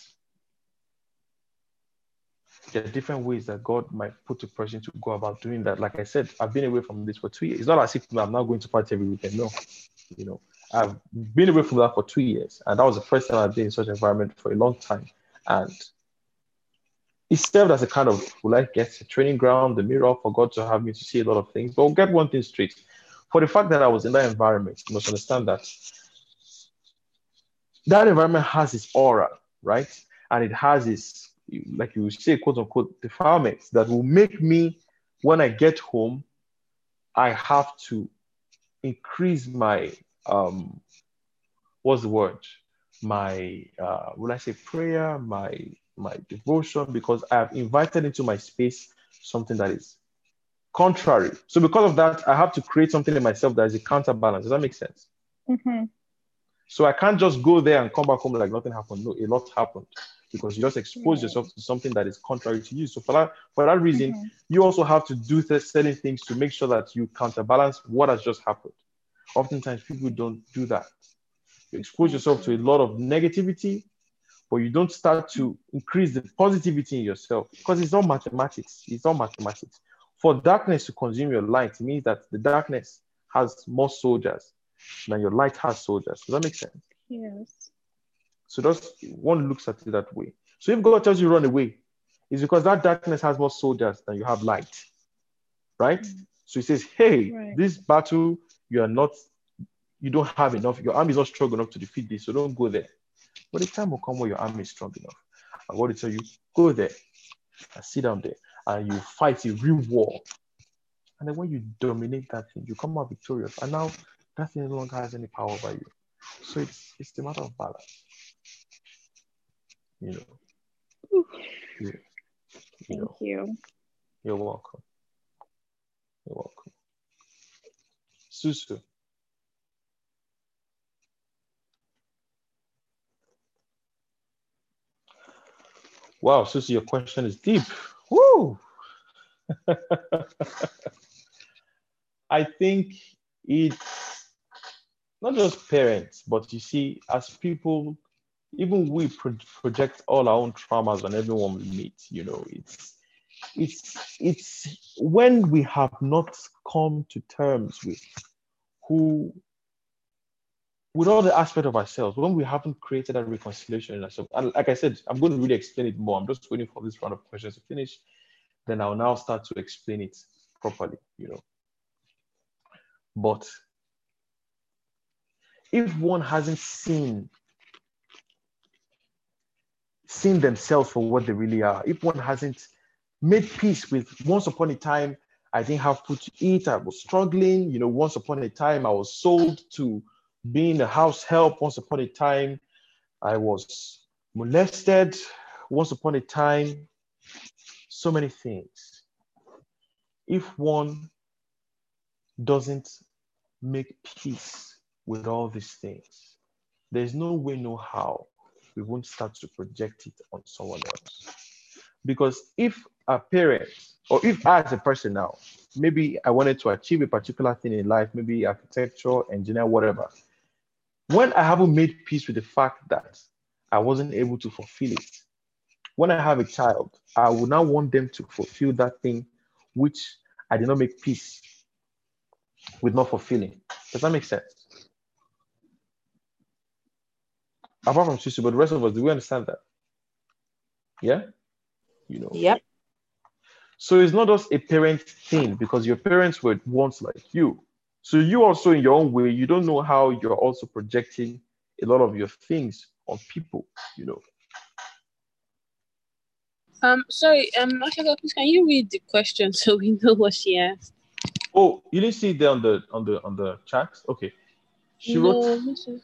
[SPEAKER 1] there are different ways that God might put a person to go about doing that. Like I said, I've been away from this for two years. It's not as if I'm not going to party every weekend. No, you know, I've been away from that for two years, and that was the first time I've been in such an environment for a long time. And it served as a kind of, will I a training ground, the mirror for God to have me to see a lot of things. But we'll get one thing straight. For the fact that I was in that environment, you must understand that that environment has its aura, right? And it has its, like you say, quote unquote, defilements that will make me, when I get home, I have to increase my, um, what's the word? My, uh, will I say prayer, my my devotion because I have invited into my space something that is contrary. So because of that, I have to create something in myself that is a counterbalance. Does that make sense?
[SPEAKER 3] Mm-hmm.
[SPEAKER 1] So I can't just go there and come back home like nothing happened. No, a lot happened because you just expose yourself to something that is contrary to you. So for that, for that reason, mm-hmm. you also have to do th- certain things to make sure that you counterbalance what has just happened. Oftentimes, people don't do that. You expose yourself to a lot of negativity but you don't start to increase the positivity in yourself because it's all mathematics. It's all mathematics. For darkness to consume your light means that the darkness has more soldiers than your light has soldiers. Does that make sense?
[SPEAKER 3] Yes.
[SPEAKER 1] So that's one looks at it that way. So if God tells you run away, it's because that darkness has more soldiers than you have light. Right? Mm. So he says, Hey, right. this battle, you are not, you don't have enough, your army is not strong enough to defeat this, so don't go there. But the time will come where your army is strong enough. I'm going to tell you, go there and sit down there and you fight a real war. And then when you dominate that thing, you come out victorious. And now that thing no longer has any power over you. So it's it's the matter of balance. You know.
[SPEAKER 3] Yeah. You Thank know. you.
[SPEAKER 1] You're welcome. You're welcome. Susu. Wow, Susie, your question is deep. Woo! I think it's not just parents, but you see, as people, even we pro- project all our own traumas on everyone we meet. You know, it's it's it's when we have not come to terms with who with all the aspect of ourselves, when we haven't created that reconciliation in ourselves, and like I said, I'm going to really explain it more. I'm just waiting for this round of questions to finish. Then I'll now start to explain it properly, you know. But if one hasn't seen seen themselves for what they really are, if one hasn't made peace with once upon a time, I didn't have food to eat, I was struggling, you know, once upon a time I was sold to being a house help once upon a time. I was molested once upon a time. So many things. If one doesn't make peace with all these things, there's no way, no how we won't start to project it on someone else. Because if a parent, or if I as a person now, maybe I wanted to achieve a particular thing in life, maybe architecture, engineer, whatever, when I haven't made peace with the fact that I wasn't able to fulfill it, when I have a child, I will now want them to fulfill that thing which I did not make peace with not fulfilling. Does that make sense? Apart from Susu, but the rest of us, do we understand that? Yeah? You know.
[SPEAKER 2] Yep.
[SPEAKER 1] So it's not just a parent thing because your parents were once like you. So you also, in your own way, you don't know how you're also projecting a lot of your things on people, you know.
[SPEAKER 6] Um, sorry, um, Ashaka, please can you read the question so we know what she asked?
[SPEAKER 1] Oh, you didn't see it there on the on the on the chat? Okay. She
[SPEAKER 6] no,
[SPEAKER 1] wrote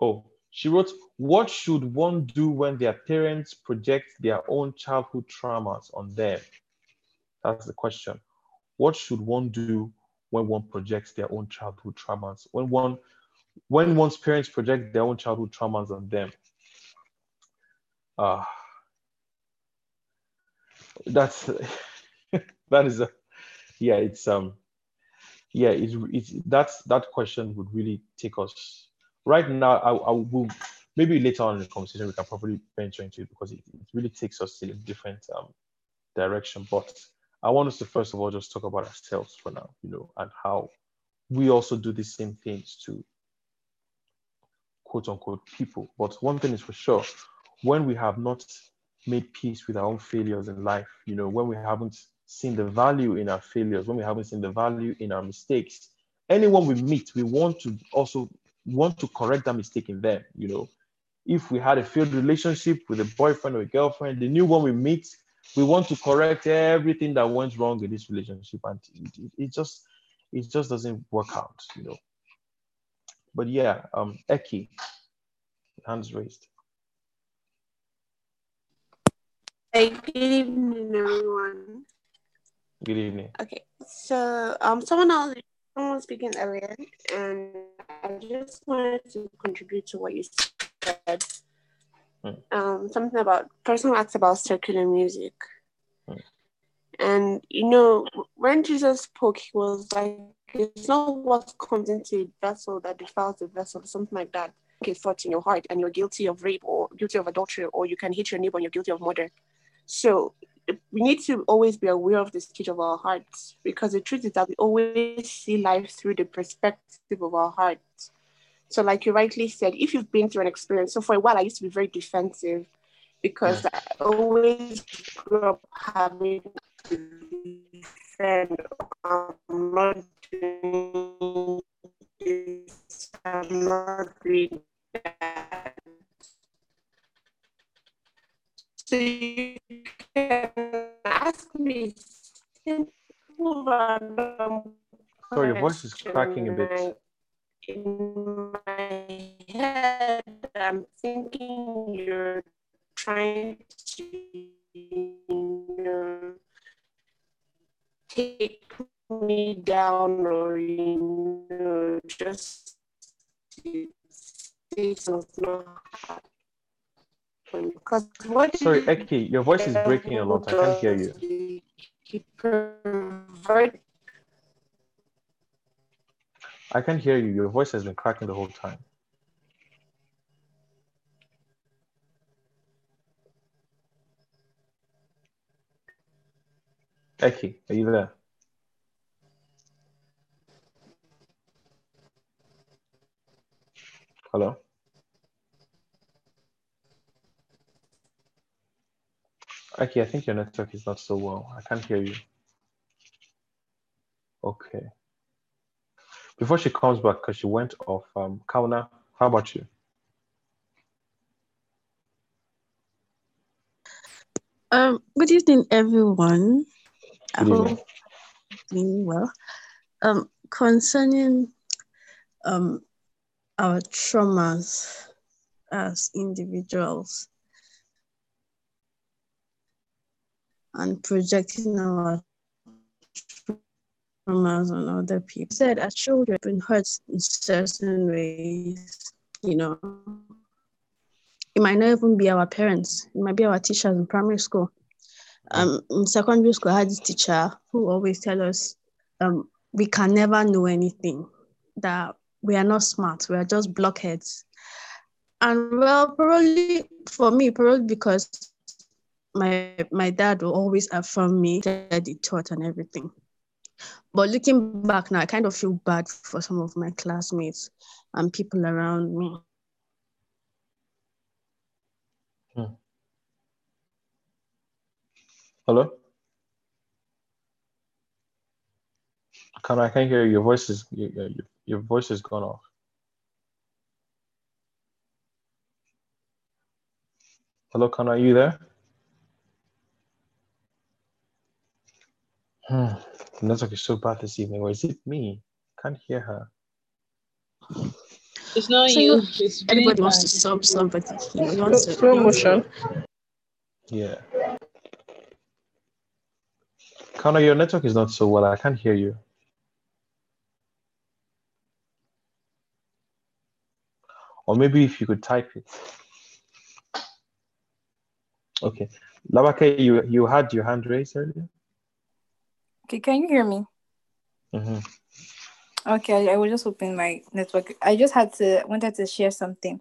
[SPEAKER 1] oh, she wrote, What should one do when their parents project their own childhood traumas on them? That's the question. What should one do when one projects their own childhood traumas? When one when one's parents project their own childhood traumas on them? Ah, that's that is a yeah. It's um yeah. It's it's that's that question would really take us right now. I, I will maybe later on in the conversation we can probably venture into it because it, it really takes us in a different um direction. But I want us to first of all just talk about ourselves for now, you know, and how we also do the same things to quote unquote people. But one thing is for sure, when we have not made peace with our own failures in life, you know, when we haven't seen the value in our failures, when we haven't seen the value in our mistakes, anyone we meet, we want to also want to correct that mistake in them, you know. If we had a failed relationship with a boyfriend or a girlfriend, the new one we meet, we want to correct everything that went wrong in this relationship, and it, it, just it just doesn't work out, you know. But yeah, um, Eki, hands raised.
[SPEAKER 8] Hey, good evening, everyone.
[SPEAKER 1] Good evening.
[SPEAKER 8] Okay, so um, someone else, someone was speaking earlier, and I just wanted to contribute to what you said.
[SPEAKER 1] Hmm.
[SPEAKER 8] Um, something about person asked about secular music,
[SPEAKER 1] Hmm.
[SPEAKER 8] and you know when Jesus spoke, he was like, "It's not what comes into a vessel that defiles the vessel," something like that. Okay, thoughts in your heart, and you're guilty of rape or guilty of adultery, or you can hit your neighbor and you're guilty of murder. So we need to always be aware of the state of our hearts because the truth is that we always see life through the perspective of our hearts. So, like you rightly said, if you've been through an experience, so for a while I used to be very defensive because I always grew up having to defend. I'm not doing this, I'm not doing that. So you can ask me simple
[SPEAKER 1] Sorry, your voice is cracking a bit.
[SPEAKER 8] In my head, I'm thinking you're trying to you know, take me down or you know just to say something not happen. Because what
[SPEAKER 1] Sorry, Eki, your voice is breaking a lot. I can't hear you.
[SPEAKER 8] He
[SPEAKER 1] I can't hear you. Your voice has been cracking the whole time. Eki, are you there? Hello? Eki, I think your network is not so well. I can't hear you. Okay. Before she comes back, because she went off, um, Kauna, how about you?
[SPEAKER 9] Um, good evening, everyone. I
[SPEAKER 1] Good
[SPEAKER 9] hope you're doing well. Um, concerning um our traumas as individuals and projecting our traumas on other people. Said as children, been hurt in certain ways, you know. It might not even be our parents, it might be our teachers in primary school. Um, in secondary school, I had this teacher who always tell us, um, we can never know anything, that we are not smart, we are just blockheads. And well, probably for me, probably because my my dad will always affirm me that he taught and everything. But looking back now, I kind of feel bad for some of my classmates and people around me.
[SPEAKER 1] Hello? Kauna, I can't hear you. Your voice is your, your, voice has gone off. Hello, Kauna, are you there? Hmm. The network is so bad this evening. Or is it me? Can't hear her.
[SPEAKER 6] It's not
[SPEAKER 9] So
[SPEAKER 6] you.
[SPEAKER 9] you-
[SPEAKER 6] It's
[SPEAKER 9] Everybody wants to sub somebody. You want to-
[SPEAKER 7] Slow motion.
[SPEAKER 1] Yeah. Kauna, your network is not so well. I can't hear you. Or maybe if you could type it. Okay. Labake, you, you had your hand raised earlier?
[SPEAKER 10] Okay, can you hear me?
[SPEAKER 1] hmm
[SPEAKER 10] Okay, I, was just hoping my network. I just had to wanted to share something,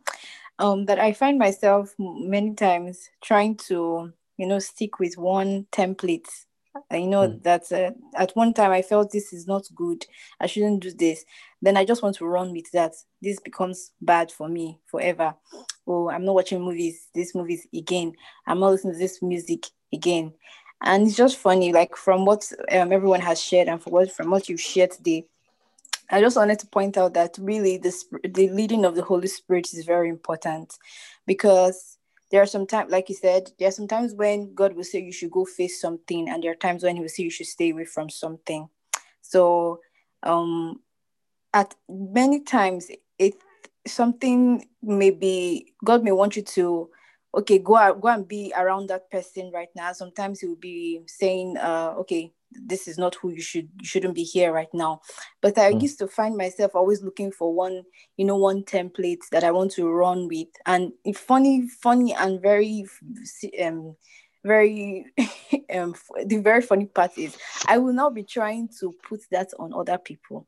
[SPEAKER 10] um, that I find myself many times trying to, you know, stick with one template. I know
[SPEAKER 1] Hmm.
[SPEAKER 10] that uh, at one time I felt this is not good. I shouldn't do this. Then I just want to run with that. This becomes bad for me forever. Oh, I'm not watching movies. This movies again. I'm not listening to this music again. And it's just funny, like from what um, everyone has shared and from what from what you've shared today. I just wanted to point out that really the the leading of the Holy Spirit is very important because there are some times, like you said, there are some times when God will say you should go face something, and there are times when He will say you should stay away from something. So, um, at many times, it something may be God may want you to okay go out go and be around that person right now sometimes he will be saying uh okay this is not who you should you shouldn't be here right now but i
[SPEAKER 1] Mm.
[SPEAKER 10] used to find myself always looking for one you know one template that i want to run with and funny funny and very um very um the very funny part is i will now be trying to put that on other people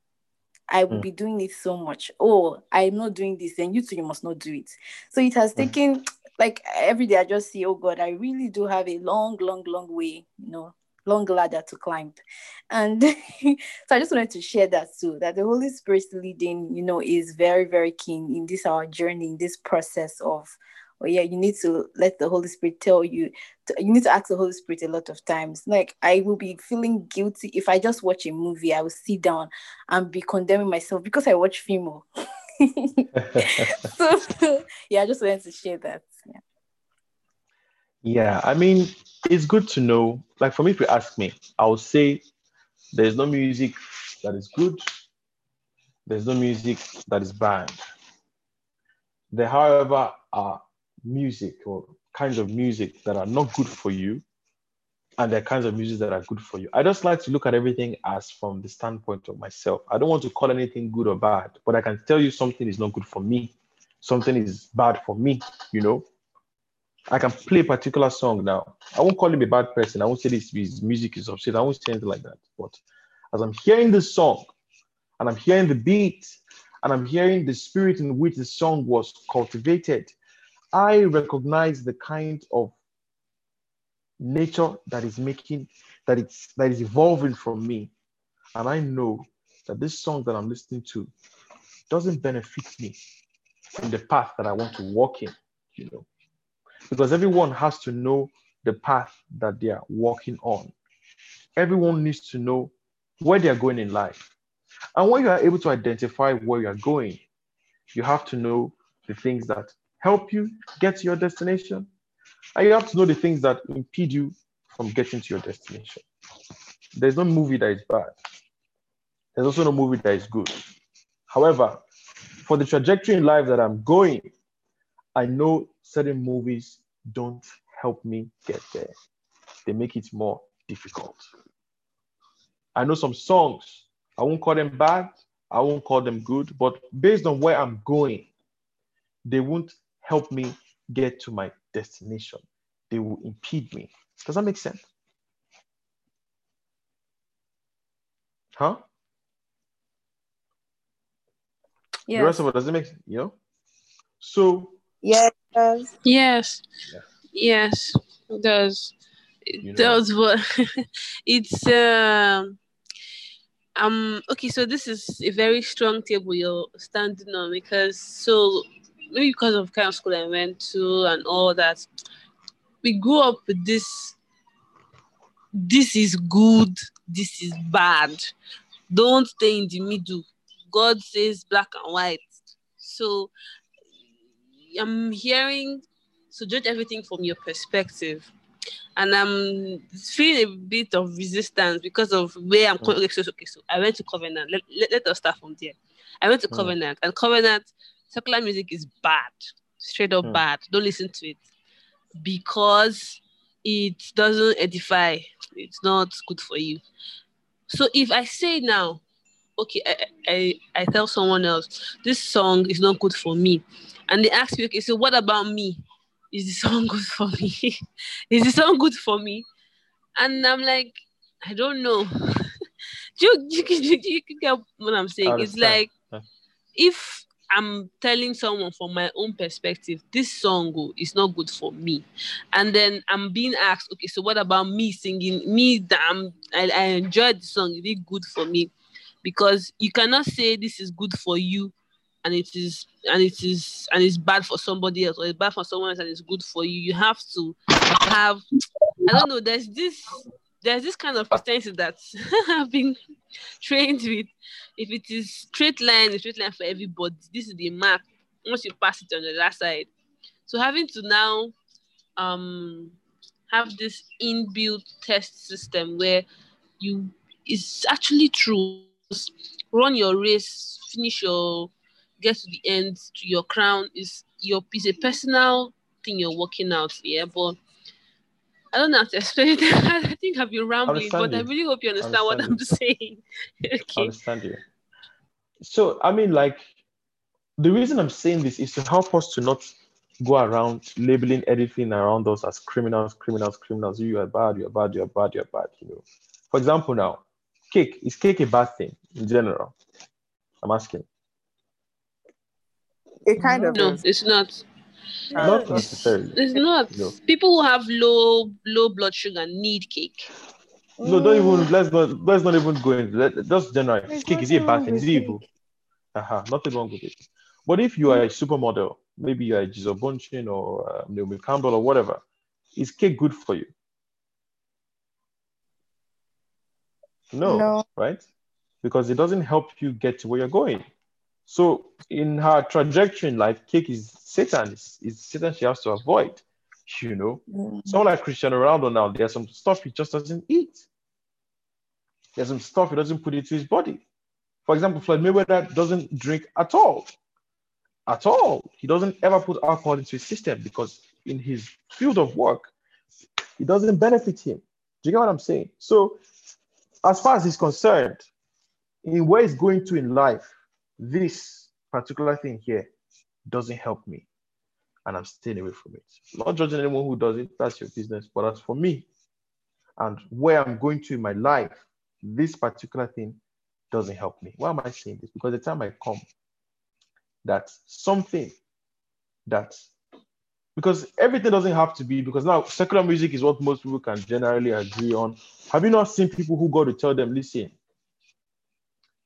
[SPEAKER 10] I will
[SPEAKER 1] Mm.
[SPEAKER 10] be doing it so much. Oh, I'm not doing this, then you too, you must not do it. So it has
[SPEAKER 1] Mm.
[SPEAKER 10] taken like every day I just see, oh God, I really do have a long, long, long way, you know, long ladder to climb. And so I just wanted to share that too, that the Holy Spirit's leading, you know, is very, very keen in this our journey, in this process of oh yeah, you need to let the Holy Spirit tell you. To, you need to ask the Holy Spirit a lot of times. Like I will be feeling guilty if I just watch a movie. I will sit down and be condemning myself because I watch film. so yeah, I just wanted to share that. Yeah.
[SPEAKER 1] I mean, it's good to know. Like for me, if you ask me, I would say there's no music that is good, there's no music that is bad. There, however, are music or kinds of music that are not good for you, and there are kinds of music that are good for you. I just like to look at everything as from the standpoint of myself. I don't want to call anything good or bad, but I can tell you something is not good for me, something is bad for me, you know. I can play a particular song now. I won't call him a bad person. I won't say this his music is upset. I won't say anything like that. But as I'm hearing the song and I'm hearing the beat and I'm hearing the spirit in which the song was cultivated, I recognize the kind of nature that is making that it's that is evolving from me. And I know that this song that I'm listening to doesn't benefit me in the path that I want to walk in, you know because everyone has to know the path that they are walking on. Everyone needs to know where they are going in life. And when you are able to identify where you are going, you have to know the things that help you get to your destination. And you have to know the things that impede you from getting to your destination. There's no movie that is bad. There's also no movie that is good. However, for the trajectory in life that I'm going, I know certain movies don't help me get there. They make it more difficult. I know some songs, I won't call them bad, I won't call them good, but based on where I'm going, they won't help me get to my destination. They will impede me. Does that make sense? Huh? The rest of it does it make sense? You know? So
[SPEAKER 10] Yes.
[SPEAKER 6] Yes.
[SPEAKER 1] Yeah.
[SPEAKER 6] Yes. It does. It
[SPEAKER 1] You know.
[SPEAKER 6] does what it's um um okay, so this is a very strong table you're standing on because so maybe because of kind of school I went to and all that, we grew up with this this is good, this is bad. Don't stay in the middle. God says black and white. So I'm hearing so judge everything from your perspective. and I'm feeling a bit of resistance because of where I'm. Okay, so, okay, so I went to Covenant. Let, let, let us start from there. I went to mm. Covenant, and Covenant secular music is bad, straight up mm. bad. Don't listen to it because it doesn't edify. It's not good for you. So if I say now, okay, I, I, I tell someone else this song is not good for me, and they ask me, okay, so what about me? is the song good for me? is the song good for me? And I'm like, I don't know. do, you, do, you, do, you, get what I'm saying? It's like if I'm telling someone from my own perspective, this song oh, is not good for me. And then I'm being asked, okay, so what about me singing? Me I'm, I, I enjoyed the song, is it good for me? Because you cannot say this is good for you and it is and it is and it's bad for somebody else or it's bad for someone else and it's good for you you have to have i don't know there's this there's this kind of Christianity that I've been trained with. If it is straight line, a straight line for everybody, this is the mark. Once you pass it on the other side. So having to now um have this inbuilt test system where you it's actually true. Run your race, finish your get to the end to your crown is your is a personal thing you're working out here, but I don't know how to explain it. I think I've been rambling, but you. I really hope you understand, what I'm saying. okay.
[SPEAKER 1] I understand you. So I mean, like the reason I'm saying this is to help us to not go around labeling everything around us as criminals, criminals, criminals. You are bad, you're bad, you're bad, you're bad. You know. For example, now, cake is cake a bad thing in general? I'm asking.
[SPEAKER 7] It kind of
[SPEAKER 6] no, is. it's not.
[SPEAKER 1] Not necessarily.
[SPEAKER 6] It's not. No. People who have low low blood sugar need cake.
[SPEAKER 1] No, don't even let's not let's not even go into that. Just general. Cake is it a bad thing? Is it evil? Uh-huh. Nothing wrong with it. But if you are a supermodel, maybe you are a Gisele Bündchen or uh, Naomi Campbell or whatever, is cake good for you? No, no, right? Because it doesn't help you get to where you're going. So in her trajectory in life, cake is Satan. Is, is Satan she has to avoid. You know, mm-hmm. someone like Cristiano Ronaldo now, there's some stuff he just doesn't eat. There's some stuff he doesn't put into his body. For example, Floyd Mayweather doesn't drink at all. At all. He doesn't ever put alcohol into his system because in his field of work, it doesn't benefit him. Do you get what I'm saying? So, as far as he's concerned, in where he's going to in life, this particular thing here doesn't help me and I'm staying away from it. Not judging anyone who does it, that's your business. But as for me and where I'm going to in my life, this particular thing doesn't help me. Why am I saying this? Because the time I come, that something that because everything doesn't have to be because now secular music is what most people can generally agree on. Have you not seen people who go to tell them, listen,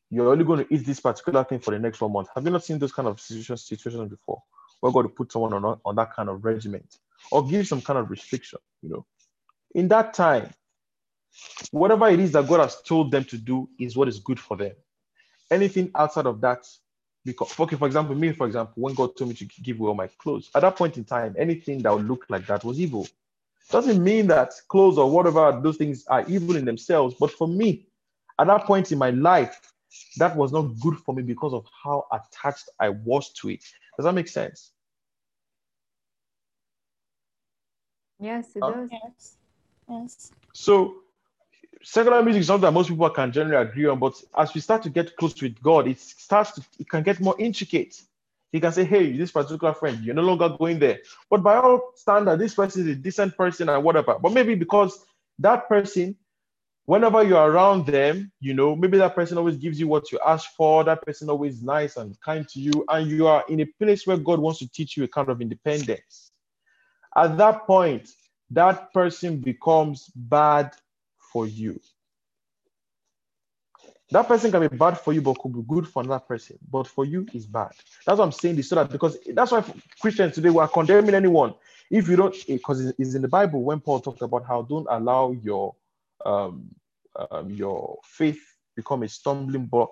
[SPEAKER 1] you're only going to eat this particular thing for the next one month. Have you not seen those kind of situations, situations before? We're going to put someone on, on that kind of regiment or give some kind of restriction, you know. In that time, whatever it is that God has told them to do is what is good for them. Anything outside of that, because okay, for example, me, for example, when God told me to give away all my clothes, at that point in time, anything that would look like that was evil. Doesn't mean that clothes or whatever those things are evil in themselves, but for me, at that point in my life, that was not good for me because of how attached I was to it. Does that make sense?
[SPEAKER 11] Yes, it does. Yes. Yes.
[SPEAKER 1] So secular music is something that most people can generally agree on, but as we start to get close with God, it starts to it can get more intricate. He can say, Hey, this particular friend, you're no longer going there. But by all standard, this person is a decent person and whatever. But maybe because that person whenever you're around them, you know, maybe that person always gives you what you ask for, that person always nice and kind to you, and you are in a place where God wants to teach you a kind of independence. At that point, that person becomes bad for you. That person can be bad for you, but could be good for another person. But for you, is bad. That's what I'm saying this so that because that's why Christians today we are condemning anyone. If you don't, because it's in the Bible when Paul talked about how don't allow your um, um, your faith become a stumbling block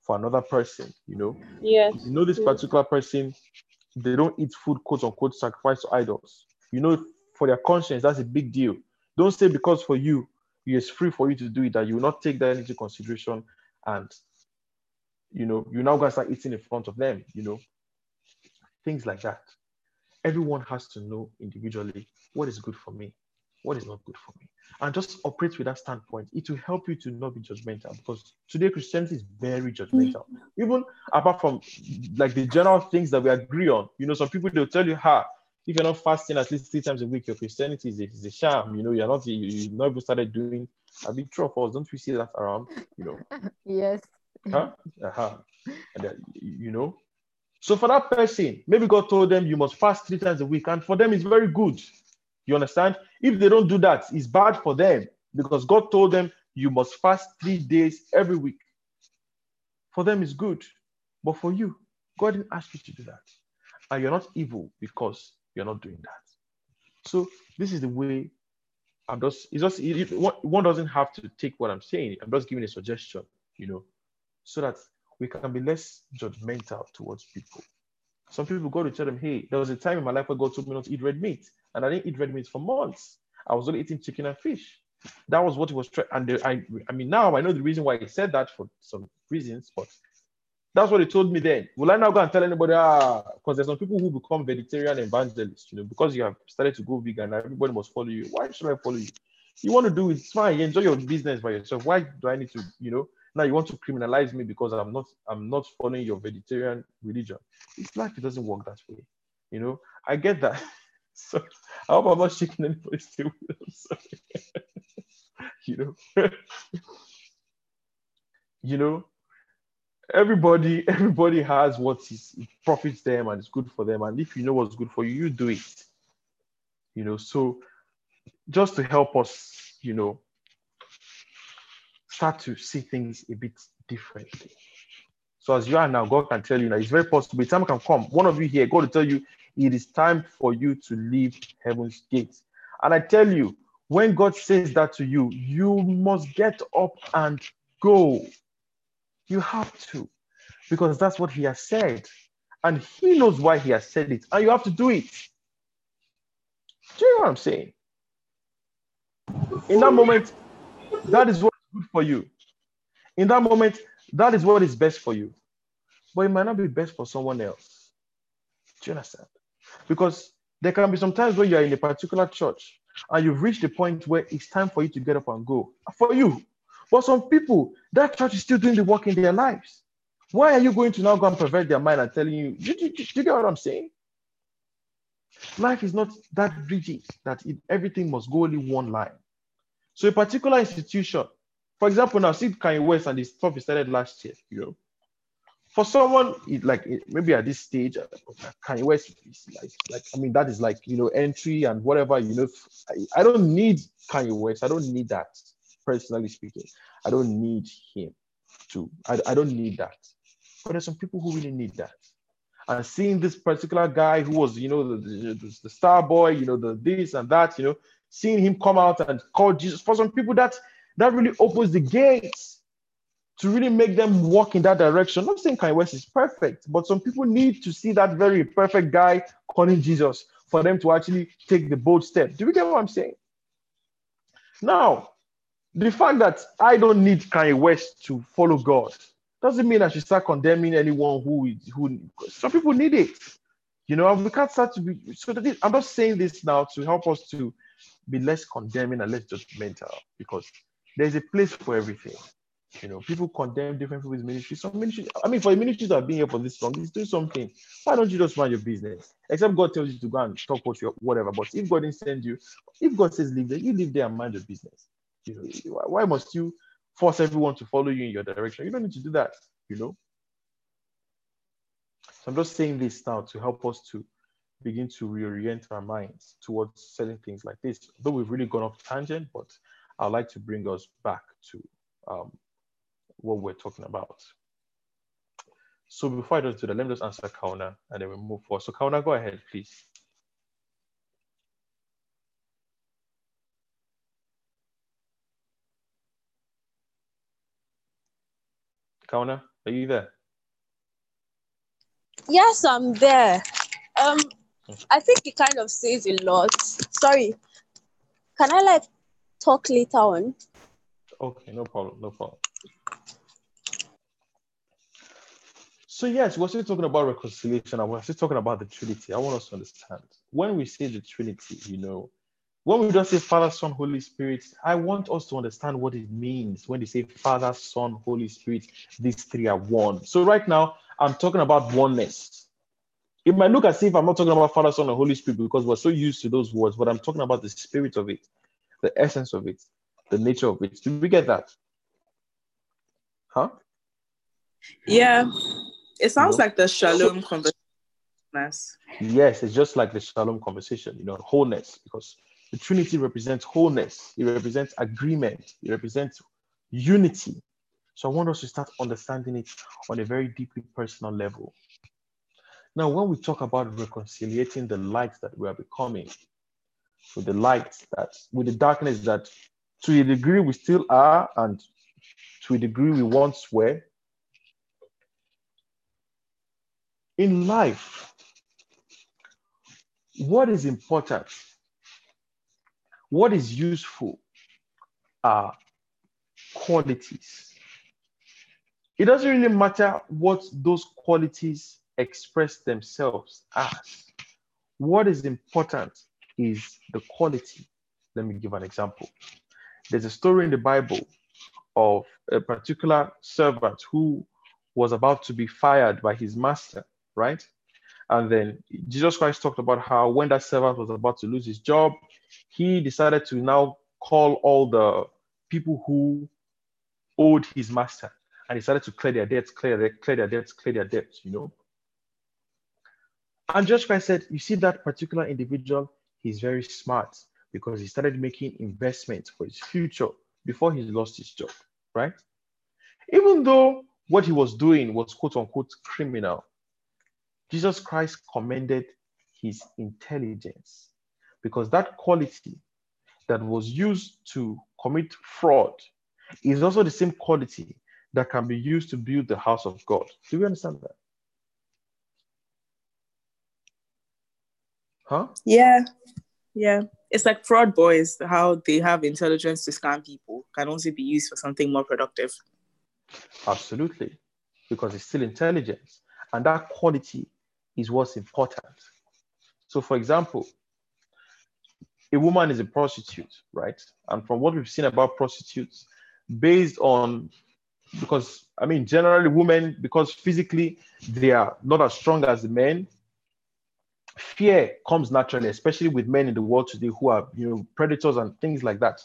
[SPEAKER 1] for another person. You know,
[SPEAKER 6] yes.
[SPEAKER 1] You know this particular person, they don't eat food, quote unquote, sacrifice to idols. You know, for their conscience, that's a big deal. Don't say because for you, it's free for you to do it that you will not take that into consideration and you know you're now gonna start eating in front of them, you know, things like that. Everyone has to know individually what is good for me, what is not good for me, and just operate with that standpoint. It will help you to not be judgmental because today Christianity is very judgmental. Mm. Even apart from like the general things that we agree on, you know, some people they'll tell you, "Ha, if you're not fasting at least three times a week, your Christianity is a, is a sham. You know, you're not you, you've not even started doing a big true of us. Don't we see that around? You know.
[SPEAKER 11] yes.
[SPEAKER 1] Huh? Uh-huh. And then, you know. So for that person, maybe God told them you must fast three times a week, and for them it's very good. You understand? If they don't do that, it's bad for them because God told them you must fast three days every week. For them, it's good. But for you, God didn't ask you to do that. And you're not evil because you're not doing that. So this is the way I'm just, it's just, it, one doesn't have to take what I'm saying. I'm just giving a suggestion, you know, so that we can be less judgmental towards people. Some people go to tell them, hey, there was a time in my life where God told me not to eat red meat, and I didn't eat red meat for months. I was only eating chicken and fish. That was what he was trying. And the, I, I mean, now I know the reason why he said that for some reasons, but that's what he told me then. Will I now go and tell anybody? Ah, because there's some people who become vegetarian evangelists, you know, because you have started to go vegan, everybody must follow you. Why should I follow you? You want to do it, it's fine. You enjoy your business by yourself. Why do I need to, you know? Now you want to criminalize me because I'm not, I'm not following your vegetarian religion. It's life, it doesn't work that way. You know, I get that. so I hope I'm not shaking anybody's sorry. you know. you know, everybody everybody has what is profits them and it's good for them. And if you know what's good for you you do it. You know so just to help us you know start to see things a bit differently. So as you are now god can tell you now it's very possible. Time can come. One of you here god will tell you it is time for you to leave heaven's gates. And i tell you when god says that to you you must get up and go you have to, because that's what he has said. And he knows why he has said it. And you have to do it. Do you know what I'm saying? In that moment, that is what is good for you. In that moment, that is what is best for you. But it might not be best for someone else. Do you understand? Because there can be some times when you're in a particular church and you've reached the point where it's time for you to get up and go. For you, but some people, that church is still doing the work in their lives. Why are you going to now go and pervert their mind and telling you, do, you get what I'm saying? Life is not that rigid that it, everything must go only one line. So a particular institution, for example, now see Kanye West and this stuff he started last year, you know. For someone like maybe at this stage, Kanye West is like, like I mean, that is like you know entry and whatever you know. I, I don't need Kanye West. I don't need that personally speaking. I don't need him to, I, I don't need that. But there's some people who really need that. And seeing this particular guy who was, you know, the, the, the star boy, you know, the this and that, you know, seeing him come out and call Jesus, for some people that that really opens the gates to really make them walk in that direction. Not saying Kanye West is perfect, but some people need to see that very perfect guy calling Jesus for them to actually take the bold step. Do you get what I'm saying? Now, the fact that I don't need Kanye West to follow God doesn't mean I should start condemning anyone who who some people need it. You know, we can't start to be so that I'm not saying this now to help us to be less condemning and less judgmental because there's a place for everything. You know, people condemn different people's ministries. Some ministries, I mean, for ministries that are being here for this long, it's doing something. Why don't you just mind your business? Except God tells you to go and talk what you whatever. But if God didn't send you, if God says live there, you live there and mind your business. You why must you force everyone to follow you in your direction? You don't need to do that, you know. So I'm just saying this now to help us to begin to reorient our minds towards certain things like this. Though we've really gone off tangent, but I'd like to bring us back to um, what we're talking about. So before I just do that, let me just answer Kauna and then we move forward. So Kauna, go ahead, please. Kauna, are you there?
[SPEAKER 2] Yes, I'm there. Um,
[SPEAKER 9] I think it kind of says a lot. Sorry. Can I like talk later on?
[SPEAKER 1] Okay, no problem, no problem. So yes, we're still talking about reconciliation and we're still talking about the Trinity. I want us to understand. When we say the Trinity, you know, when we just say Father, Son, Holy Spirit, I want us to understand what it means when they say Father, Son, Holy Spirit, these three are one. So right now, I'm talking about oneness. It might look as if I'm not talking about Father, Son, and Holy Spirit because we're so used to those words, but I'm talking about the spirit of it, the essence of it, the nature of it. Did we get that? Huh?
[SPEAKER 7] Yeah. It sounds like the shalom conversation.
[SPEAKER 1] Yes, it's just like the shalom conversation, you know, wholeness, because the Trinity represents wholeness, it represents agreement, it represents unity. So I want us to start understanding it on a very deeply personal level. Now, when we talk about reconciliating the light that we are becoming, with the light that, with the darkness that to a degree we still are, and to a degree we once were, in life, what is important, what is useful are qualities. It doesn't really matter what those qualities express themselves as. What is important is the quality. Let me give an example. There's a story in the Bible of a particular servant who was about to be fired by his master right? And then Jesus Christ talked about how when that servant was about to lose his job, he decided to now call all the people who owed his master and he started to clear their debts, clear their, clear their debts, clear their debts, you know. And Jesus Christ said, You see that particular individual, he's very smart because he started making investments for his future before he lost his job, right? Even though what he was doing was quote unquote criminal, Jesus Christ commended his intelligence because that quality that was used to commit fraud is also the same quality that can be used to build the house of God. Do you understand that? Huh?
[SPEAKER 7] Yeah. Yeah. It's like fraud boys, how they have intelligence to scam people can also be used for something more productive.
[SPEAKER 1] Absolutely. Because it's still intelligence. And that quality is what's important. So, for example, a woman is a prostitute, right? And from what we've seen about prostitutes, based on because I mean, generally, women, because physically they are not as strong as the men, fear comes naturally, especially with men in the world today who are, you know, predators and things like that.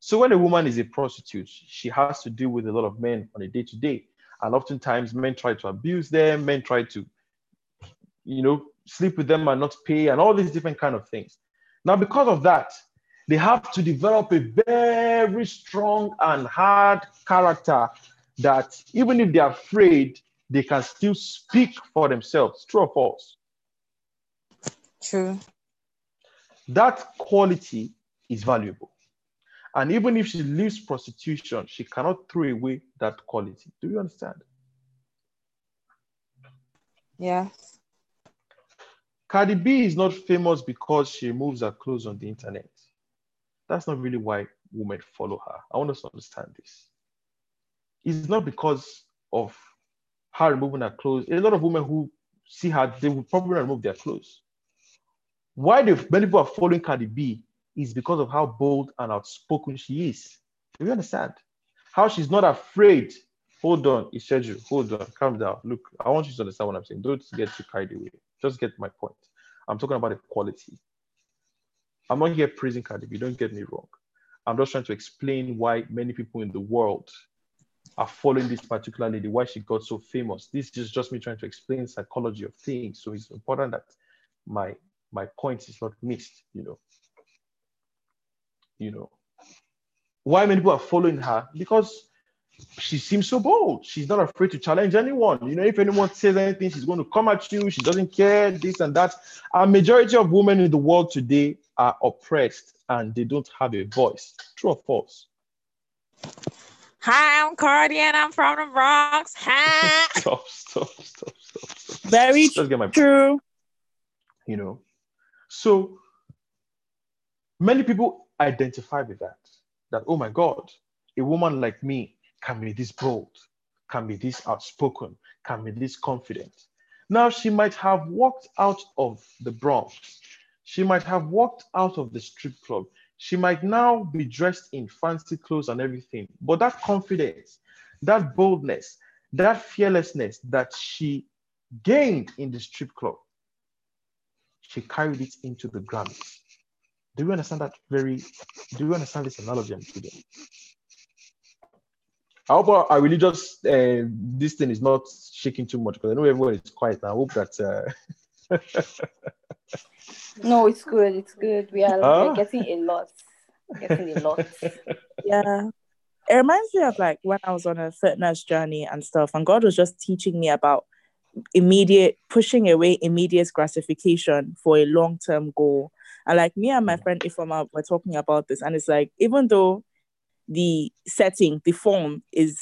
[SPEAKER 1] So when a woman is a prostitute, she has to deal with a lot of men on a day to day. And oftentimes men try to abuse them, men try to you know, sleep with them and not pay, and all these different kind of things. Now, because of that, they have to develop a very strong and hard character that even if they're afraid, they can still speak for themselves. True or false?
[SPEAKER 2] True.
[SPEAKER 1] That quality is valuable. And even if she leaves prostitution, she cannot throw away that quality. Do you understand?
[SPEAKER 2] Yeah.
[SPEAKER 1] Cardi B is not famous because she removes her clothes on the internet. That's not really why women follow her. I want us to understand this. It's not because of her removing her clothes. A lot of women who see her, they will probably remove their clothes. Why the many people are following Cardi B is because of how bold and outspoken she is. Do you understand? How she's not afraid. Hold on, it's schedule. Hold on, calm down. Look, I want you to understand what I'm saying. Don't get too carried away. Just get my point. I'm talking about equality. I'm not here praising Cardi B, don't get me wrong. I'm just trying to explain why many people in the world are following this particular lady, why she got so famous. This is just me trying to explain psychology of things. So it's important that my my point is not missed, you know. You know. Why many people are following her? Because she seems so bold. She's not afraid to challenge anyone. You know, if anyone says anything, she's going to come at you. She doesn't care, this and that. A majority of women in the world today are oppressed and they don't have a voice. True or false?
[SPEAKER 2] Hi, I'm Cardi and I'm from the Bronx. Hi.
[SPEAKER 1] stop, stop, stop, stop, stop.
[SPEAKER 7] Very
[SPEAKER 1] Let's get my
[SPEAKER 7] true.
[SPEAKER 1] You know, So many people identify with that. That, oh my God, a woman like me can be this bold, can be this outspoken, can be this confident. Now she might have walked out of the Bronx. She might have walked out of the strip club. She might now be dressed in fancy clothes and everything. But that confidence, that boldness, that fearlessness that she gained in the strip club, she carried it into the Grammys. Do you understand that very? Do you understand this analogy I'm giving? I hope I really just uh, this thing is not shaking too much because I know everyone is quiet. I hope that. Uh...
[SPEAKER 10] no, it's good. It's good. We are huh? getting a lot. Getting a lot.
[SPEAKER 7] yeah. It reminds me of like when I was on a fitness journey and stuff, and God was just teaching me about immediate pushing away immediate gratification for a long-term goal. And like me and my friend Ifeoma were talking about this, and it's like even though the setting, the form is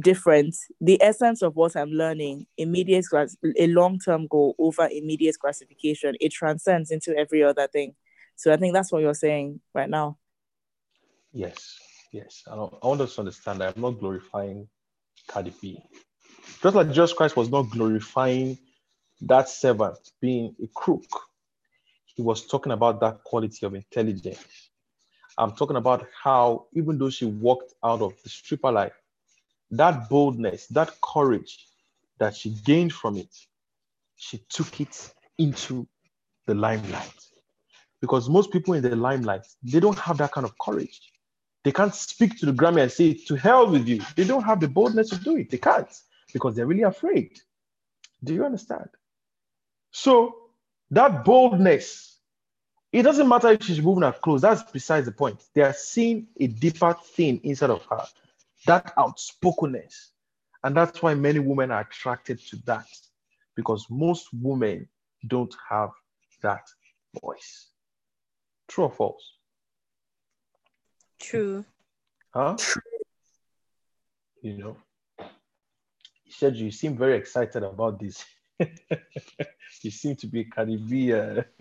[SPEAKER 7] different, the essence of what I'm learning, immediate a long-term goal over immediate gratification, it transcends into every other thing. So I think that's what you're saying right now.
[SPEAKER 1] Yes, yes. I, I want us to understand that I'm not glorifying Cardi B. Just like Jesus Christ was not glorifying that servant being a crook, he was talking about that quality of intelligence. I'm talking about how, even though she walked out of the stripper life, that boldness, that courage that she gained from it, she took it into the limelight. Because most people in the limelight, they don't have that kind of courage. They can't speak to the Grammy and say, to hell with you. They don't have the boldness to do it. They can't because they're really afraid. Do you understand? So that boldness, it doesn't matter if she's moving her clothes. That's besides the point. They are seeing a deeper thing inside of her, that outspokenness. And that's why many women are attracted to that because most women don't have that voice. True or false?
[SPEAKER 2] True.
[SPEAKER 1] Huh?
[SPEAKER 2] True.
[SPEAKER 1] You know, said you seem very excited about this. you seem to be. Uh...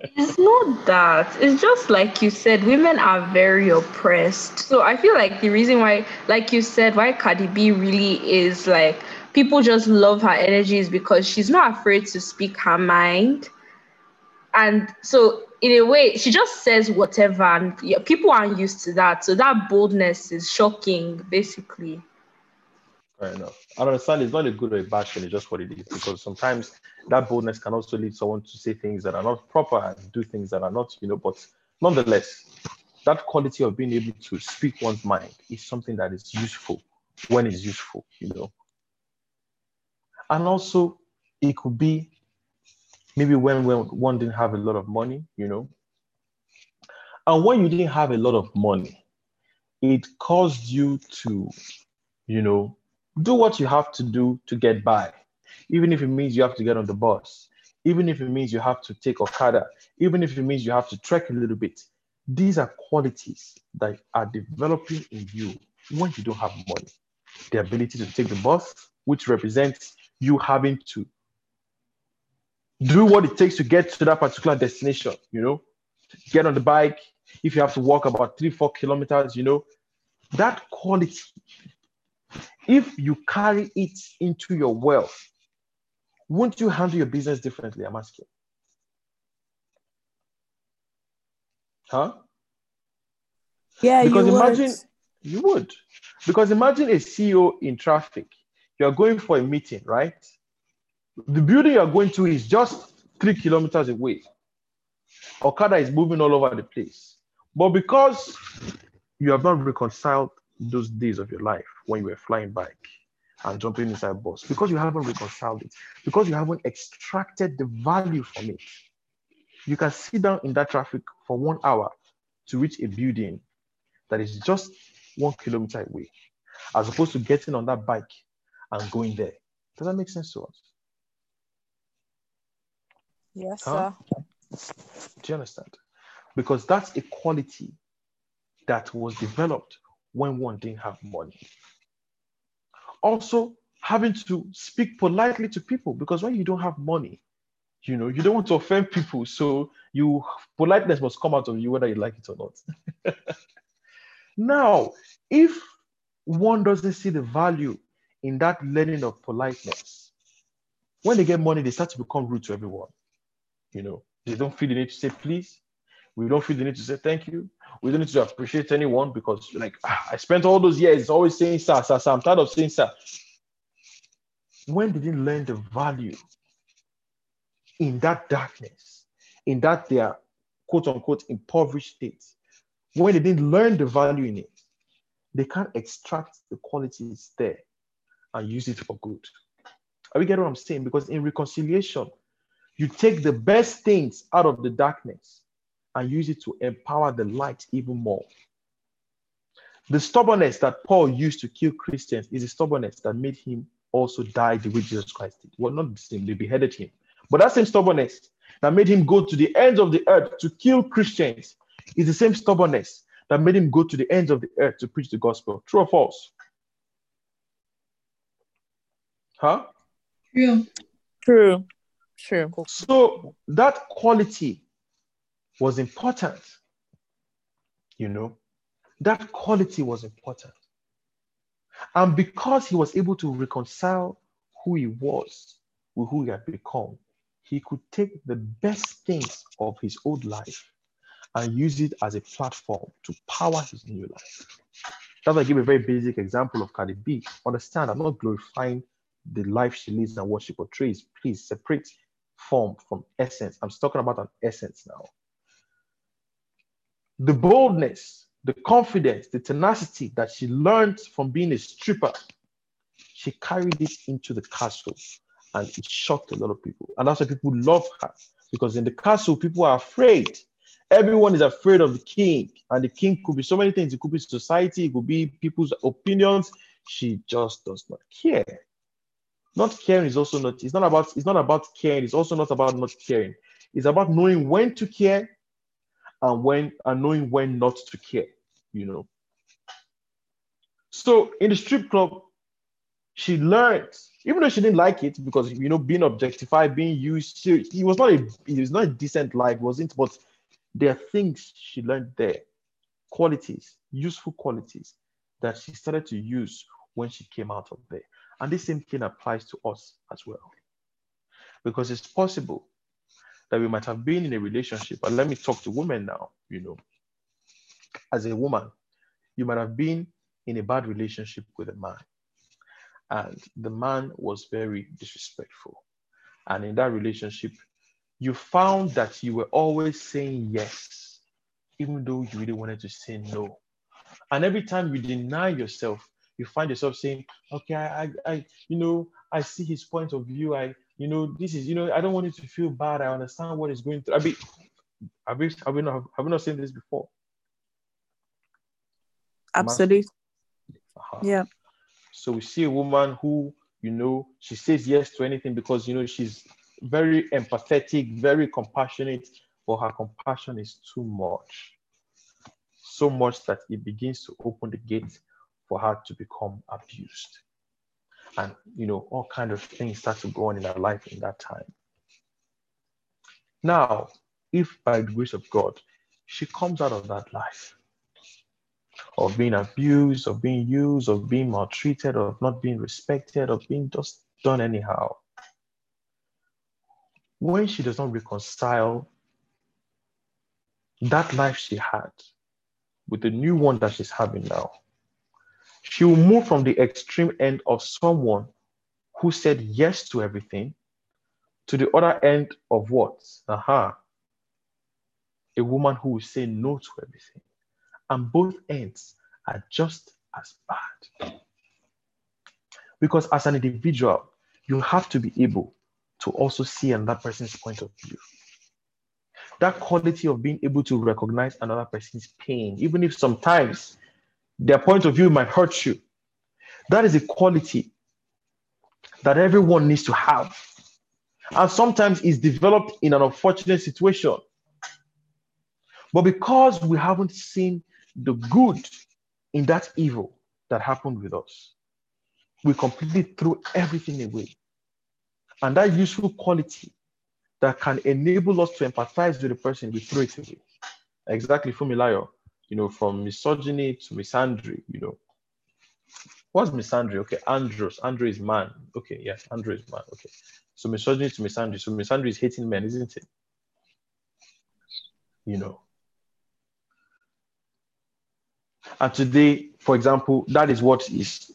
[SPEAKER 12] it's not that. It's just like you said, women are very oppressed. So I feel like the reason why, like you said, why Cardi B really is like people just love her energy is because she's not afraid to speak her mind. And so in a way, she just says whatever, and people aren't used to that. So that boldness is shocking, basically.
[SPEAKER 1] Fair enough. I understand it's not a good or a bad thing, it's just what it is. Because sometimes that boldness can also lead someone to say things that are not proper and do things that are not, you know, but nonetheless, that quality of being able to speak one's mind is something that is useful when it's useful, you know. And also, it could be maybe when, when one didn't have a lot of money, you know. And when you didn't have a lot of money, it caused you to, you know, do what you have to do to get by, even if it means you have to get on the bus, even if it means you have to take Okada, even if it means you have to trek a little bit. These are qualities that are developing in you when you don't have money. The ability to take the bus, which represents you having to do what it takes to get to that particular destination, you know, get on the bike. If you have to walk about three, four kilometers, you know, that quality if you carry it into your wealth, won't you handle your business differently? I'm asking. Huh?
[SPEAKER 7] Yeah,
[SPEAKER 1] because
[SPEAKER 7] you
[SPEAKER 1] imagine
[SPEAKER 7] would.
[SPEAKER 1] you would. Because imagine a CEO in traffic. You're going for a meeting, right? The building you're going to is just three kilometers away. Okada is moving all over the place. But because you have not reconciled those days of your life when you were flying bike and jumping inside bus because you haven't reconciled it, because you haven't extracted the value from it. You can sit down in that traffic for one hour to reach a building that is just one kilometer away, as opposed to getting on that bike and going there. Does that make sense to us?
[SPEAKER 2] Yes, huh?
[SPEAKER 1] sir. Do you understand? Because that's a quality that was developed when one didn't have money. Also, having to speak politely to people because when you don't have money, You know, you don't want to offend people, so you politeness must come out of you whether you like it or not. now, if one doesn't see the value in that learning of politeness, when they get money, they start to become rude to everyone. You know, they don't feel the need to say please. We don't feel the need to say thank you. We don't need to appreciate anyone because, like, I spent all those years always saying sir, sir, sir. I'm tired of saying sir. When they didn't learn the value in that darkness, in that their quote unquote impoverished state, when they didn't learn the value in it, they can't extract the qualities there and use it for good. Are we getting what I'm saying? Because in reconciliation, you take the best things out of the darkness and use it to empower the light even more. The stubbornness that Paul used to kill Christians is the stubbornness that made him also die the way Jesus Christ did. Well, not the same, they beheaded him. But that same stubbornness that made him go to the ends of the earth to kill Christians is the same stubbornness that made him go to the ends of the earth to preach the gospel. True or false? Huh?
[SPEAKER 7] True. True. True.
[SPEAKER 1] So that quality was important. You know, that quality was important. And because he was able to reconcile who he was with who he had become, he could take the best things of his old life and use it as a platform to power his new life. That's why I give a very basic example of Cardi B. Understand, I'm not glorifying the life she lives and what she portrays. Please separate form from essence. I'm talking about an essence now. The boldness, the confidence, the tenacity that she learned from being a stripper, she carried it into the castle and it shocked a lot of people. And that's why people love her because in the castle, people are afraid. Everyone is afraid of the king, and the king could be so many things. It could be society, it could be people's opinions. She just does not care. Not caring is also not, it's not about, it's not about caring, it's also not about not caring. It's about knowing when to care and when and knowing when not to care, you know. So in the strip club, she learned, even though she didn't like it because you know, being objectified, being used, she, it was not a it was not a decent life, wasn't, but there are things she learned there, qualities, useful qualities that she started to use when she came out of there. And this same thing applies to us as well. Because it's possible that we might have been in a relationship, and let me talk to women now, you know. As a woman, you might have been in a bad relationship with a man, and the man was very disrespectful. And in that relationship, you found that you were always saying yes, even though you really wanted to say no. And every time you deny yourself, you find yourself saying, okay, I, I, I, you know, I see his point of view. I, you know, this is, you know, I don't want you to feel bad. I understand what is going through. I mean, have we, have we not, have we not seen this before?
[SPEAKER 7] Absolutely. Uh-huh. Yeah.
[SPEAKER 1] So we see a woman who, you know, she says yes to anything because, you know, she's very empathetic, very compassionate, but her compassion is too much. So much that it begins to open the gate for her to become abused. And you know, all kind of things start to go on in her life in that time. Now, if by the grace of God, she comes out of that life of being abused, of being used, of being maltreated, of not being respected, of being just done anyhow. When she does not reconcile that life she had with the new one that she's having now, she will move from the extreme end of someone who said yes to everything to the other end of what? Aha. A woman who will say no to everything. And both ends are just as bad. Because as an individual, you have to be able to also see another person's point of view. That quality of being able to recognize another person's pain, even if sometimes their point of view might hurt you. That is a quality that everyone needs to have. And sometimes it's developed in an unfortunate situation. But because we haven't seen the good in that evil that happened with us, we completely threw everything away. And that useful quality that can enable us to empathize with the person, we throw it away. Exactly, Funmilayo, you know, from misogyny to misandry, you know. What's misandry? Okay, andros. Andro is man. Okay, yes, andro is man. Okay. So misogyny to misandry. So misandry is hating men, isn't it? You know. And today, for example, that is what is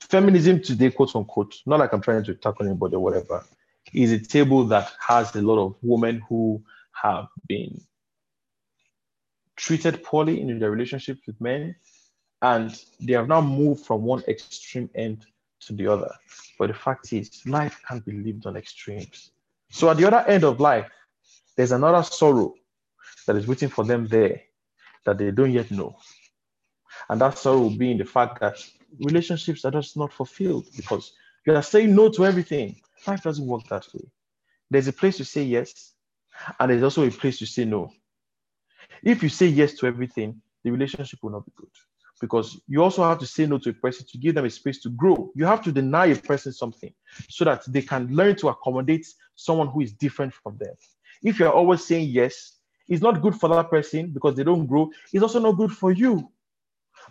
[SPEAKER 1] feminism today, quote unquote, not like I'm trying to tackle anybody or whatever, is a table that has a lot of women who have been treated poorly in their relationships with men, and they have now moved from one extreme end to the other. But the fact is, life can't be lived on extremes. So at the other end of life, there's another sorrow that is waiting for them there that they don't yet know. And that sorrow will be in the fact that relationships are just not fulfilled because you are saying no to everything. Life doesn't work that way. There's a place to say yes, and there's also a place to say no. If you say yes to everything, the relationship will not be good. Because you also have to say no to a person to give them a space to grow. You have to deny a person something so that they can learn to accommodate someone who is different from them. If you're always saying yes, it's not good for that person because they don't grow. It's also not good for you.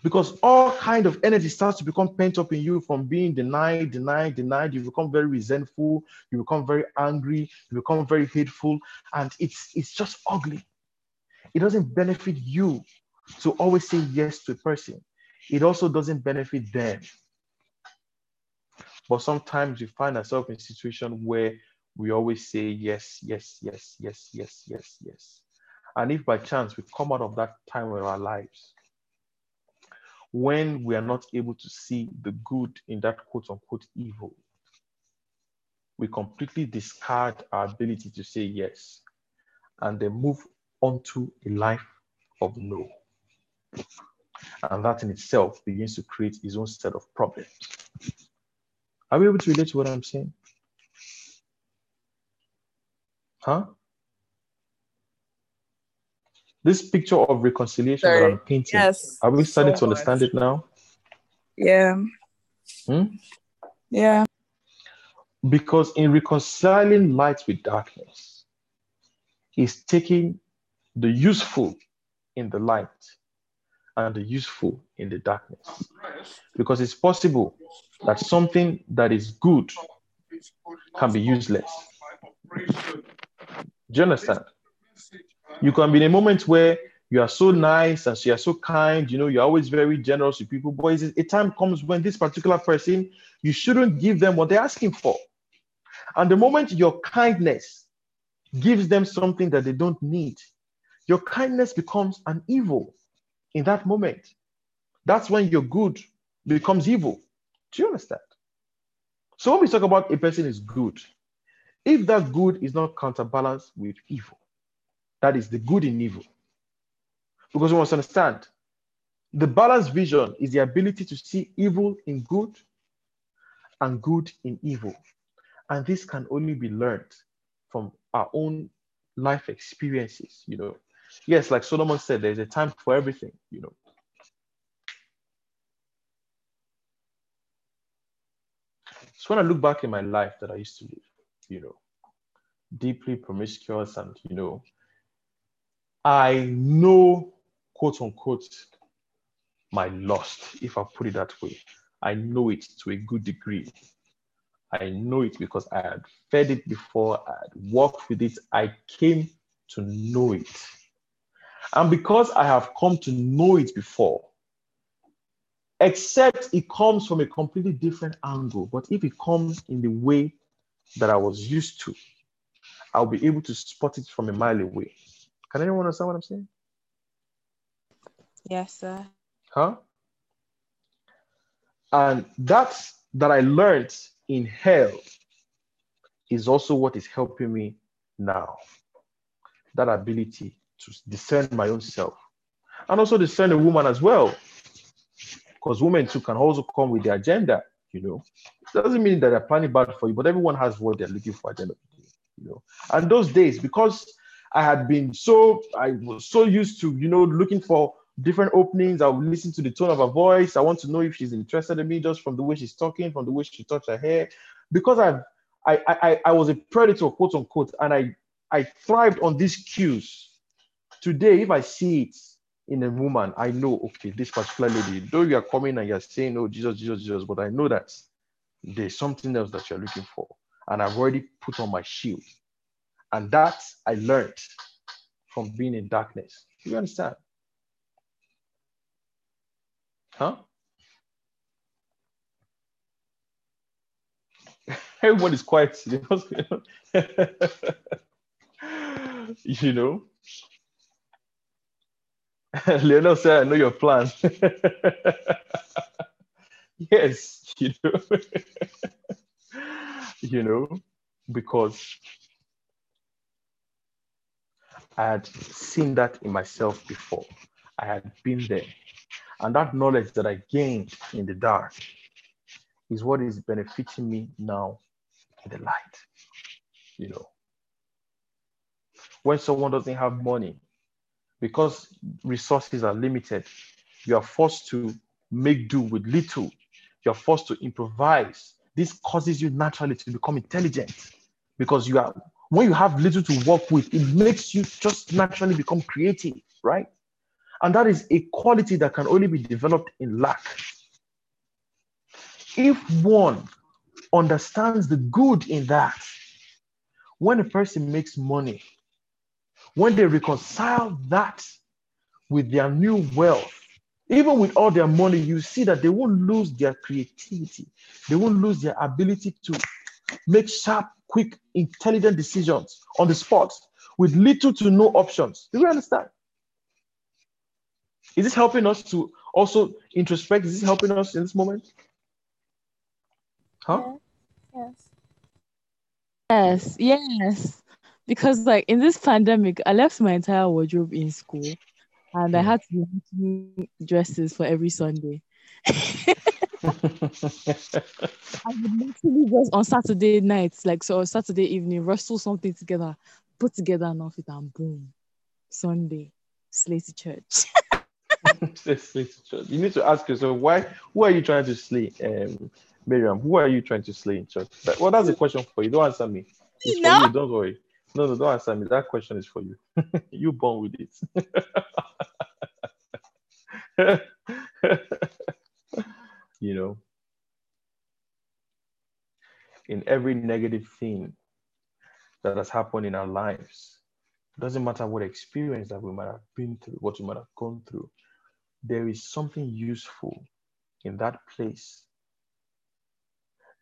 [SPEAKER 1] Because all kind of energy starts to become pent up in you from being denied denied denied. You become very resentful. You become very angry. You become very hateful. And it's it's just ugly it doesn't benefit you to always say yes to a person. It also doesn't benefit them. But sometimes we find ourselves in a situation where we always say yes yes yes yes yes yes yes. And if by chance we come out of that time of our lives when we are not able to see the good in that quote unquote evil, we completely discard our ability to say yes and then move onto a life of no. And that in itself begins to create its own set of problems. Are we able to relate to what I'm saying? Huh? this picture of reconciliation Sorry. that I'm painting, yes, are we starting so to understand much. it now?
[SPEAKER 7] Yeah.
[SPEAKER 1] Hmm?
[SPEAKER 7] Yeah.
[SPEAKER 1] Because in reconciling light with darkness, he's taking the useful in the light and the useful in the darkness. Because it's possible that something that is good can be useless. Do you understand? You can be in a moment where you are so nice and you are so kind, you know, you're always very generous to people. But a time comes when this particular person, you shouldn't give them what they're asking for. And the moment your kindness gives them something that they don't need, your kindness becomes an evil in that moment. That's when your good becomes evil. Do you understand? So when we talk about a person is good, if that good is not counterbalanced with evil, that is the good in evil. Because we must understand the balanced vision is the ability to see evil in good and good in evil. And this can only be learned from our own life experiences, you know. Yes, like Solomon said, there's a time for everything, you know. So when I look back in my life that I used to live, you know, deeply promiscuous and, you know, I know, quote unquote, my lost, if I put it that way. I know it to a good degree. I know it because I had fed it before, I had worked with it, I came to know it. And because I have come to know it before, except it comes from a completely different angle, but if it comes in the way that I was used to, I'll be able to spot it from a mile away. Can anyone understand what I'm saying?
[SPEAKER 2] Yes, sir.
[SPEAKER 1] Huh? And that that I learned in hell is also what is helping me now. That ability to discern my own self and also discern a woman as well. Because women too can also come with their agenda, you know. It doesn't mean that they're planning bad for you, but everyone has what they're looking for at the end of the day, you know. And those days, because I had been so I was so used to you know looking for different openings. I would listen to the tone of her voice. I want to know if she's interested in me just from the way she's talking, from the way she touched her hair, because I've I, I, I was a predator, quote unquote, and I, I thrived on these cues. Today, if I see it in a woman, I know, okay, this particular lady, though you are coming and you're saying, oh, Jesus, Jesus, Jesus, but I know that there's something else that you're looking for. And I've already put on my shield. And that I learned from being in darkness. You understand? Huh? Everyone is quiet. you know? Leonel said, I know your plan. yes, you know. you know, because I had seen that in myself before. I had been there. And that knowledge that I gained in the dark is what is benefiting me now in the light. You know, when someone doesn't have money, because resources are limited, you are forced to make do with little. You're forced to improvise. This causes you naturally to become intelligent because you are when you have little to work with, it makes you just naturally become creative, right? And that is a quality that can only be developed in lack. If one understands the good in that, when a person makes money, when they reconcile that with their new wealth, even with all their money, you see that they won't lose their creativity. They won't lose their ability to make sharp, quick, intelligent decisions on the spot with little to no options. Do you understand? Is this helping us to also introspect? Is this helping us in this moment? Huh?
[SPEAKER 2] Yes. Yes, yes. Because like in this pandemic, I left my entire wardrobe in school and I had to be dresses for every Sunday. I would literally just on Saturday nights, like so Saturday evening, wrestle something together, put together an outfit, and boom, Sunday, slay to church.
[SPEAKER 1] you need to ask yourself why who are you trying to slay um miriam? Who are you trying to slay in church? Well that's a question for you. Don't answer me. It's no. for you. Don't worry no no don't answer me. That question is for you. You born with it. You know in every negative thing that has happened in our lives doesn't matter what experience that we might have been through what we might have gone through there is something useful in that place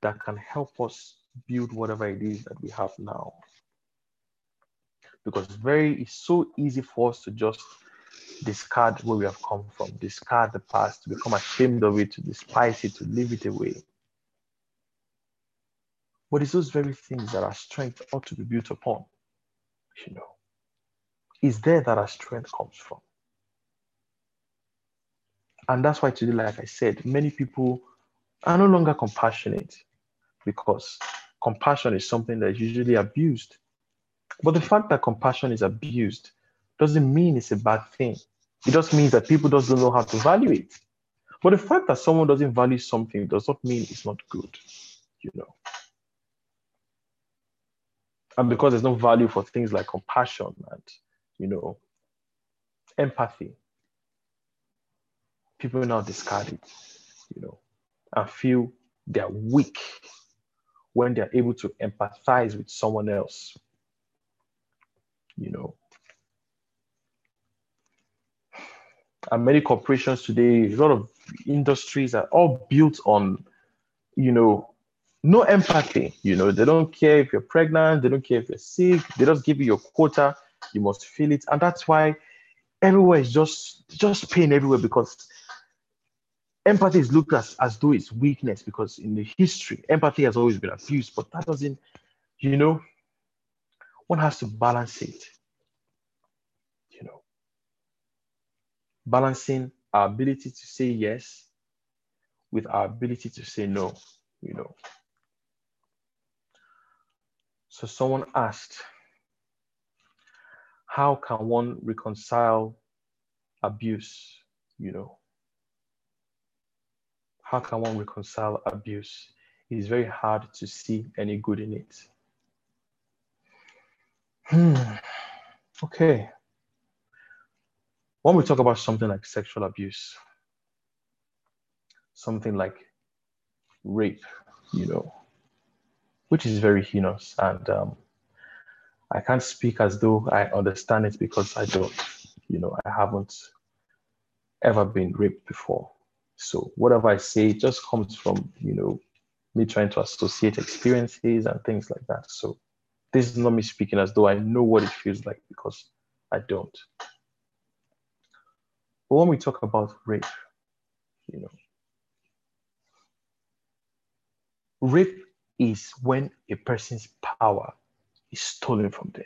[SPEAKER 1] that can help us build whatever it is that we have now. Because very it's so easy for us to just discard where we have come from, discard the past, to become ashamed of it, to despise it, to leave it away. But it's those very things that our strength ought to be built upon. You know, it's there that our strength comes from. And that's why today, like I said, many people are no longer compassionate because compassion is something that is usually abused. But the fact that compassion is abused doesn't mean it's a bad thing. It just means that people just don't know how to value it. But the fact that someone doesn't value something does not mean it's not good, you know. And because there's no value for things like compassion and, you know, empathy, people now discard it, you know, and feel they're weak when they're able to empathize with someone else, you know. And many corporations today, a lot of industries are all built on, you know, no empathy. You know, they don't care if you're pregnant, they don't care if you're sick, they just give you your quota, you must feel it. And that's why everywhere is just just pain everywhere because empathy is looked as, as though it's weakness because in the history, empathy has always been abused, but that doesn't, you know, one has to balance it. You know, balancing our ability to say yes with our ability to say no, you know. So someone asked, how can one reconcile abuse, you know? how can one reconcile abuse it's very hard to see any good in it. Hmm. Okay. When we talk about something like sexual abuse, something like rape, you know, which is very heinous. And um, I can't speak as though I understand it because I don't, you know, I haven't ever been raped before. So whatever I say just comes from, you know, me trying to associate experiences and things like that. So this is not me speaking as though I know what it feels like because I don't. But when we talk about rape, you know, rape is when a person's power is stolen from them.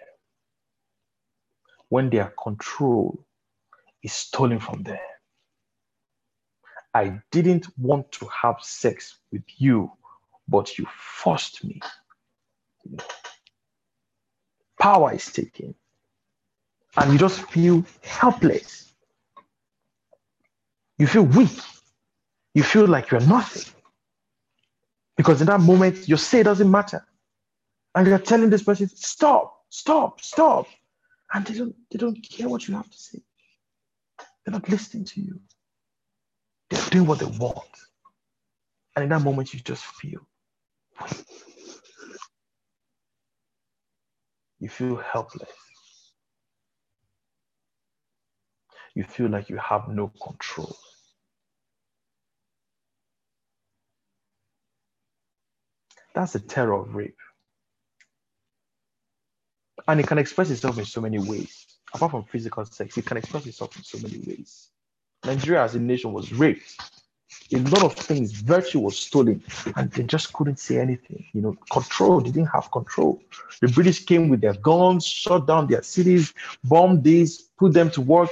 [SPEAKER 1] When their control is stolen from them. I didn't want to have sex with you, but you forced me. Power is taken, and you just feel helpless. You feel weak. You feel like you're nothing. Because in that moment, your say doesn't matter. And you're telling this person, stop, stop, stop. And they don't, they don't care what you have to say. They're not listening to you. They're doing what they want. And in that moment, you just feel you feel helpless. You feel like you have no control. That's the terror of rape. And it can express itself in so many ways. Apart from physical sex, it can express itself in so many ways. Nigeria as a nation was raped. A lot of things, virtue was stolen, and they just couldn't say anything. You know, control, they didn't have control. The British came with their guns, shut down their cities, bombed these, put them to work.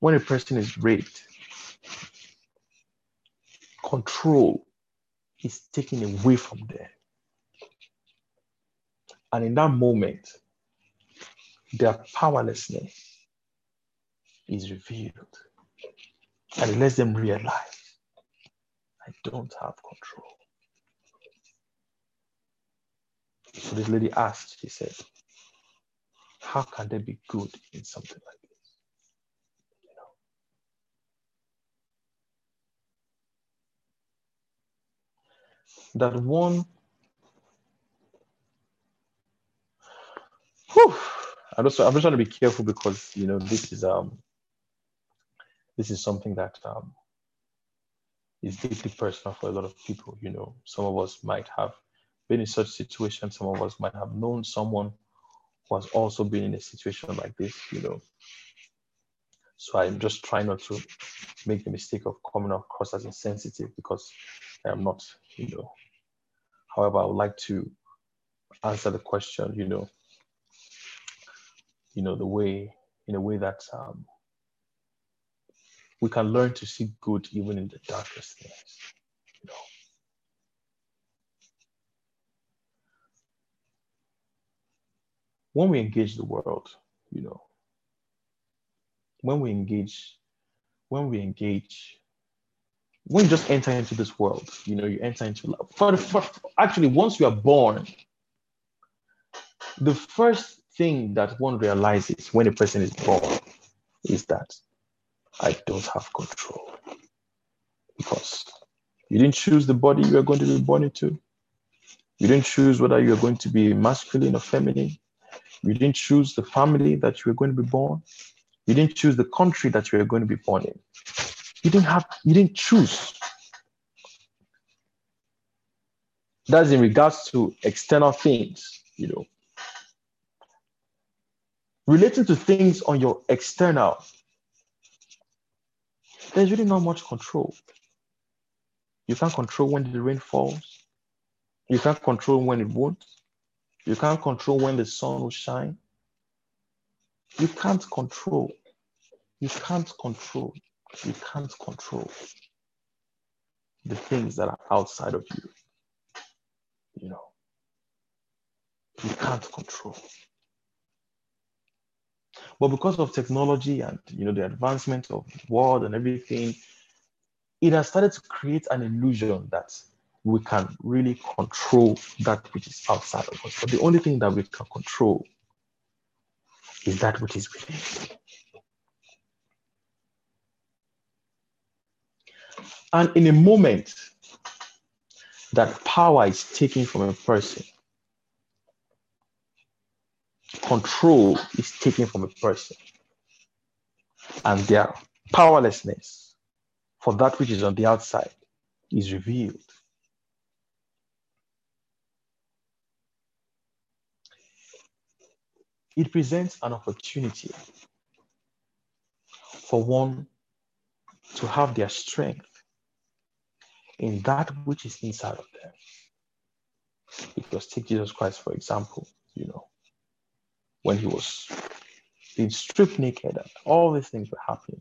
[SPEAKER 1] When a person is raped, control is taken away from them. And in that moment, their powerlessness is revealed. And it lets them realize I don't have control. So this lady asked, she said, How can they be good in something like this? You know? That one Whew. I'm just I'm just trying to be careful because you know this is um this is something that um is deeply personal for a lot of people. You know, some of us might have been in such situations. Some of us might have known someone who has also been in a situation like this. You know, so I'm just trying not to make the mistake of coming across as insensitive because I am not. You know, however, I would like to answer the question. You know, you know, the way, in a way that um, we can learn to see good even in the darkest things. You know. When we engage the world, you know, when we engage, when we engage, when you just enter into this world, you know, you enter into love. For, the, for, actually, once you are born, the first thing that one realizes when a person is born is that I don't have control. Because you didn't choose the body you are going to be born into. You didn't choose whether you are going to be masculine or feminine. You didn't choose the family that you are going to be born. You didn't choose the country that you are going to be born in. You didn't have, you didn't choose. That's in regards to external things, you know, relating to things on your external, there's really not much control. You can't control when the rain falls. You can't control when it won't. You can't control when the sun will shine. You can't control. You can't control. You can't control the things that are outside of you. You know, you can't control. But because of technology and you know the advancement of the world and everything, it has started to create an illusion that we can really control that which is outside of us. But the only thing that we can control is that which is within. And in a moment that power is taken from a person, control is taken from a person, and their powerlessness for that which is on the outside is revealed. It presents an opportunity for one to have their strength in that which is inside of them. Because take Jesus Christ, for example, you know, when he was being stripped naked and all these things were happening.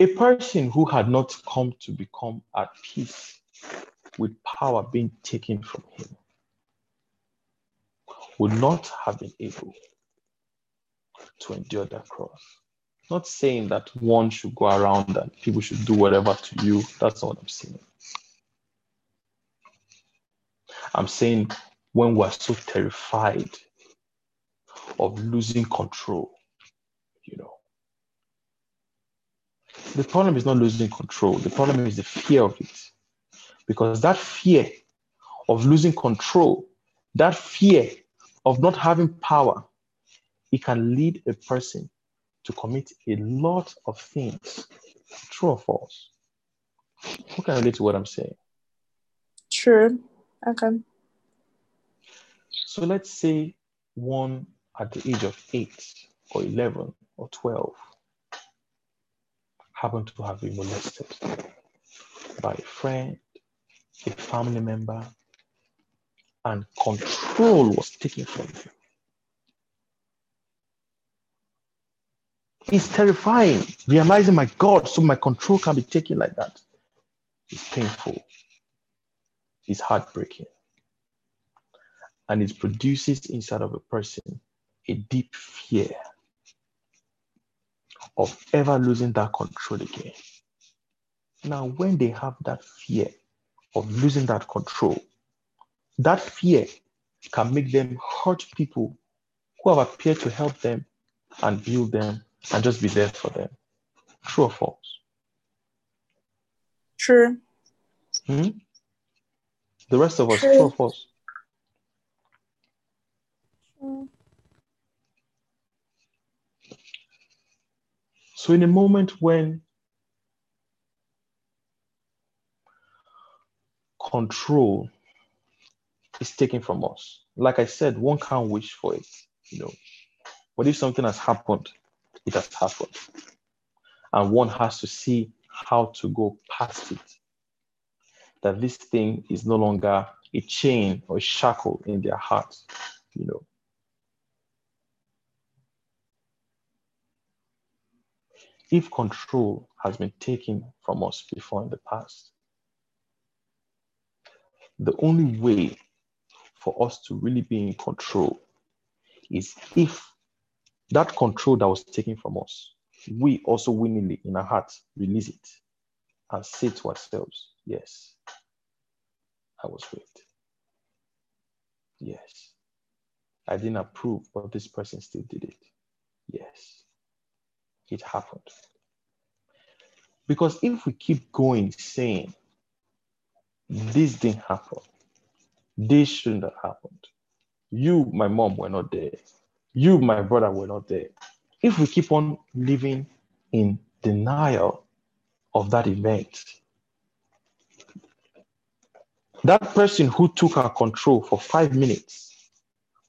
[SPEAKER 1] A person who had not come to become at peace with power being taken from him would not have been able to endure that cross. Not saying that one should go around and people should do whatever to you. That's not what I'm saying. I'm saying when we're so terrified of losing control, you know. The problem is not losing control, the problem is the fear of it. Because that fear of losing control, that fear of not having power, it can lead a person to commit a lot of things. True or false? Who can relate to what I'm saying?
[SPEAKER 7] True. Okay.
[SPEAKER 1] So let's say one at the age of eight or 11 or 12 happened to have been molested by a friend, a family member, and control was taken from you. It's terrifying, realizing, my God, so my control can be taken like that. It's painful. It's heartbreaking. And it produces inside of a person a deep fear of ever losing that control again. Now, when they have that fear of losing that control, that fear can make them hurt people who have appeared to help them and build them and just be there for them. True or false?
[SPEAKER 7] True.
[SPEAKER 1] Hmm? The rest of us,
[SPEAKER 7] True.
[SPEAKER 1] true or false? So, in a moment when control is taken from us, like I said, one can't wish for it, you know. But if something has happened, it has happened. And one has to see how to go past it. That this thing is no longer a chain or a shackle in their heart, you know. If control has been taken from us before in the past, the only way for us to really be in control is if that control that was taken from us, we also willingly in our hearts release it and say to ourselves, Yes, I was raped. Yes, I didn't approve, but this person still did it. Yes, it happened. Because if we keep going saying, This didn't happen, this shouldn't have happened, you, my mom, were not there, you, my brother, were not there. If we keep on living in denial of that event, that person who took our control for five minutes,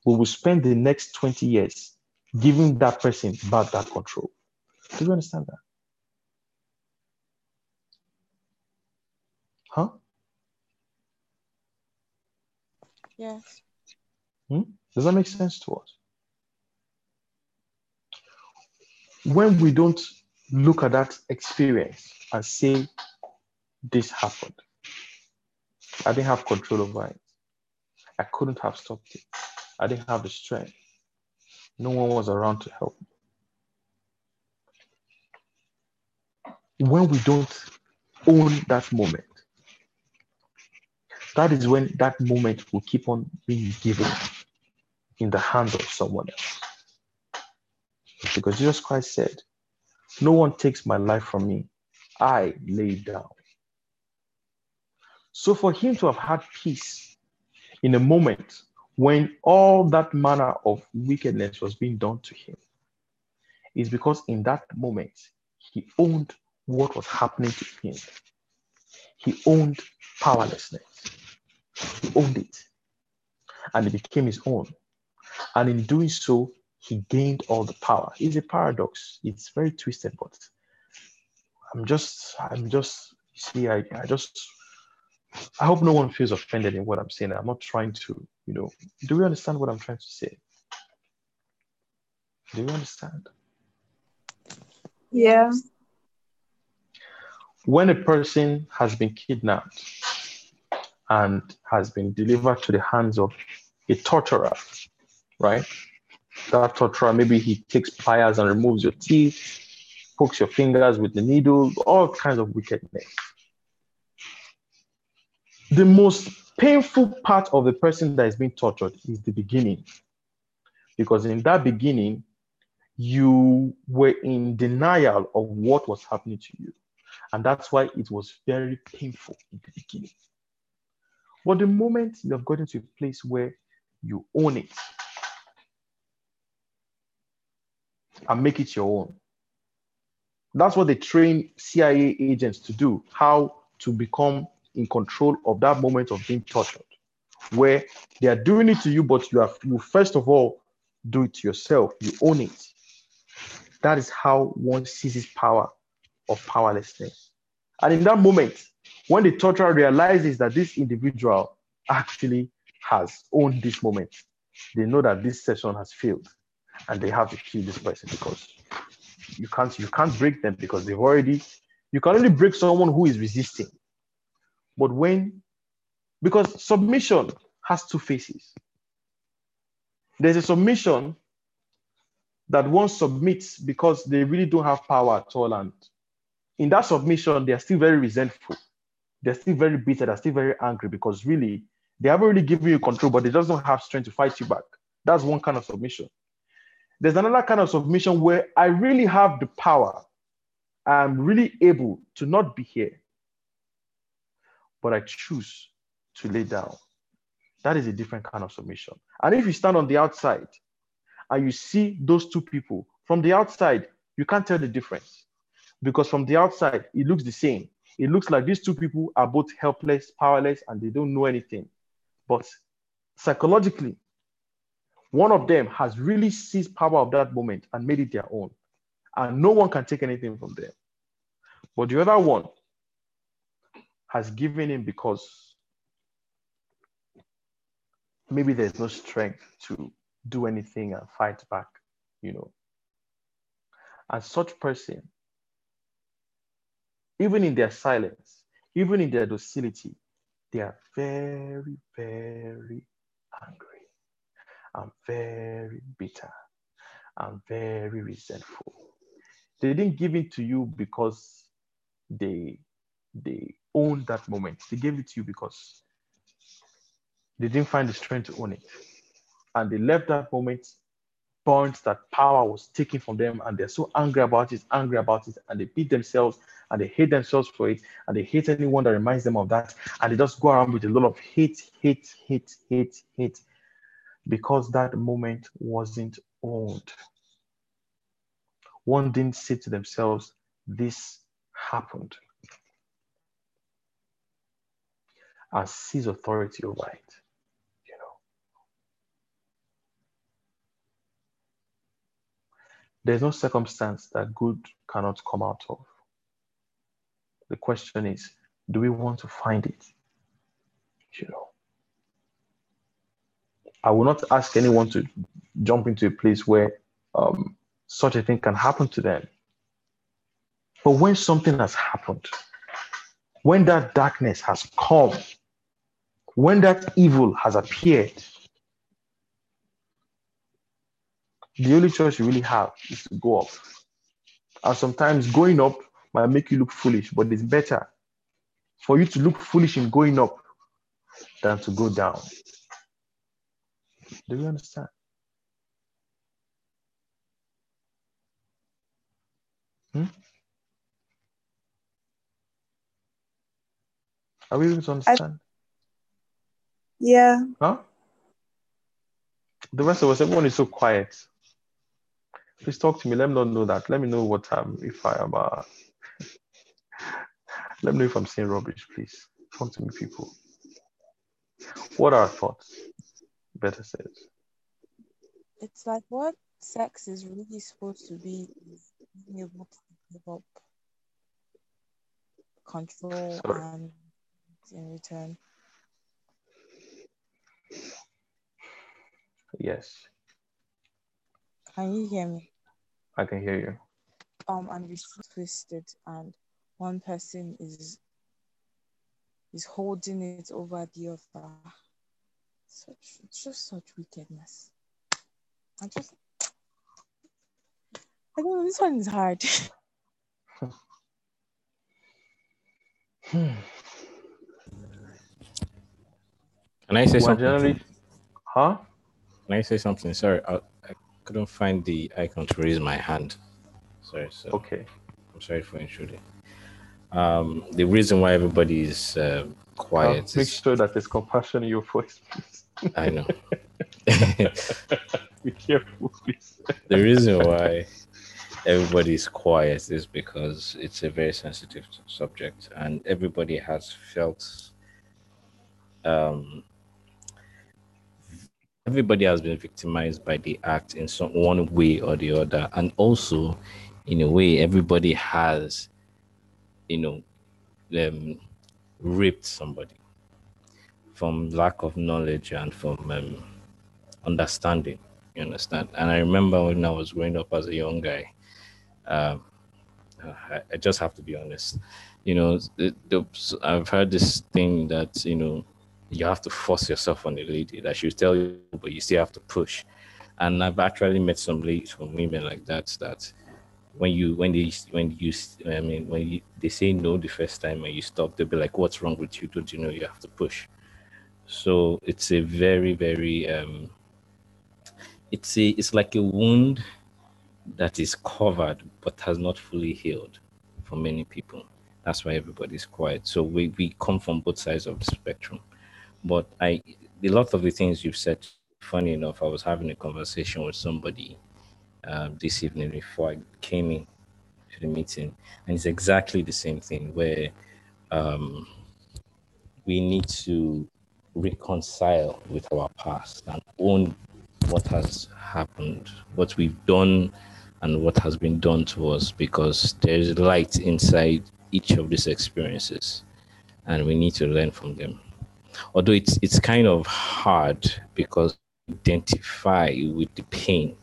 [SPEAKER 1] we will spend the next 20 years giving that person back that control. Do you understand that? Huh?
[SPEAKER 2] Yes.
[SPEAKER 1] Hmm? Does that make sense to us? When we don't look at that experience and say, this happened, I didn't have control over it. I couldn't have stopped it. I didn't have the strength. No one was around to help me. When we don't own that moment, that is when that moment will keep on being given in the hands of someone else. Because Jesus Christ said, No one takes my life from me, I lay it down. So for him to have had peace in a moment when all that manner of wickedness was being done to him is because in that moment he owned what was happening to him. He owned powerlessness. He owned it. And it became his own. And in doing so, he gained all the power. It's a paradox. It's very twisted, but I'm just, I'm just, see, I, I just, I hope no one feels offended in what I'm saying. I'm not trying to, you know, do we understand what I'm trying to say? Do you understand?
[SPEAKER 7] Yeah.
[SPEAKER 1] When a person has been kidnapped and has been delivered to the hands of a torturer, right? That torturer, maybe he takes pliers and removes your teeth, pokes your fingers with the needle, all kinds of wickedness. The most painful part of the person that is being tortured is the beginning. Because in that beginning, you were in denial of what was happening to you. And that's why it was very painful in the beginning. But the moment you have gotten to a place where you own it and make it your own, that's what they train CIA agents to do how to become in control of that moment of being tortured, where they are doing it to you, but you have you first of all do it yourself, you own it. That is how one seizes power of powerlessness. And in that moment, when the torturer realizes that this individual actually has owned this moment, they know that this session has failed and they have to kill this person because you can't you can't break them because they've already you can only break someone who is resisting. But when because submission has two faces. There's a submission that one submits because they really don't have power at all. And in that submission, they're still very resentful. They're still very bitter. They're still very angry because really, they haven't really given you control, but they just don't have strength to fight you back. That's one kind of submission. There's another kind of submission where I really have the power. I'm really able to not be here, but I choose to lay down. That is a different kind of submission. And if you stand on the outside and you see those two people from the outside, you can't tell the difference because from the outside, it looks the same. It looks like these two people are both helpless, powerless, and they don't know anything. But psychologically, one of them has really seized power of that moment and made it their own. And no one can take anything from them. But the other one has given in because maybe there's no strength to do anything and fight back, you know. And such person, even in their silence, even in their docility, they are very, very angry. I'm very bitter. I'm very resentful. They didn't give it to you because they they owned that moment. They gave it to you because they didn't find the strength to own it and they left that moment burnt that power was taken from them and they're so angry about it angry about it and they beat themselves and they hate themselves for it and they hate anyone that reminds them of that and they just go around with a lot of hate hate hate hate hate because that moment wasn't owned one didn't say to themselves this happened. And seize authority over it There's no circumstance that good cannot come out of. The question is, do we want to find it? You know. I will not ask anyone to jump into a place where um, such a thing can happen to them. But when something has happened, when that darkness has come, when that evil has appeared, the only choice you really have is to go up. And sometimes going up might make you look foolish, but it's better for you to look foolish in going up than to go down. Do you understand? Hmm? Are we able to understand?
[SPEAKER 7] Yeah.
[SPEAKER 1] Huh? The rest of us, everyone is so quiet. Please talk to me. Let me not know that. Let me know what time if I am. Uh, let me know if I'm saying rubbish, please. Talk to me, people. What are thoughts? Better said.
[SPEAKER 2] It's like what sex is really supposed to be being able to give up control
[SPEAKER 1] Sorry.
[SPEAKER 2] and in return.
[SPEAKER 1] Yes,
[SPEAKER 2] Can you hear me?
[SPEAKER 1] I can hear you.
[SPEAKER 2] Um, and it's twisted, and one person is is holding it over the other. Such it's just such wickedness. I just I don't know. This one is hard.
[SPEAKER 13] Can I say
[SPEAKER 1] We're
[SPEAKER 13] something?
[SPEAKER 1] generally, huh?
[SPEAKER 13] Can I say something? Sorry, I, I couldn't find the icon to raise my hand. Sorry, so
[SPEAKER 1] Okay.
[SPEAKER 13] I'm sorry for intruding. Um, the reason why everybody is uh,
[SPEAKER 1] Uh,
[SPEAKER 13] quiet
[SPEAKER 1] make
[SPEAKER 13] is
[SPEAKER 1] sure that there's compassion in your voice, please.
[SPEAKER 13] I know.
[SPEAKER 1] Be careful, please.
[SPEAKER 13] the reason why everybody is quiet is because it's a very sensitive subject, and everybody has felt. Um, everybody has been victimized by the act in some one way or the other, and also, in a way, everybody has, you know, um, raped somebody from lack of knowledge and from um, understanding. You understand? And I remember when I was growing up as a young guy, um, I, I just have to be honest. You know, I've heard this thing that you know you have to force yourself on a lady that she'll tell you, but you still have to push. And I've actually met some ladies, some women like that. That when you when they when you I mean when you, they say no the first time and you stop, they'll be like, "What's wrong with you? Don't you know you have to push?" So it's a very very um, it's a it's like a wound that is covered but has not fully healed for many people. That's why everybody's quiet. So we, we come from both sides of the spectrum. But I a lot of the things you've said, funny enough, I was having a conversation with somebody um, this evening before I came in to the meeting, and it's exactly the same thing where um, we need to reconcile with our past and own what has happened, what we've done, and what has been done to us because there's light inside each of these experiences and we need to learn from them. Although it's it's kind of hard because identify with the pain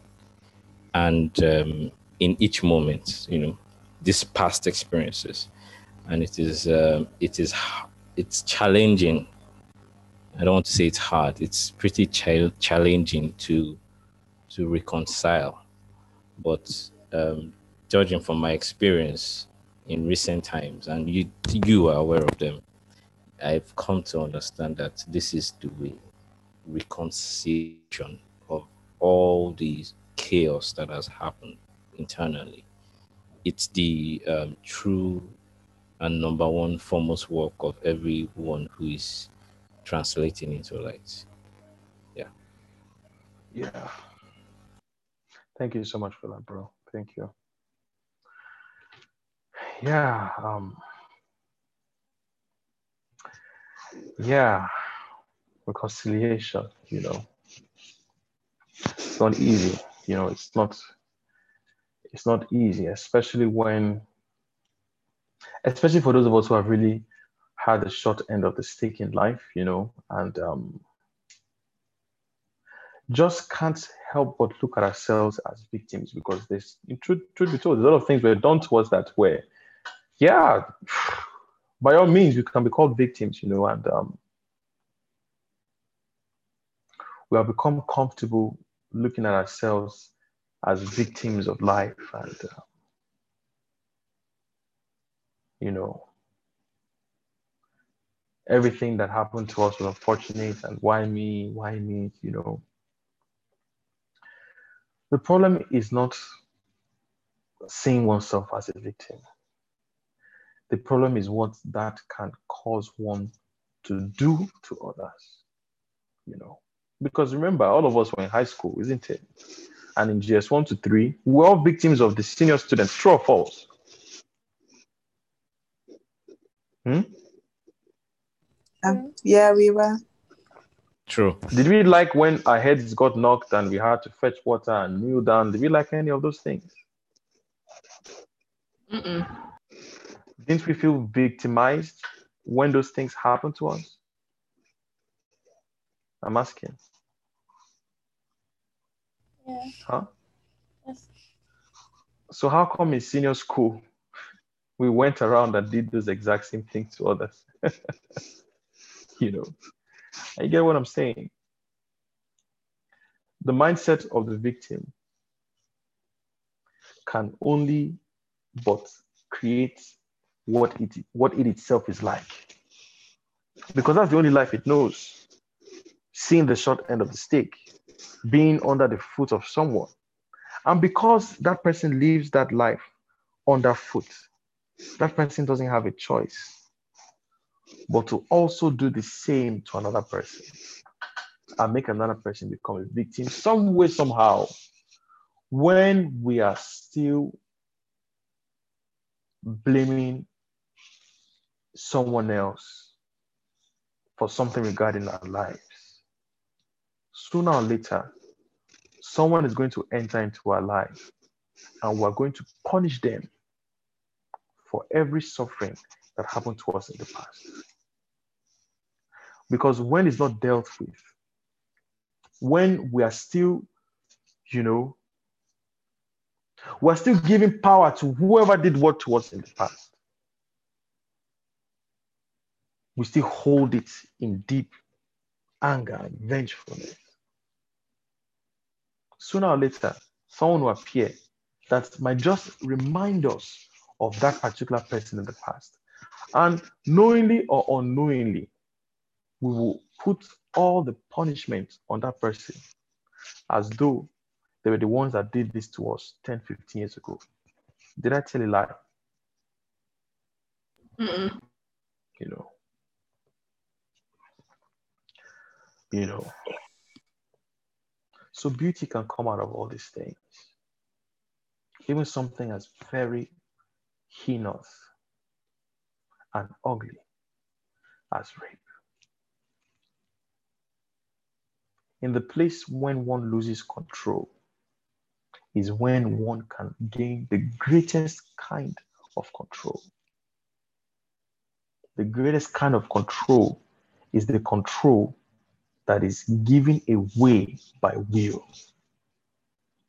[SPEAKER 13] and um, in each moment, you know, these past experiences, and it is um it is it's challenging. I don't want to say it's hard. It's pretty ch- challenging to to reconcile but um, judging from my experience in recent times, and you you are aware of them, I've come to understand that this is the way reconciliation of all these chaos that has happened internally. It's the um, true and number one foremost work of everyone who is translating into light. Yeah.
[SPEAKER 1] Yeah. Thank you so much for that, bro. Thank you. Yeah. Um, yeah. Reconciliation, you know. It's not easy. You know, it's not it's not easy, especially when especially for those of us who have really had the short end of the stick in life, you know, and um just can't help but look at ourselves as victims because there's truth, truth be told, a lot of things were done to us that way. Yeah, by all means, we can be called victims, you know, and um, we have become comfortable looking at ourselves as victims of life. And uh, you know, everything that happened to us was unfortunate and why me, why me, you know. The problem is not seeing oneself as a victim. The problem is what that can cause one to do to others, you know. Because remember, all of us were in high school, isn't it? And in JS 1 to 3, we're all victims of the senior students, true or false? Hmm?
[SPEAKER 7] Um, yeah, we were.
[SPEAKER 13] True.
[SPEAKER 1] Did we like when our heads got knocked and we had to fetch water and kneel down? Did we like any of those things?
[SPEAKER 12] Mm-mm.
[SPEAKER 1] Didn't we feel victimized when those things happen to us? I'm asking.
[SPEAKER 14] Yeah.
[SPEAKER 1] Huh?
[SPEAKER 14] Yes.
[SPEAKER 1] So how come in senior school we went around and did those exact same things to others? you know, you get what I'm saying? The mindset of the victim can only but create what it what it itself is like. Because that's the only life it knows. Seeing the short end of the stick, being under the foot of someone. And because that person lives that life underfoot, that person doesn't have a choice but to also do the same to another person and make another person become a victim some way, somehow, when we are still blaming someone else for something regarding our lives, sooner or later, someone is going to enter into our life and we're going to punish them for every suffering that happened to us in the past. Because when it's not dealt with, when we are still, you know, we're still giving power to whoever did what to us in the past. We still hold it in deep anger and vengefulness. Sooner or later, someone will appear that might just remind us of that particular person in the past. And knowingly or unknowingly, we will put all the punishment on that person as though they were the ones that did this to us 10, 15 years ago. Did I tell a lie?
[SPEAKER 12] Mm-mm.
[SPEAKER 1] You know. You know. So beauty can come out of all these things. Even something as very heinous and ugly as rape. In the place when one loses control is when one can gain the greatest kind of control. The greatest kind of control is the control that is given away by will.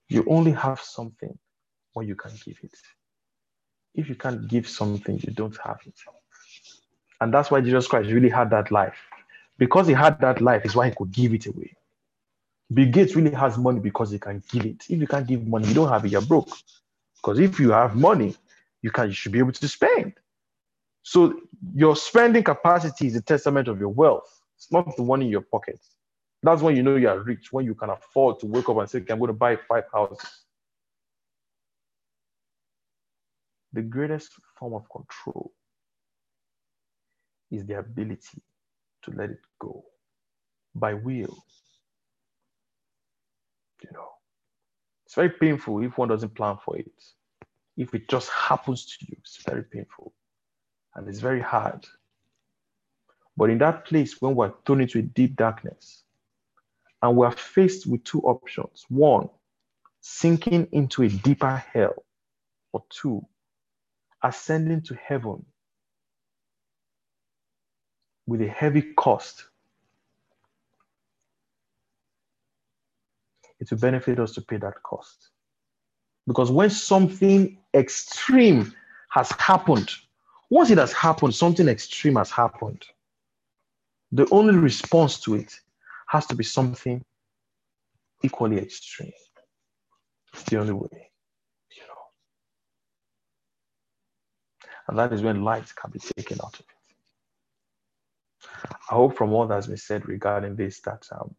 [SPEAKER 1] You only have something when you can give it. If you can't give something, you don't have it. And that's why Jesus Christ really had that life. Because he had that life is why he could give it away. Bill Gates really has money because he can give it. If you can't give money, you don't have it, you're broke. Because if you have money, you can you should be able to spend. So your spending capacity is a testament of your wealth. It's not the one in your pocket. That's when you know you are rich, when you can afford to wake up and say, okay, I'm going to buy five houses. The greatest form of control is the ability to let it go by will. You know, it's very painful if one doesn't plan for it. If it just happens to you, it's very painful and it's very hard. But in that place, when we're thrown into a deep darkness and we're faced with two options one, sinking into a deeper hell, or two, ascending to heaven with a heavy cost, it will benefit us to pay that cost. Because when something extreme has happened, once it has happened, something extreme has happened. The only response to it has to be something equally extreme. It's the only way, you know. And that is when light can be taken out of it. I hope from all that's been said regarding this that um,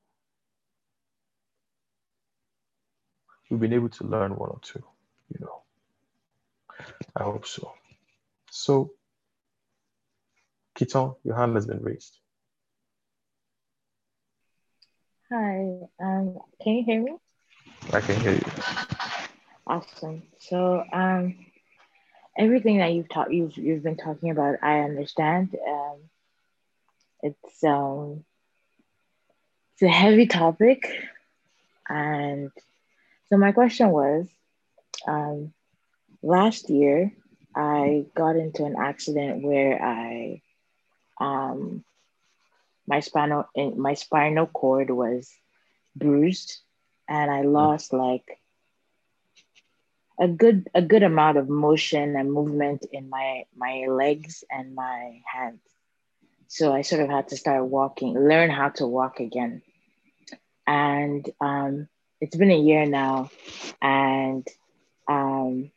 [SPEAKER 1] we've been able to learn one or two, you know. I hope so. So, Kiton, your hand has been raised.
[SPEAKER 15] Hi, um, can you hear me?
[SPEAKER 1] I can hear you.
[SPEAKER 15] Awesome. So, um, everything that you've taught, you've you've been talking about, I understand. Um, it's um, it's a heavy topic, and so my question was, um, last year I got into an accident where I, um, my spinal my spinal cord was bruised, and I lost like a good a good amount of motion and movement in my my legs and my hands. So I sort of had to start walking, learn how to walk again. And um, it's been a year now, and um,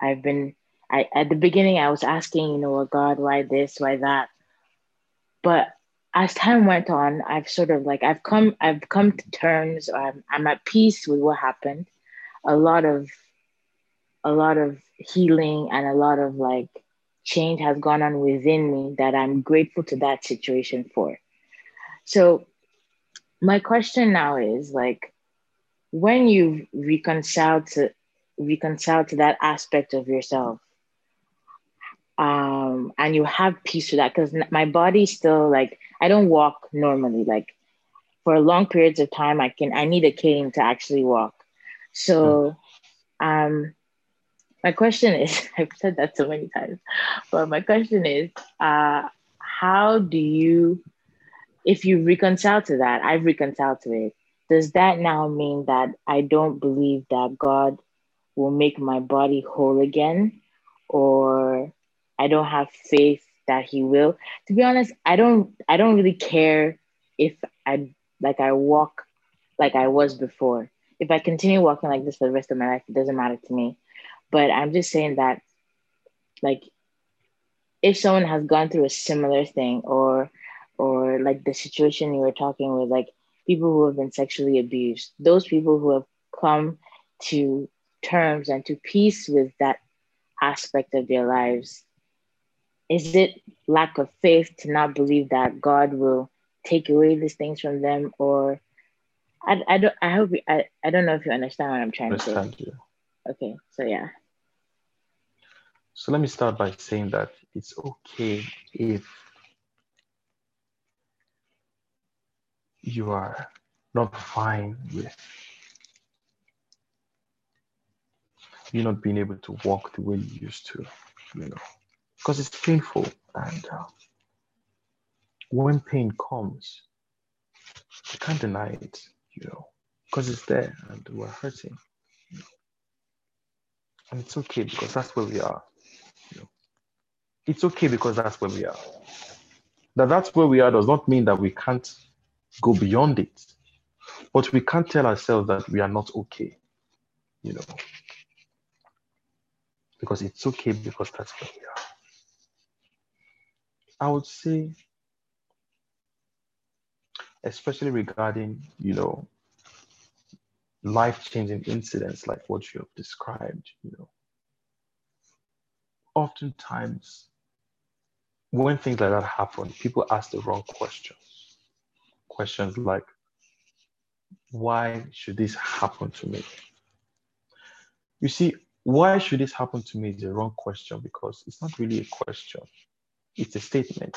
[SPEAKER 15] I've been. I at the beginning I was asking, you know, oh God, why this, why that, but as time went on, I've sort of like I've come I've come to terms. I'm, I'm at peace with what happened. A lot of a lot of healing and a lot of like change has gone on within me that I'm grateful to that situation for. So my question now is like when you reconcile to reconcile to that aspect of yourself um and you have peace with that because my body still like i don't walk normally like for long periods of time i can i need a cane to actually walk so um my question is I've said that so many times, but my question is uh, how do you, if you reconcile to that, I've reconciled to it, does that now mean that I don't believe that God will make my body whole again? Or I don't have faith that he will? To be honest, I don't I don't really care if I like I walk like I was before. If I continue walking like this for the rest of my life, it doesn't matter to me but I'm just saying that, like, if someone has gone through a similar thing, or, or like the situation you were talking with, like people who have been sexually abused, those people who have come to terms and to peace with that aspect of their lives, is it lack of faith to not believe that God will take away these things from them, or I, I don't I hope I, I don't know if you understand what I'm trying
[SPEAKER 1] Understand
[SPEAKER 15] to say.
[SPEAKER 1] you.
[SPEAKER 15] Okay, so yeah.
[SPEAKER 1] So let me start by saying that it's okay if you are not fine with you not being able to walk the way you used to, you know, because it's painful. And uh, when pain comes, you can't deny it, you know, because it's there and we're hurting. You know. And it's okay because that's where we are it's okay because that's where we are. That that's where we are does not mean that we can't go beyond it, but we can't tell ourselves that we are not okay, you know, because it's okay because that's where we are. I would say, especially regarding, you know, life changing incidents like what you have described, you know, oftentimes when things like that happen, people ask the wrong questions. Questions like, why should this happen to me? You see, why should this happen to me is the wrong question because it's not really a question, it's a statement.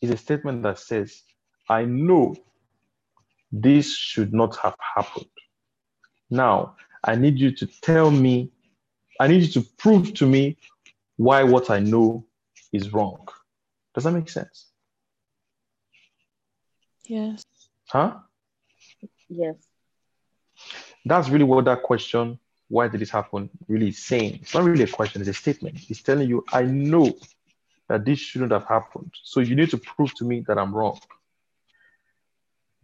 [SPEAKER 1] It's a statement that says, I know this should not have happened. Now, I need you to tell me, I need you to prove to me why what I know is wrong. Does that make sense?
[SPEAKER 2] Yes.
[SPEAKER 1] Huh?
[SPEAKER 15] Yes.
[SPEAKER 1] That's really what that question, why did this happen, really is saying. It's not really a question, it's a statement. It's telling you, I know that this shouldn't have happened. So you need to prove to me that I'm wrong.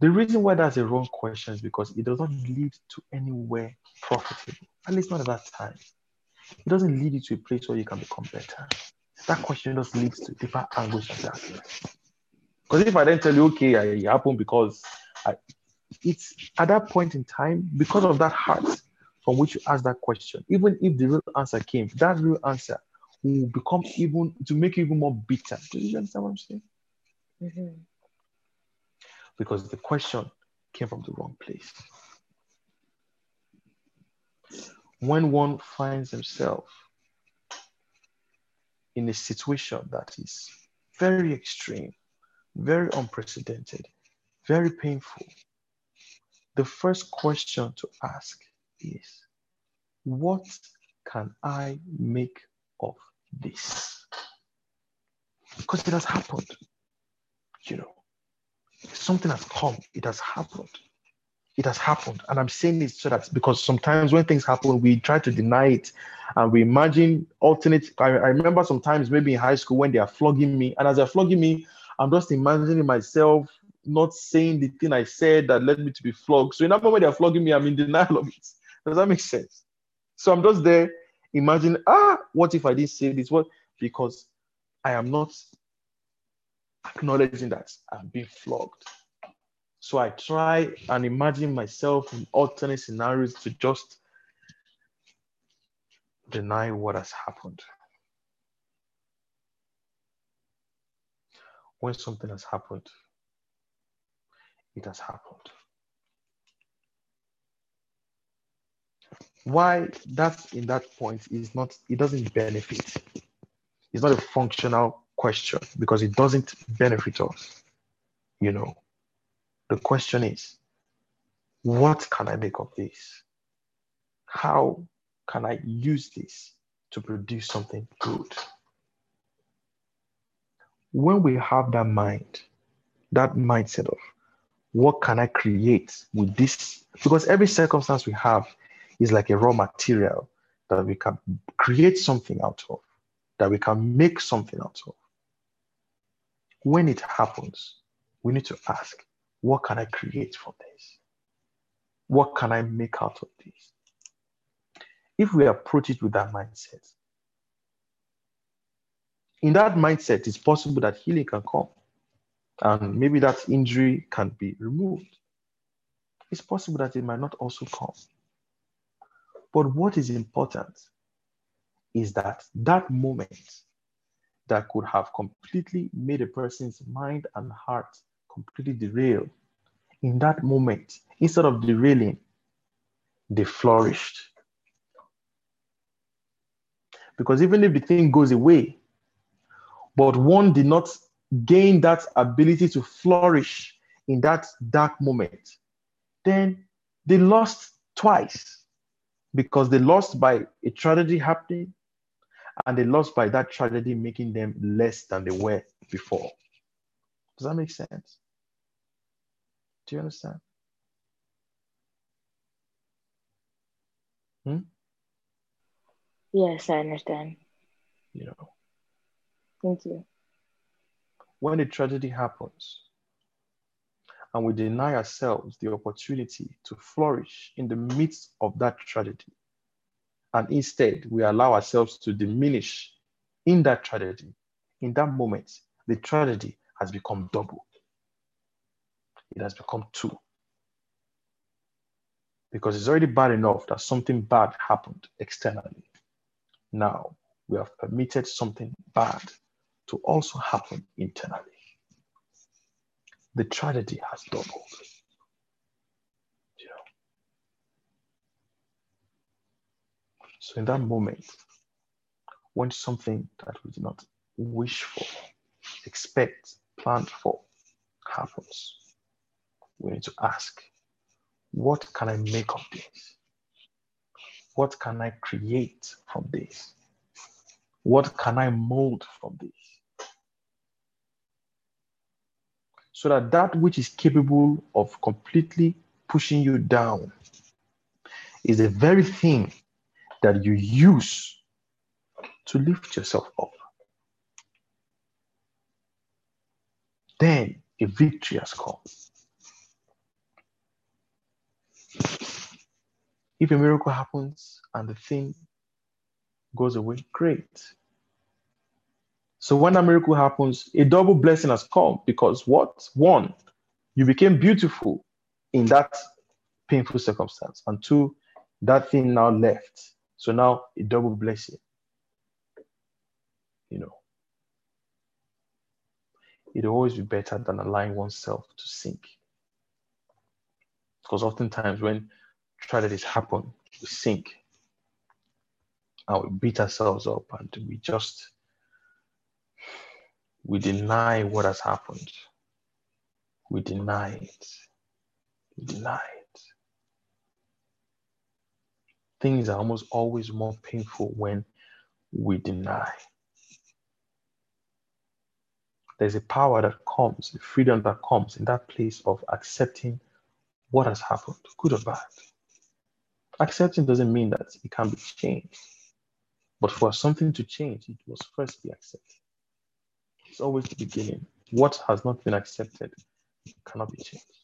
[SPEAKER 1] The reason why that's a wrong question is because it does not lead to anywhere profitable, at least not at that time. It doesn't lead you to a place where you can become better. that question just leads to deeper anguish and darkness. Because if I then tell you, okay, it happened because I, it's at that point in time, because of that heart from which you ask that question, even if the real answer came, that real answer will become even to make even more bitter. Do you understand what I'm saying?
[SPEAKER 15] Mm-hmm.
[SPEAKER 1] Because the question came from the wrong place. When one finds himself in a situation that is very extreme, very unprecedented, very painful, the first question to ask is what can I make of this? Because it has happened. You know, something has come, it has happened. It has happened. And I'm saying this so that because sometimes when things happen, we try to deny it and we imagine alternate. I, I remember sometimes maybe in high school when they are flogging me, and as they're flogging me, I'm just imagining myself not saying the thing I said that led me to be flogged. So in that moment they're flogging me, I'm in denial of it. Does that make sense? So I'm just there, imagine, ah, what if I didn't say this? What? Because I am not acknowledging that I'm being flogged. So I try and imagine myself in alternate scenarios to just deny what has happened. When something has happened, it has happened. Why that's in that point is not, it doesn't benefit. It's not a functional question because it doesn't benefit us. You know, the question is, what can I make of this? How can I use this to produce something good? When we have that mind, that mindset of what can I create with this? Because every circumstance we have is like a raw material that we can create something out of, that we can make something out of. When it happens, we need to ask, what can I create from this? What can I make out of this? If we approach it with that mindset, in that mindset, it's possible that healing can come and maybe that injury can be removed. It's possible that it might not also come. But what is important is that that moment that could have completely made a person's mind and heart completely derail, in that moment, instead of derailing, they flourished. Because even if the thing goes away, but one did not gain that ability to flourish in that dark moment, then they lost twice because they lost by a tragedy happening and they lost by that tragedy making them less than they were before. Does that make sense? Do you understand? Hmm?
[SPEAKER 15] Yes, I understand.
[SPEAKER 1] You know,
[SPEAKER 15] Thank you.
[SPEAKER 1] when a tragedy happens and we deny ourselves the opportunity to flourish in the midst of that tragedy, and instead we allow ourselves to diminish in that tragedy, in that moment, the tragedy has become double. It has become two. Because it's already bad enough that something bad happened externally. Now we have permitted something bad to also happen internally. The tragedy has doubled. So in that moment, when something that we did not wish for, expect, plan for happens, we need to ask, what can I make of this? What can I create from this? What can I mold from this? So that that which is capable of completely pushing you down is the very thing that you use to lift yourself up. Then a victory has come. If a miracle happens and the thing goes away, great. So when a miracle happens, a double blessing has come because what? One, you became beautiful in that painful circumstance. And two, that thing now left. So now a double blessing. You know, it'll always be better than allowing oneself to sink. Because oftentimes when tragedies happen, we sink and we beat ourselves up and we just we deny what has happened. We deny it. We deny it. Things are almost always more painful when we deny. There's a power that comes, a freedom that comes in that place of accepting what has happened, good or bad. Accepting doesn't mean that it can be changed. But for something to change, it must first be accepted. It's always the beginning. What has not been accepted cannot be changed.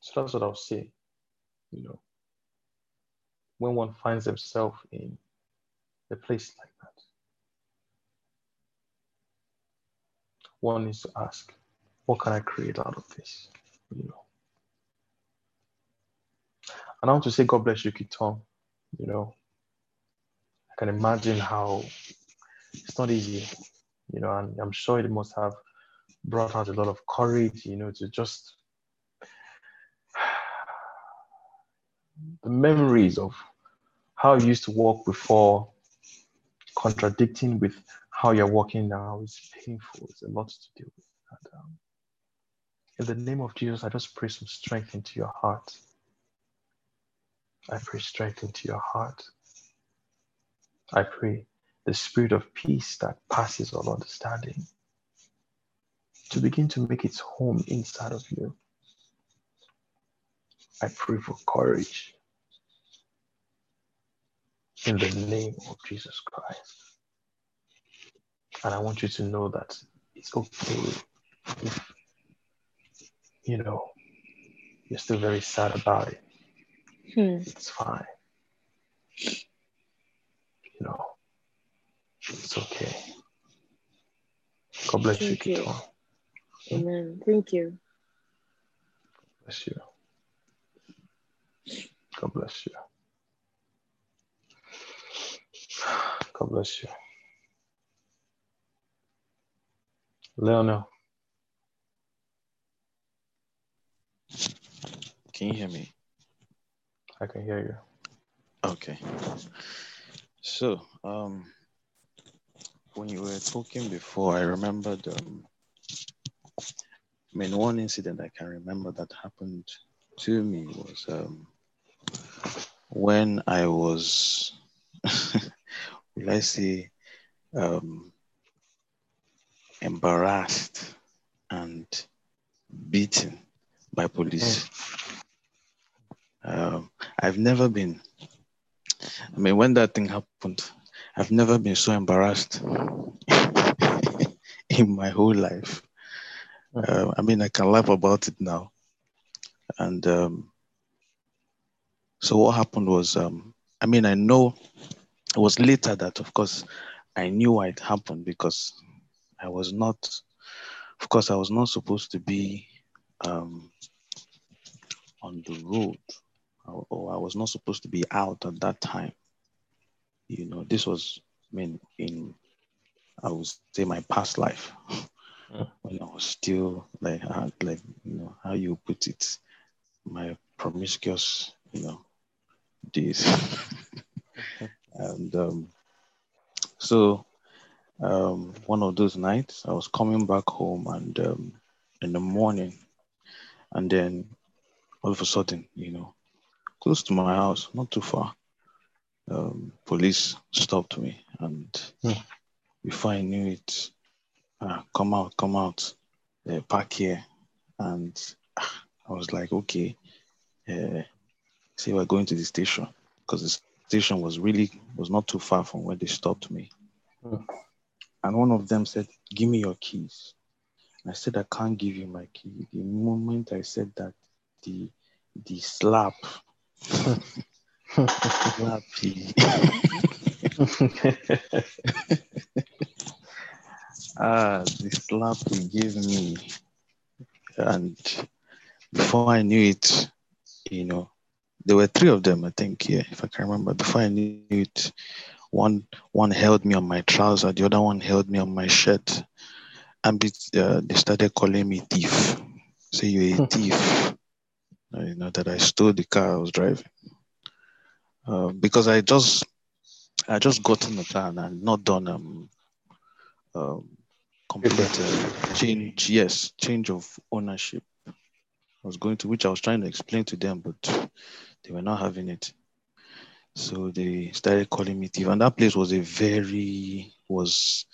[SPEAKER 1] So that's what I'll say. You know, when one finds himself in a place like that, one needs to ask, what can I create out of this? You know. And I want to say, God bless you, Kiton. You know, can imagine how it's not easy, you know, and I'm sure it must have brought out a lot of courage, you know, to just the memories of how you used to walk before contradicting with how you're walking now is painful. It's a lot to deal with. And, um, in the name of Jesus, I just pray some strength into your heart. I pray strength into your heart. I pray the spirit of peace that passes all understanding to begin to make its home inside of you. I pray for courage in the name of Jesus Christ. And I want you to know that it's okay if, you know, you're still very sad about it.
[SPEAKER 11] Hmm.
[SPEAKER 1] It's fine. You know, it's okay. God bless
[SPEAKER 11] Thank
[SPEAKER 1] you,
[SPEAKER 11] you. Amen. Thank you.
[SPEAKER 1] Bless you. God bless you. God bless you. Leonel,
[SPEAKER 16] Can you hear me?
[SPEAKER 1] I can hear you.
[SPEAKER 16] Okay. So, um, when you were talking before, I remembered, um, I mean, one incident I can remember that happened to me was um, when I was, will I say, um, embarrassed and beaten by police. Um, I've never been, I mean, when that thing happened, I've never been so embarrassed in my whole life. Uh, I mean, I can laugh about it now. And um, so what happened was, um, I mean, I know it was later that, of course, I knew why it happened because I was not, of course, I was not supposed to be um, on the road or, or I was not supposed to be out at that time. You know, this was, I mean, in, I would say my past life when I was still like, I had, like, you know, how you put it, my promiscuous, you know, days. and um, so um, one of those nights, I was coming back home and um, in the morning, and then all of a sudden, you know, close to my house, not too far, um, police stopped me, and before I knew it, uh, come out, come out, uh, park here, and ah, I was like, okay, uh, say we're going to the station because the station was really was not too far from where they stopped me. And one of them said, Give me your keys. I said, I can't give you my key. The moment I said that, the the slap Slappy. ah, the slap he gave me. And before I knew it, you know, there were three of them, I think, yeah, if I can remember. Before I knew it, one one held me on my trouser, the other one held me on my shirt, and uh, they started calling me thief. Say you're a thief. You know that I stole the car I was driving uh, because I just I just got in the car and not done um, um complete uh, change. Yes, change of ownership. I was going to which I was trying to explain to them, but they were not having it. So they started calling me thief, and that place was a very was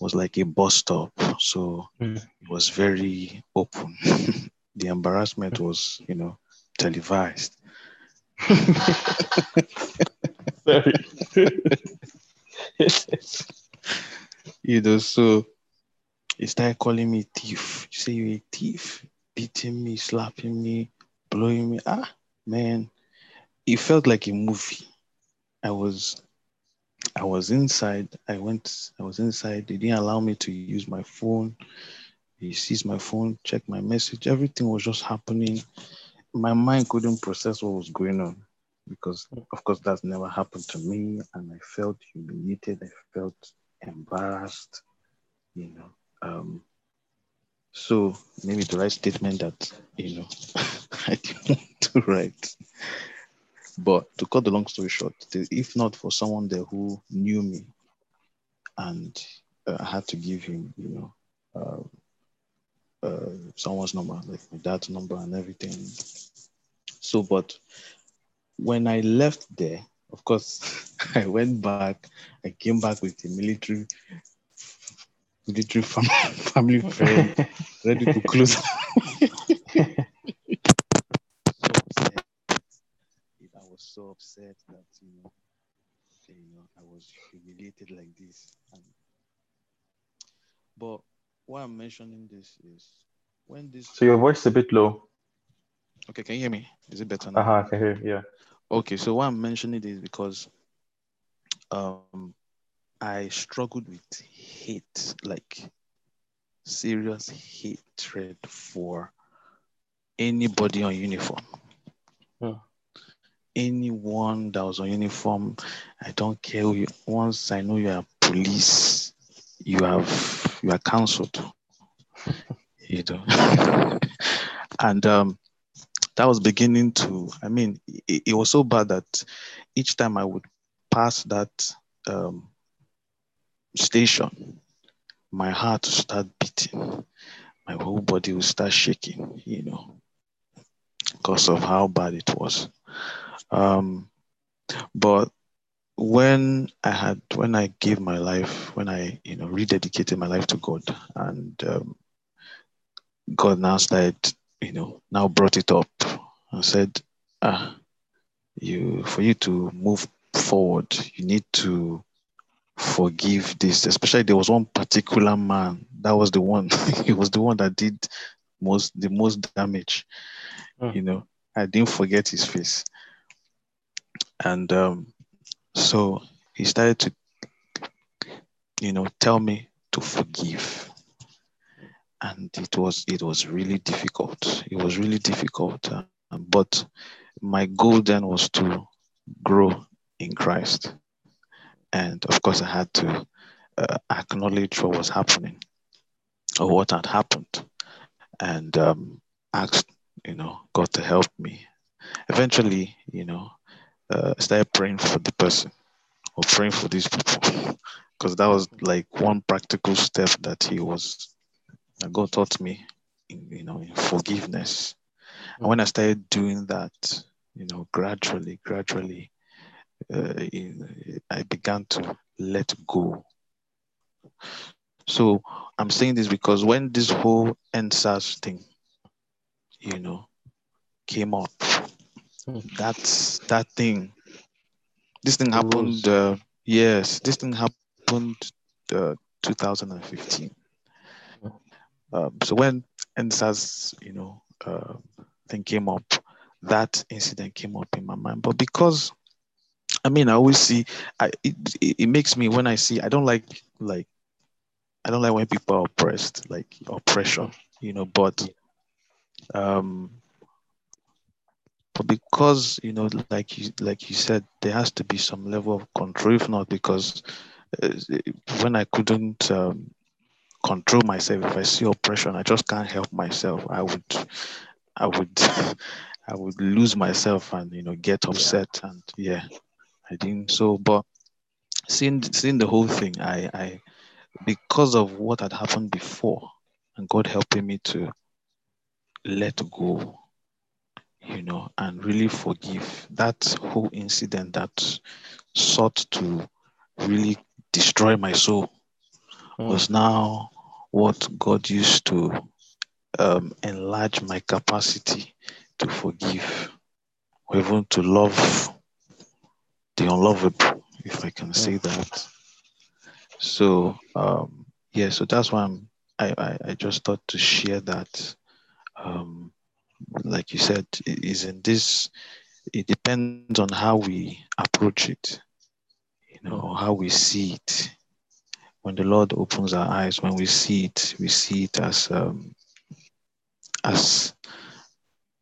[SPEAKER 16] was like a bus stop. So
[SPEAKER 1] Mm.
[SPEAKER 16] it was very open. the embarrassment was, you know, televised.
[SPEAKER 1] Sorry.
[SPEAKER 16] you know, so he started calling me thief. You say you're a thief, beating me, slapping me, blowing me. Ah, man, it felt like a movie. I was, I was inside. I went. I was inside. They didn't allow me to use my phone. He seized my phone, checked my message. Everything was just happening. My mind couldn't process what was going on because, of course, that's never happened to me, and I felt humiliated. I felt embarrassed. You know. Um, so maybe the right statement that you know I didn't want to write. But to cut the long story short, if not for someone there who knew me, and uh, I had to give him, you know, uh, uh, someone's number, like my dad's number and everything. So, but when I left there, of course, I went back. I came back with the military, military fam- family friend, ready to close. I was so upset that you know, you know, I was humiliated like this. And, but why I'm mentioning this is when this.
[SPEAKER 1] So your voice is a bit low.
[SPEAKER 16] Okay, can you hear me? Is it better now?
[SPEAKER 1] Uh-huh, I can hear. Yeah.
[SPEAKER 16] Okay, so why I'm mentioning this because um I struggled with hate, like serious hatred for anybody on uniform.
[SPEAKER 1] Hmm.
[SPEAKER 16] Anyone that was on uniform, I don't care who you once I know you are police, you have you are cancelled. you know. and um that was beginning to i mean it, it was so bad that each time i would pass that um, station my heart would start beating my whole body would start shaking you know because of how bad it was um, but when i had when i gave my life when i you know rededicated my life to god and um, god now started you know now brought it up and said ah you for you to move forward you need to forgive this. Especially there was one particular man that was the one he was the one that did most the most damage you know. I didn't forget his face. And um so he started to you know tell me to forgive. And it was it was really difficult. It was really difficult. Uh, but my goal then was to grow in christ. And of course i had to uh, acknowledge what was happening or what had happened and um, you know god to help me. Eventually you know uh, started praying for the person or praying for these people. Because that was like one practical step that he was that god taught me in, you know in forgiveness. And when i started doing that you know gradually gradually uh, in, i began to let go. So i'm saying this because when this whole EndSARS thing you know came up that's that thing this thing happened uh, yes this thing happened uh, 2015 um, so when EndSARS you know uh, thing came up that incident came up in my mind but because I mean, I always see. I it, it, it makes me when I see. I don't like like. I don't like when people are oppressed, like oppression, you know. But, um, but because you know, like you like you said, there has to be some level of control. If not, because uh, when I couldn't um, control myself, if I see oppression, I just can't help myself. I would, I would, I would lose myself and you know get upset and yeah, I didn't. So, but seeing seeing the whole thing, I I because of what had happened before, and God helping me to let go, you know, and really forgive that whole incident that sought to really destroy my soul was now what God used to um, enlarge my capacity to forgive or even to love the unlovable, if I can say that. So um, yeah, so that's why I'm, I, I I just thought to share that. Um, like you said, is in this. It depends on how we approach it, you know, how we see it. When the Lord opens our eyes, when we see it, we see it as um, as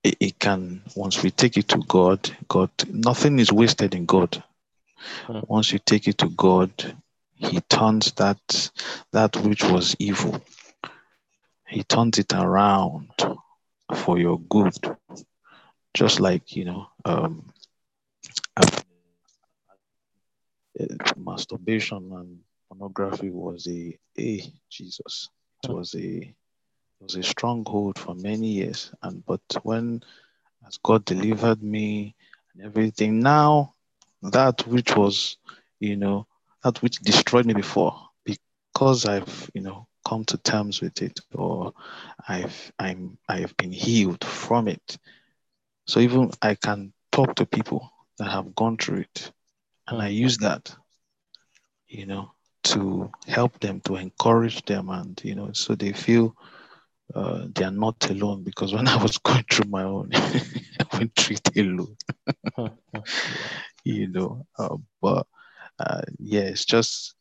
[SPEAKER 16] it, it can. Once we take it to God, God, nothing is wasted in God. Once you take it to God, He turns that that which was evil He turns it around for your good. Just like, you know, um, uh, masturbation and pornography was a, a Jesus. It was a was a stronghold for many years. And but when as God delivered me and everything, now that which was, you know, that which destroyed me before, because I've, you know, come to terms with it or I've I'm I've been healed from it. So even I can talk to people that have gone through it and I use that, you know, to help them, to encourage them and you know, so they feel uh, they are not alone because when I was going through my own, I went through it alone, you know. Uh, but uh, yeah, it's just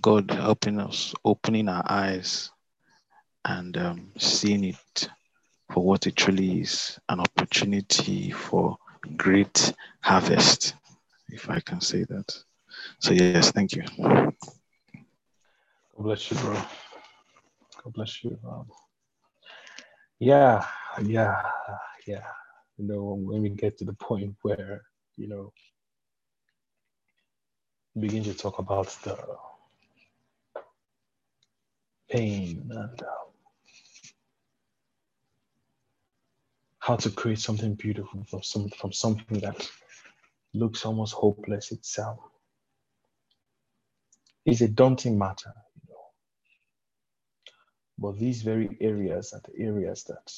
[SPEAKER 16] God helping us, opening our eyes and um, seeing it for what it truly is an opportunity for great harvest, if I can say that. So, yes, thank you.
[SPEAKER 1] God bless you, bro. God bless you. Um, yeah, yeah, yeah. You know, when we get to the point where, you know, begin to talk about the pain and uh, how to create something beautiful from some from something that looks almost hopeless itself. It's a daunting matter, you know. But these very areas are the areas that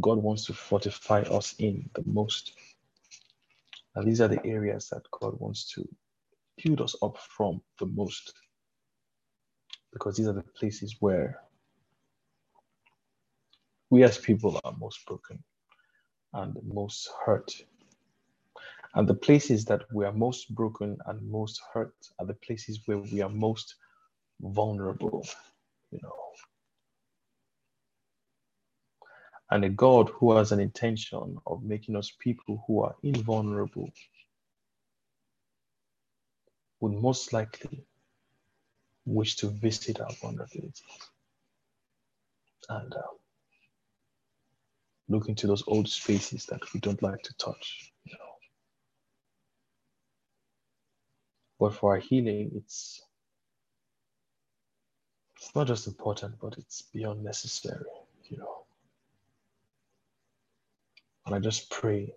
[SPEAKER 1] God wants to fortify us in the most. And these are the areas that God wants to build us up from the most. Because these are the places where we as people are most broken and most hurt. And the places that we are most broken and most hurt are the places where we are most vulnerable, you know. And a God who has an intention of making us people who are invulnerable would most likely wish to visit our vulnerabilities and uh, look into those old spaces that we don't like to touch, you know. But for our healing, it's it's not just important, but it's beyond necessary, you know. And I just pray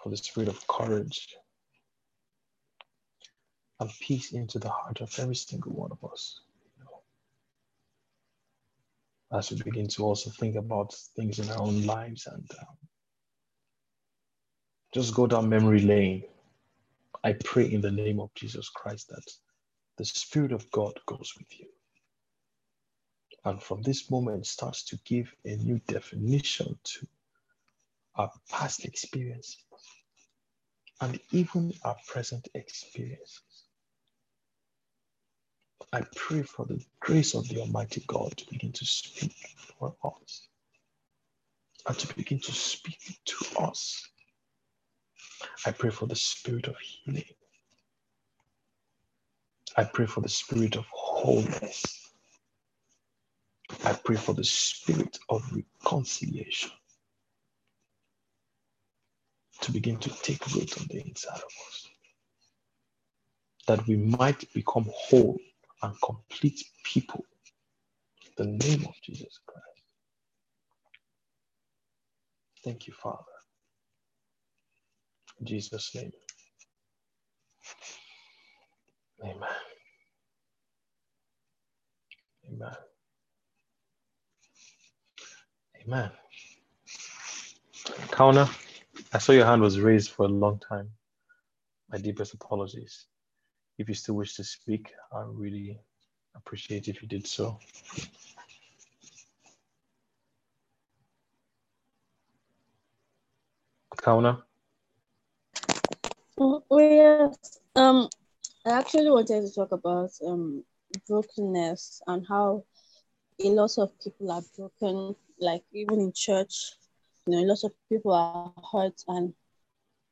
[SPEAKER 1] for the spirit of courage and peace into the heart of every single one of us. As we begin to also think about things in our own lives and um, just go down memory lane. I pray in the name of Jesus Christ that the Spirit of God goes with you. And from this moment starts to give a new definition to our past experiences and even our present experiences. I pray for the grace of the Almighty God to begin to speak for us and to begin to speak to us. I pray for the spirit of healing. I pray for the spirit of wholeness. I pray for the spirit of reconciliation to begin to take root on the inside of us. That we might become whole and complete people. The name of Jesus Christ. Thank you, Father. In Jesus' name. Amen. Amen. Amen. Kauna, I saw your hand was raised for a long time. My deepest apologies. If you still wish to speak, I really appreciate if you did so. Kauna?
[SPEAKER 9] Oh, yes. Um, I actually wanted to talk about um brokenness and how a lot of people are broken, like even in church, you know, lots of people are hurt and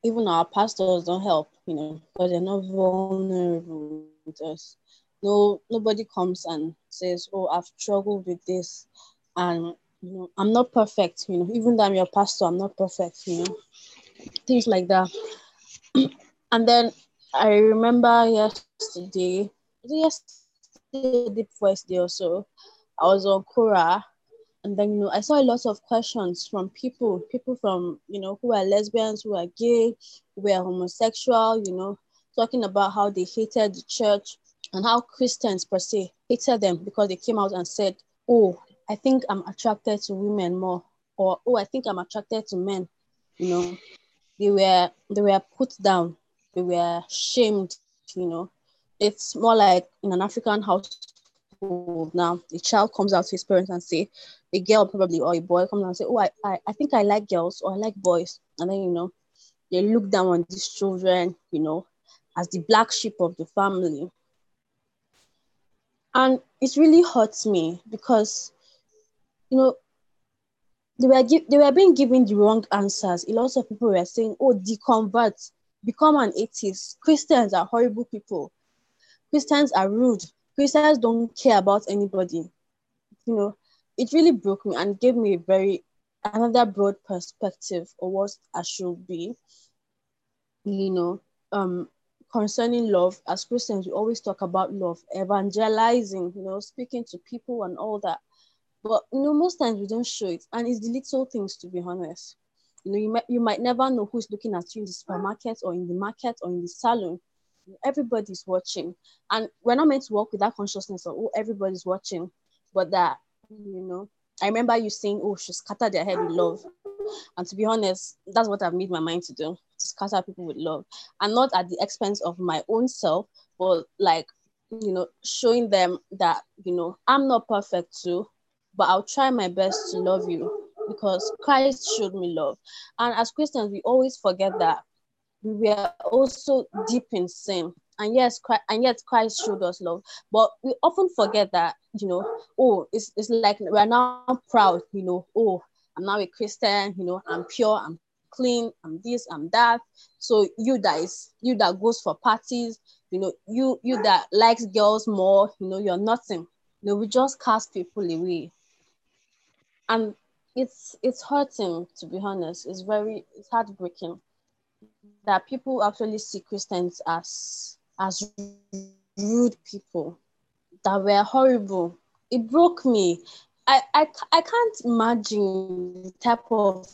[SPEAKER 9] even our pastors don't help, you know, because they're not vulnerable with us. No, nobody comes and says, "Oh, I've struggled with this," and you know, I'm not perfect. You know, even though I'm your pastor, I'm not perfect. You know, things like that. and then I remember yesterday, yesterday, the first day or so, I was on Quora and then you know I saw a lot of questions from people, people from you know who are lesbians, who are gay, who are homosexual, you know, talking about how they hated the church and how Christians per se hated them because they came out and said, "Oh, I think I'm attracted to women more," or "Oh, I think I'm attracted to men," you know. They were they were put down, they were shamed, you know. It's more like in an African household now, a child comes out to his parents and say, a girl probably or a boy comes and say, Oh, I, I, I think I like girls or I like boys. And then, you know, they look down on these children, you know, as the black sheep of the family. And it really hurts me because, you know, they were gi- they were being given the wrong answers. A lot of people were saying, "Oh, deconvert, become an atheist. Christians are horrible people. Christians are rude. Christians don't care about anybody." You know, it really broke me and gave me a very another broad perspective of what I should be. You know, um, concerning love, as Christians, we always talk about love, evangelizing, you know, speaking to people and all that. But you know, most times we don't show it, and it's the little things to be honest. You know, you might you might never know who's looking at you in the supermarket or in the market or in the salon. Everybody's watching, and we're not meant to walk with that consciousness of oh everybody's watching, but that you know. I remember you saying, "Oh, she scattered their head with love," and to be honest, that's what I've made my mind to do: to scatter people with love, and not at the expense of my own self, but like you know, showing them that you know I'm not perfect too, but I'll try my best to love you because Christ showed me love. And as Christians, we always forget that we were also deep in sin. And yes, Christ, and yet Christ showed us love. But we often forget that, you know, oh, it's, it's like we're now proud, you know, oh, I'm now a Christian, you know, I'm pure, I'm clean, I'm this, I'm that. So you that is you that goes for parties, you know, you you that likes girls more, you know, you're nothing. You know, we just cast people away and it's it's hurting to be honest it's very it's heartbreaking that people actually see christians as as rude people that were horrible. It broke me. I i, I can't imagine the type of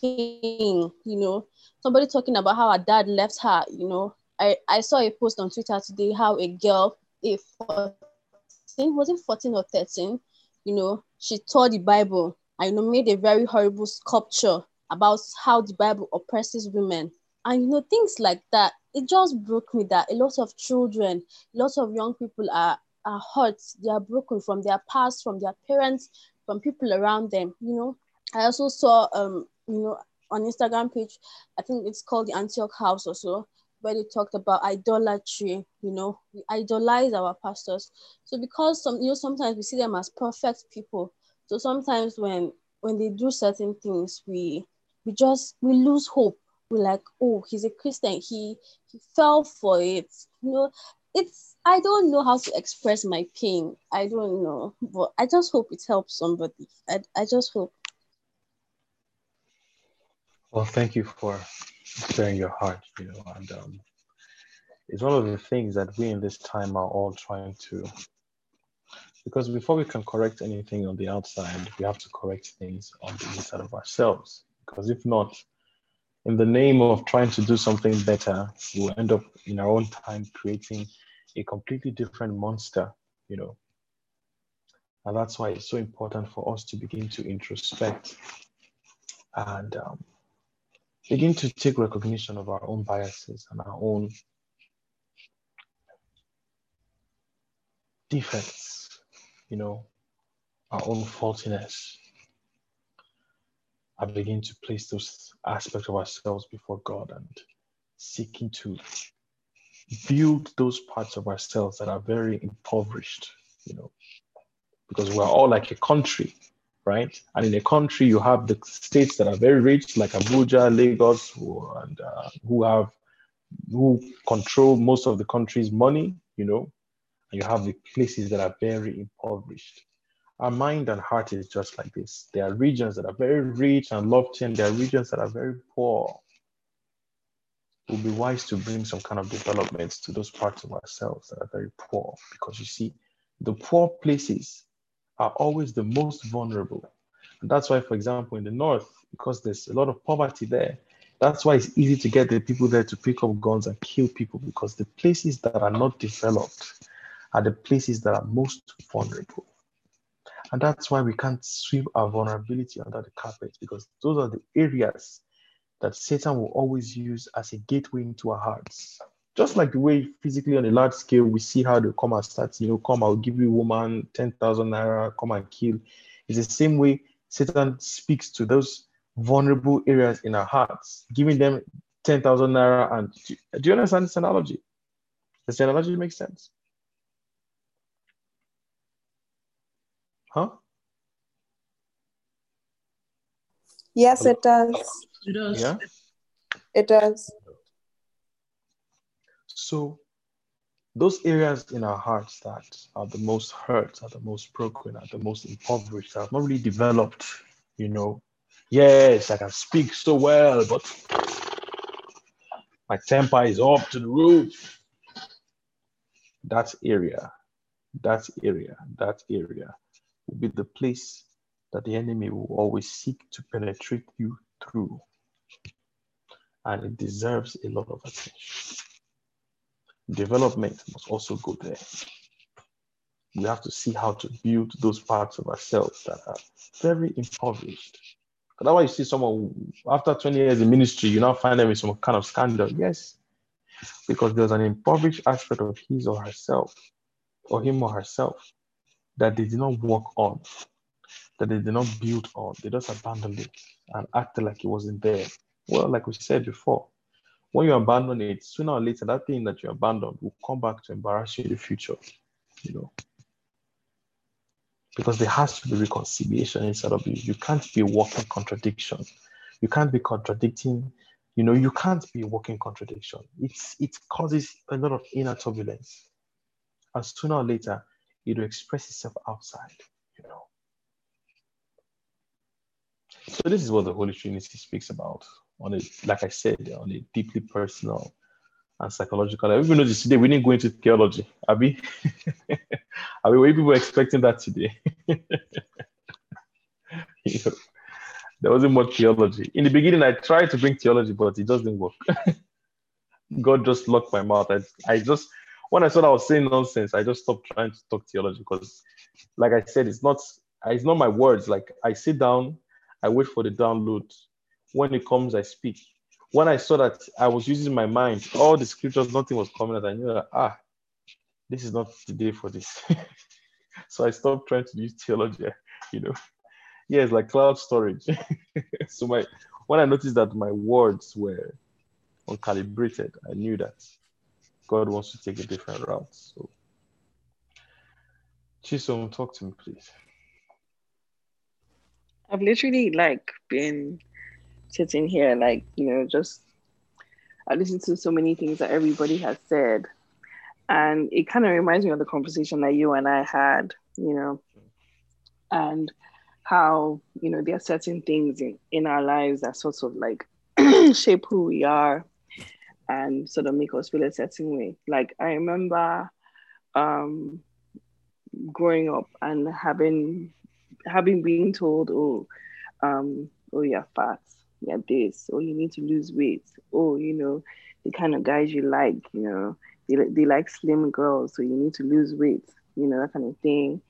[SPEAKER 9] pain you know. Somebody talking about how a dad left her you know. I i saw a post on twitter today how a girl a 14 was it 14 or 13 you know she tore the bible I you know made a very horrible sculpture about how the Bible oppresses women. And you know, things like that, it just broke me that a lot of children, lots of young people are, are hurt, they are broken from their past, from their parents, from people around them. You know, I also saw um, you know, on Instagram page. I think it's called the Antioch House or so, where they talked about idolatry. You know, we idolize our pastors. So because some, you know, sometimes we see them as perfect people. So sometimes when when they do certain things, we we just we lose hope. We're like, oh, he's a Christian. He he fell for it. You know, it's I don't know how to express my pain. I don't know, but I just hope it helps somebody. I I just hope.
[SPEAKER 1] Well, thank you for sharing your heart, you know, and um, it's one of the things that we in this time are all trying to, because before we can correct anything on the outside, we have to correct things on the inside of ourselves. Because if not, in the name of trying to do something better, we'll end up in our own time creating a completely different monster, you know. And that's why it's so important for us to begin to introspect and um, begin to take recognition of our own biases and our own defects, you know, our own faultiness. I begin to place those aspects of ourselves before God and seeking to build those parts of ourselves that are very impoverished, you know, because we're all like a country, right? And in a country, you have the states that are very rich, like Abuja, Lagos, and uh, who have who control most of the country's money, you know, and you have the places that are very impoverished. Our mind and heart is just like this. There are regions that are very rich and lofty, and there are regions that are very poor it would be wise to bring some kind of development to those parts of ourselves that are very poor because you see, the poor places are always the most vulnerable. And that's why, for example, in the north, because there's a lot of poverty there, that's why it's easy to get the people there to pick up guns and kill people because the places that are not developed are the places that are most vulnerable. And that's why we can't sweep our vulnerability under the carpet because those are the areas that Satan will always use as a gateway into our hearts. Just like the way physically on a large scale, we see how they come and start, you know, come, I'll give you woman 10,000 naira, come and kill. It's the same way Satan speaks to those vulnerable areas in our hearts, giving them 10,000 naira. And do you understand this analogy? Does the analogy make sense? Huh?
[SPEAKER 8] Yes, it does.
[SPEAKER 5] It does.
[SPEAKER 1] Yeah.
[SPEAKER 8] It does.
[SPEAKER 1] So those areas in our hearts that are the most hurt, are the most broken, are the most impoverished, are not really developed, you know. Yes, I can speak so well, but my temper is up to the roof. That area, that area, that area will be the place that the enemy will always seek to penetrate you through. And it deserves a lot of attention. Development must also go there. We have to see how to build those parts of ourselves that are very impoverished. That's why you see someone after 20 years in ministry, you now find them in some kind of scandal. Yes, because there's an impoverished aspect of his or herself, or him or herself, that they did not work on that they did not build on. They just abandoned it and acted like it wasn't there. Well, like we said before, when you abandon it, sooner or later, that thing that you abandoned will come back to embarrass you in the future, you know. Because there has to be reconciliation inside of you. You can't be walking contradiction. You can't be contradicting, you know, you can't be walking contradiction. It's it causes a lot of inner turbulence. And sooner or later, it will express itself outside, you know. So this is what the Holy Trinity speaks about on a, like I said, on a deeply personal and psychological level. Even though today we didn't go into theology. I mean, people were expecting that today. you know, there wasn't much theology. In the beginning, I tried to bring theology, but it didn't work. God just locked my mouth. I, I just when I thought I was saying nonsense, I just stopped trying to talk theology because, like I said, it's not it's not my words. Like I sit down I wait for the download. When it comes, I speak. When I saw that I was using my mind, all the scriptures, nothing was coming out. I knew that, ah, this is not the day for this. so I stopped trying to use theology, you know. Yeah, it's like cloud storage. so my when I noticed that my words were uncalibrated, I knew that God wants to take a different route. So, Chisom, talk to me, please.
[SPEAKER 11] I've literally like been sitting here, like, you know, just I listened to so many things that everybody has said. And it kind of reminds me of the conversation that you and I had, you know, and how, you know, there are certain things in, in our lives that sort of like shape who we are and sort of make us feel a certain way. Like I remember um growing up and having having been told, oh, um, oh, you're fat, you're this, or you need to lose weight, oh, you know, the kind of guys you like, you know, they, they like slim girls, so you need to lose weight, you know, that kind of thing.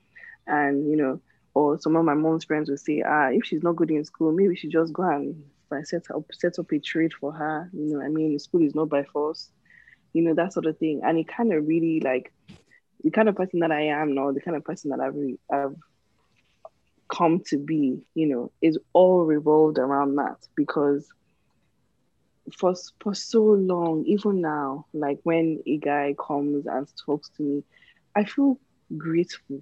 [SPEAKER 11] And, you know, or some of my mom's friends would say, ah, if she's not good in school, maybe she just go and set up set up a trade for her. You know, I mean, school is not by force, you know, that sort of thing. And it kind of really like the kind of person that I am now, the kind of person that I've, re- I've come to be, you know, is all revolved around that because for for so long, even now, like when a guy comes and talks to me, I feel grateful.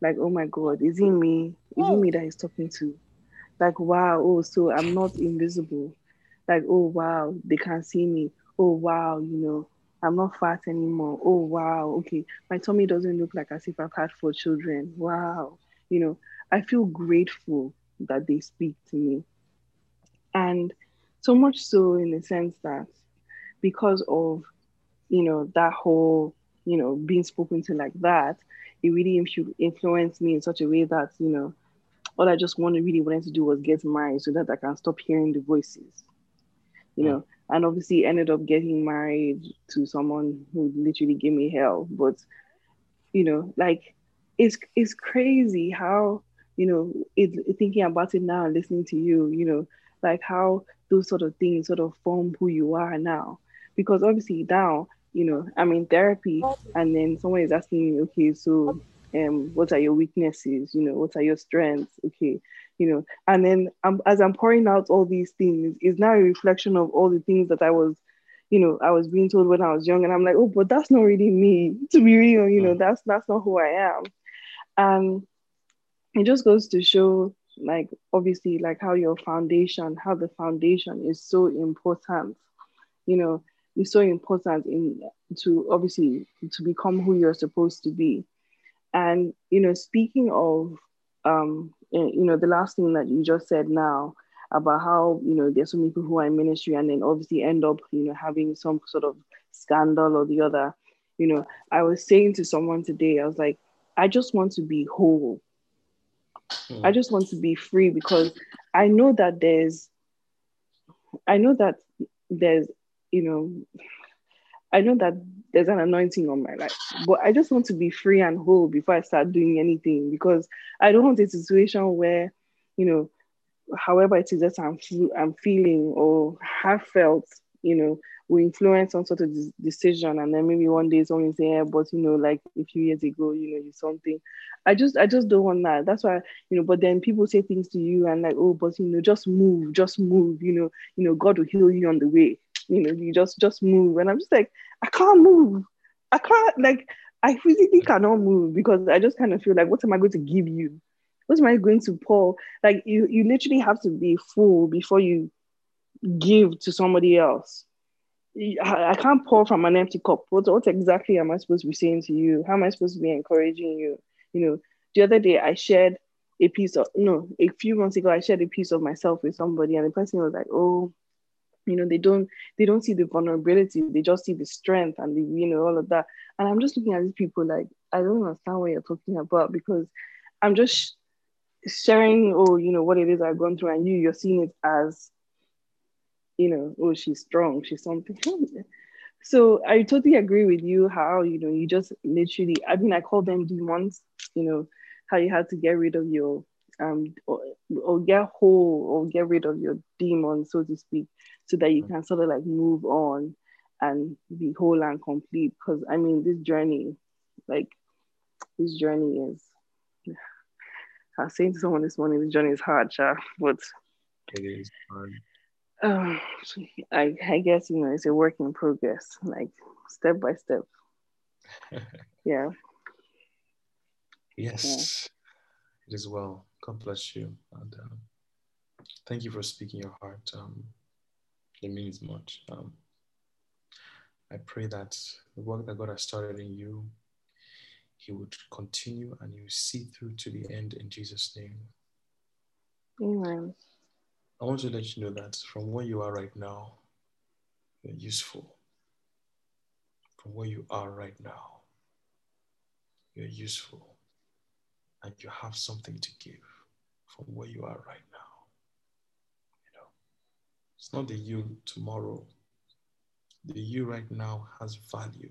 [SPEAKER 11] Like, oh my God, is it me? Is it me that he's talking to? Like, wow, oh, so I'm not invisible. Like, oh wow, they can see me. Oh wow, you know, I'm not fat anymore. Oh wow, okay. My tummy doesn't look like as if I've had four children. Wow. You know, I feel grateful that they speak to me. And so much so in the sense that because of, you know, that whole, you know, being spoken to like that, it really influenced me in such a way that, you know, all I just wanted really wanted to do was get married so that I can stop hearing the voices. You know, mm. and obviously ended up getting married to someone who literally gave me hell. But you know, like it's it's crazy how you know it, thinking about it now and listening to you, you know, like how those sort of things sort of form who you are now. Because obviously now, you know, I'm in therapy, and then someone is asking me, okay, so um, what are your weaknesses? You know, what are your strengths? Okay, you know, and then um, as I'm pouring out all these things, it's now a reflection of all the things that I was, you know, I was being told when I was young, and I'm like, oh, but that's not really me. To be real, you know, that's that's not who I am, and it just goes to show, like, obviously, like how your foundation, how the foundation is so important, you know, is so important in to obviously to become who you're supposed to be and you know, speaking of, um, eh, you know, the last thing that you just said now about how you know there's so many people who are in ministry and then obviously end up you know having some sort of scandal or the other. You know, I was saying to someone today, I was like, I just want to be whole. Mm. I just want to be free because I know that there's, I know that there's, you know, I know that there's an anointing on my life, but I just want to be free and whole before I start doing anything because I don't want a situation where, you know, however it is that I'm, I'm feeling or have felt, you know, will influence some sort of decision. And then maybe one day someone say, yeah, but you know, like a few years ago, you know, you something. I just, I just don't want that. That's why, you know, but then people say things to you and like, oh, but you know, just move, just move, you know, you know, God will heal you on the way you know, you just just move. And I'm just like, I can't move. I can't like I physically cannot move because I just kind of feel like, what am I going to give you? What am I going to pour? Like you, you literally have to be full before you give to somebody else. I, can't pour from an empty cup. What, what exactly am I supposed to be saying to you? How am I supposed to be encouraging you? You know, the other day I shared a piece of no, a few months ago I shared a piece of myself with somebody, and the person was like, "Oh, you know they don't they don't see the vulnerability they just see the strength and the you know all of that. And i'm just looking at these people like i don't understand what you're talking about because i'm just sharing oh you know what it is i've gone through and you you're seeing it as you know oh she's strong she's something. So i totally agree with you how you know you just literally i mean i call them demons you know how you had to get rid of your um or, or get whole or get rid of your demon so to speak so that you can sort of like move on and be whole and complete. Because I mean, this journey, like this journey is. I was saying to someone this morning, this journey is hard, Cha, but
[SPEAKER 1] It is hard.
[SPEAKER 11] Um, I, I guess you know it's a work in progress, like step by step. yeah.
[SPEAKER 1] Yes, it is well. God bless you, and um, thank you for speaking your heart. Um, it means much. Um, I pray that the work that God has started in you, He would continue and you see through to the end in Jesus' name.
[SPEAKER 11] Amen.
[SPEAKER 1] I want to let you know that from where you are right now, you're useful. From where you are right now, you're useful. And you have something to give from where you are right now. It's not the you tomorrow. The you right now has value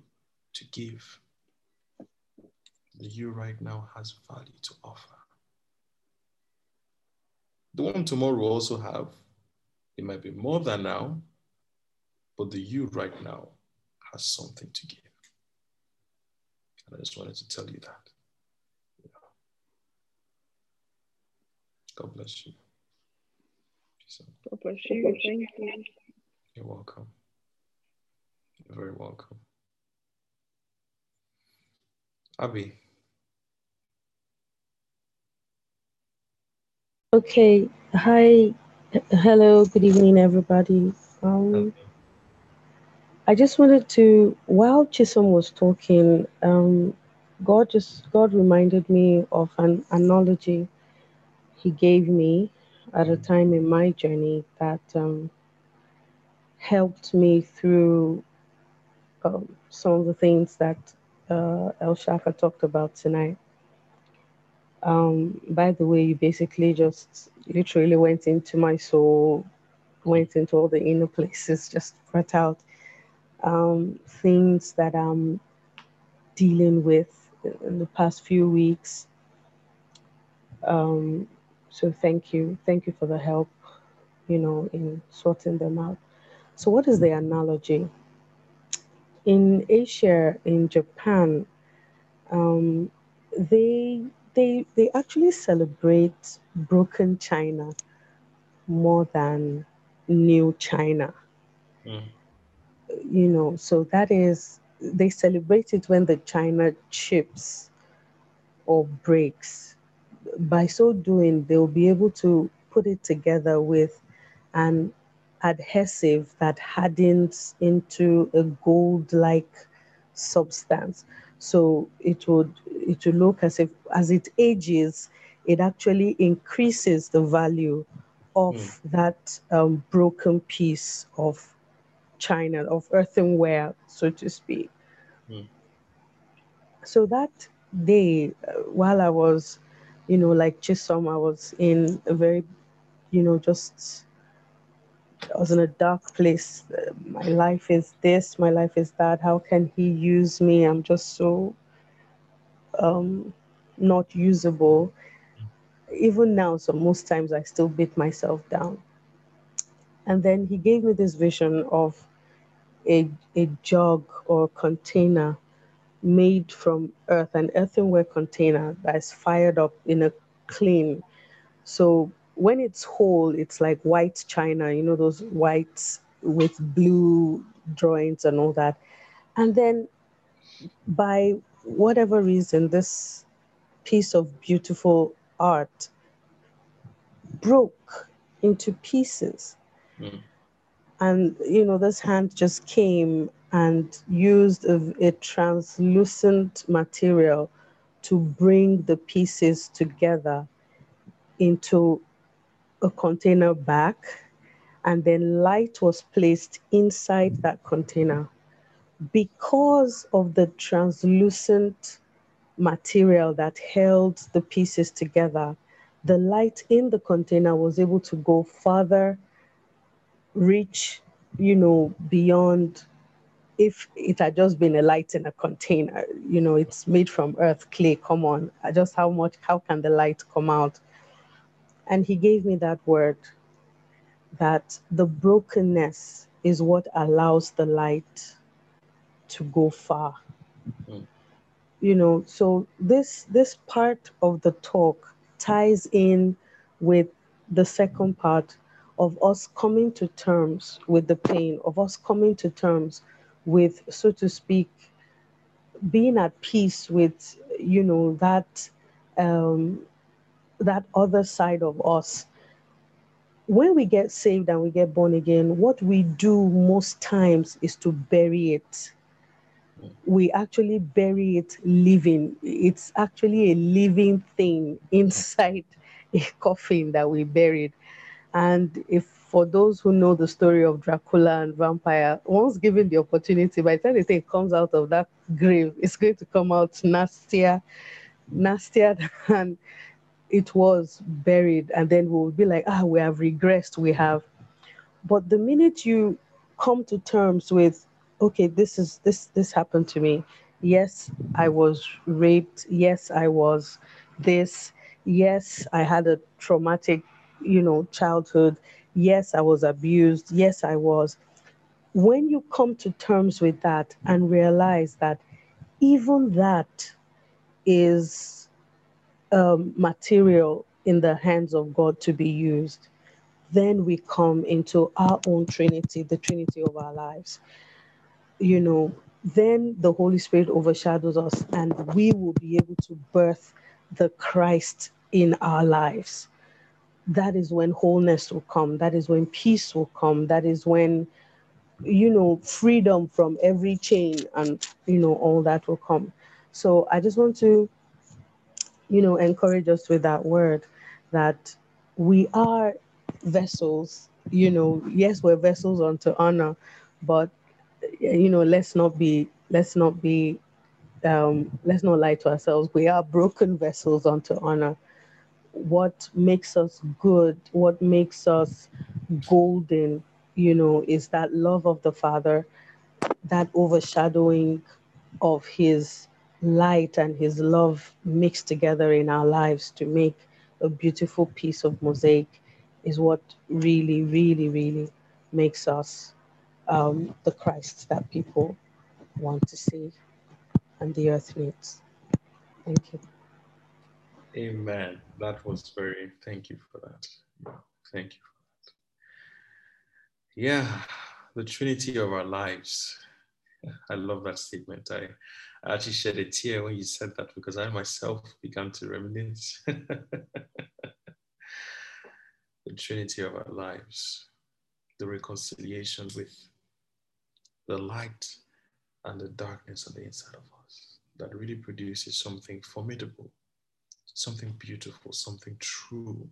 [SPEAKER 1] to give. The you right now has value to offer. The one tomorrow also have, it might be more than now, but the you right now has something to give. And I just wanted to tell you that. God bless you.
[SPEAKER 11] God bless you. Thank you.
[SPEAKER 1] You're welcome. You're very welcome. Abby.
[SPEAKER 17] Okay. Hi. Hello. Good evening, everybody. Um, I just wanted to, while Chisom was talking, um, God just God reminded me of an analogy He gave me at a time in my journey that um, helped me through um, some of the things that uh, El Shaka talked about tonight. Um, by the way, you basically just literally went into my soul, went into all the inner places, just brought out um, things that I'm dealing with in the past few weeks. Um, so thank you, thank you for the help, you know, in sorting them out. So, what is the analogy? In Asia, in Japan, um, they they they actually celebrate broken china more than new china you know so that is they celebrate it when the china chips or breaks by so doing they'll be able to put it together with an adhesive that hardens into a gold like substance so it would it would look as if as it ages it actually increases the value of
[SPEAKER 1] Mm.
[SPEAKER 17] that um, broken piece of china of earthenware so to speak
[SPEAKER 1] Mm.
[SPEAKER 17] so that day uh, while i was you know like chisom i was in a very you know just i was in a dark place. My life is this my life is that. How can he use me? I'm just so um not usable. Even now so most times i still beat myself down. And then he gave me this vision of a, a jug or container made from earth, an earthenware container that is fired up in a clean. So when it's whole, it's like white china, you know, those whites with blue drawings and all that. And then by whatever reason, this piece of beautiful art broke into pieces
[SPEAKER 1] Mm.
[SPEAKER 17] and you know this hand just came and used a, a translucent material to bring the pieces together into a container back and then light was placed inside that container. Because of the translucent material that held the pieces together the light in the container was able to go farther reach, you know, beyond if it had just been a light in a container. You know, it's made from earth, clay, come on. Just how much, how can the light come out? And he gave me that word that the brokenness is what allows the light to go far.
[SPEAKER 1] Mm.
[SPEAKER 17] You know, so this this part of the talk ties in with the second part of us coming to terms with the pain, of us coming to terms with, so to speak, being at peace with, you know, that um, that other side of us. When we get saved and we get born again, what we do most times is to bury it. We actually bury it living. It's actually a living thing inside a coffin that we buried. And if for those who know the story of Dracula and vampire, once given the opportunity, by the time comes out of that grave, it's going to come out nastier, nastier than it was buried. And then we'll be like, ah, we have regressed, we have. But the minute you come to terms with, okay, this is this this happened to me. Yes, I was raped. Yes, I was this. Yes, I had a traumatic, you know, childhood. Yes, I was abused. Yes, I was. When you come to terms with that and realize that even that is um, material in the hands of God to be used, then we come into our own Trinity, the Trinity of our lives. You know, then the Holy Spirit overshadows us and we will be able to birth the Christ in our lives. That is when wholeness will come. That is when peace will come. That is when, you know, freedom from every chain and, you know, all that will come. So I just want to, you know, encourage us with that word that we are vessels, you know, yes, we're vessels unto honor, but, you know, let's not be, let's not be um, let's not lie to ourselves. We are broken vessels unto honor. What makes us good, what makes us golden, you know, is that love of the Father, that overshadowing of His light and His love mixed together in our lives to make a beautiful piece of mosaic is what really, really, really makes us um, the Christ that people want to see and the earth needs. Thank you.
[SPEAKER 1] Amen. That was very, thank you for that. Thank you for that. Yeah, the Trinity of our lives. I love that statement. I, I actually shed a tear when you said that because I myself began to reminisce. the Trinity of our lives, the reconciliation with the light and the darkness on the inside of us that really produces something formidable, something beautiful, something true,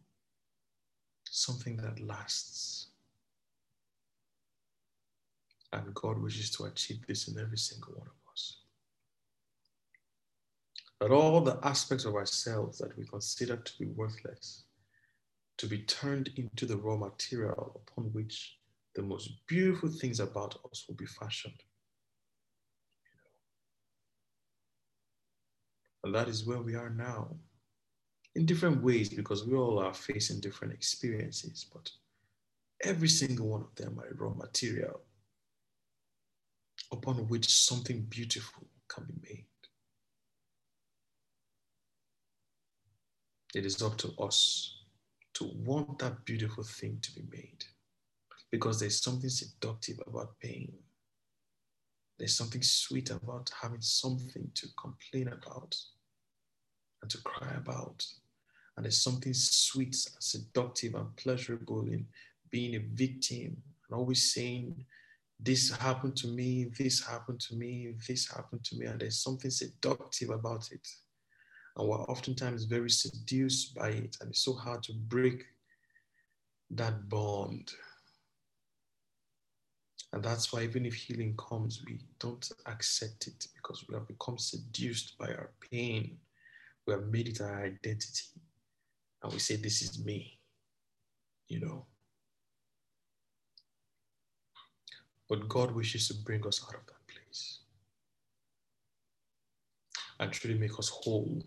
[SPEAKER 1] something that lasts. And God wishes to achieve this in every single one of us. That all the aspects of ourselves that we consider to be worthless, to be turned into the raw material upon which the most beautiful things about us will be fashioned. And that is where we are now. In different ways, because we all are facing different experiences, but every single one of them are raw material upon which something beautiful can be made. It is up to us to want that beautiful thing to be made because there's something seductive about pain. There's something sweet about having something to complain about and to cry about. And there's something sweet and seductive and pleasurable in being a victim and always saying, This happened to me, this happened to me, this happened to me. And there's something seductive about it. And we're oftentimes very seduced by it. And it's so hard to break that bond. And that's why, even if healing comes, we don't accept it because we have become seduced by our pain we have made it our identity and we say, This is me, you know. But God wishes to bring us out of that place and truly make us whole,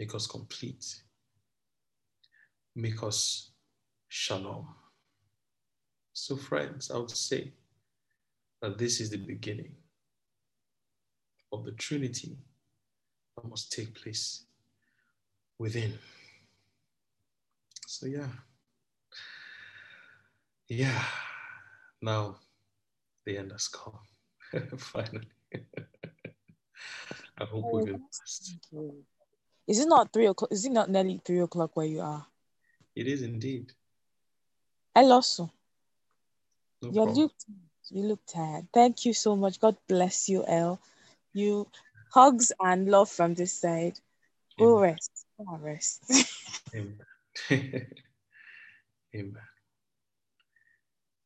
[SPEAKER 1] make us complete, make us shalom. So, friends, I would say that this is the beginning of the Trinity that must take place within. So, yeah. yeah, now the end has come. Finally. I hope been blessed.
[SPEAKER 2] Is it not three o'clock? Is it not nearly three o'clock where you are?
[SPEAKER 1] It is indeed.
[SPEAKER 2] Hello, also.
[SPEAKER 1] No
[SPEAKER 2] you look you look tired. Thank you so much. God bless you, El. You hugs and love from this side. Go rest. Go rest.
[SPEAKER 1] Amen. Amen.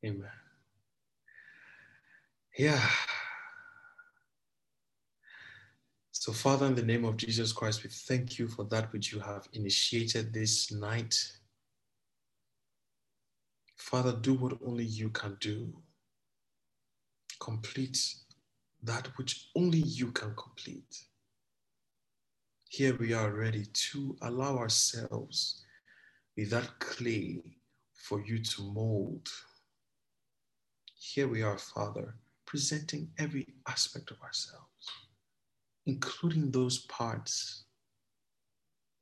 [SPEAKER 1] Amen. Yeah. So, Father, in the name of Jesus Christ, we thank you for that which you have initiated this night. Father, do what only you can do. Complete that which only you can complete. Here we are ready to allow ourselves with that clay for you to mold. Here we are, Father, presenting every aspect of ourselves, including those parts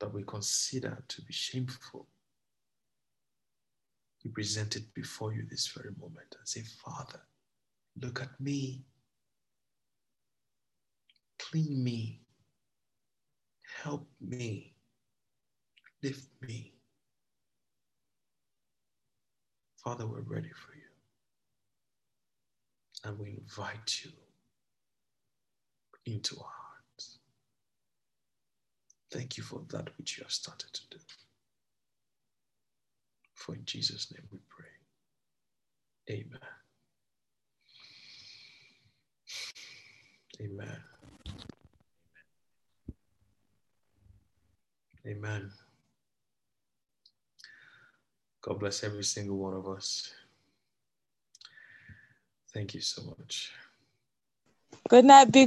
[SPEAKER 1] that we consider to be shameful. We present it before you this very moment and say, Father, look at me. Clean me. Help me. Lift me. Father, we're ready for you. And we invite you into our hearts. Thank you for that which you have started to do. For in Jesus' name we pray. Amen. Amen. Amen. God bless every single one of us. Thank you so much.
[SPEAKER 2] Good night, big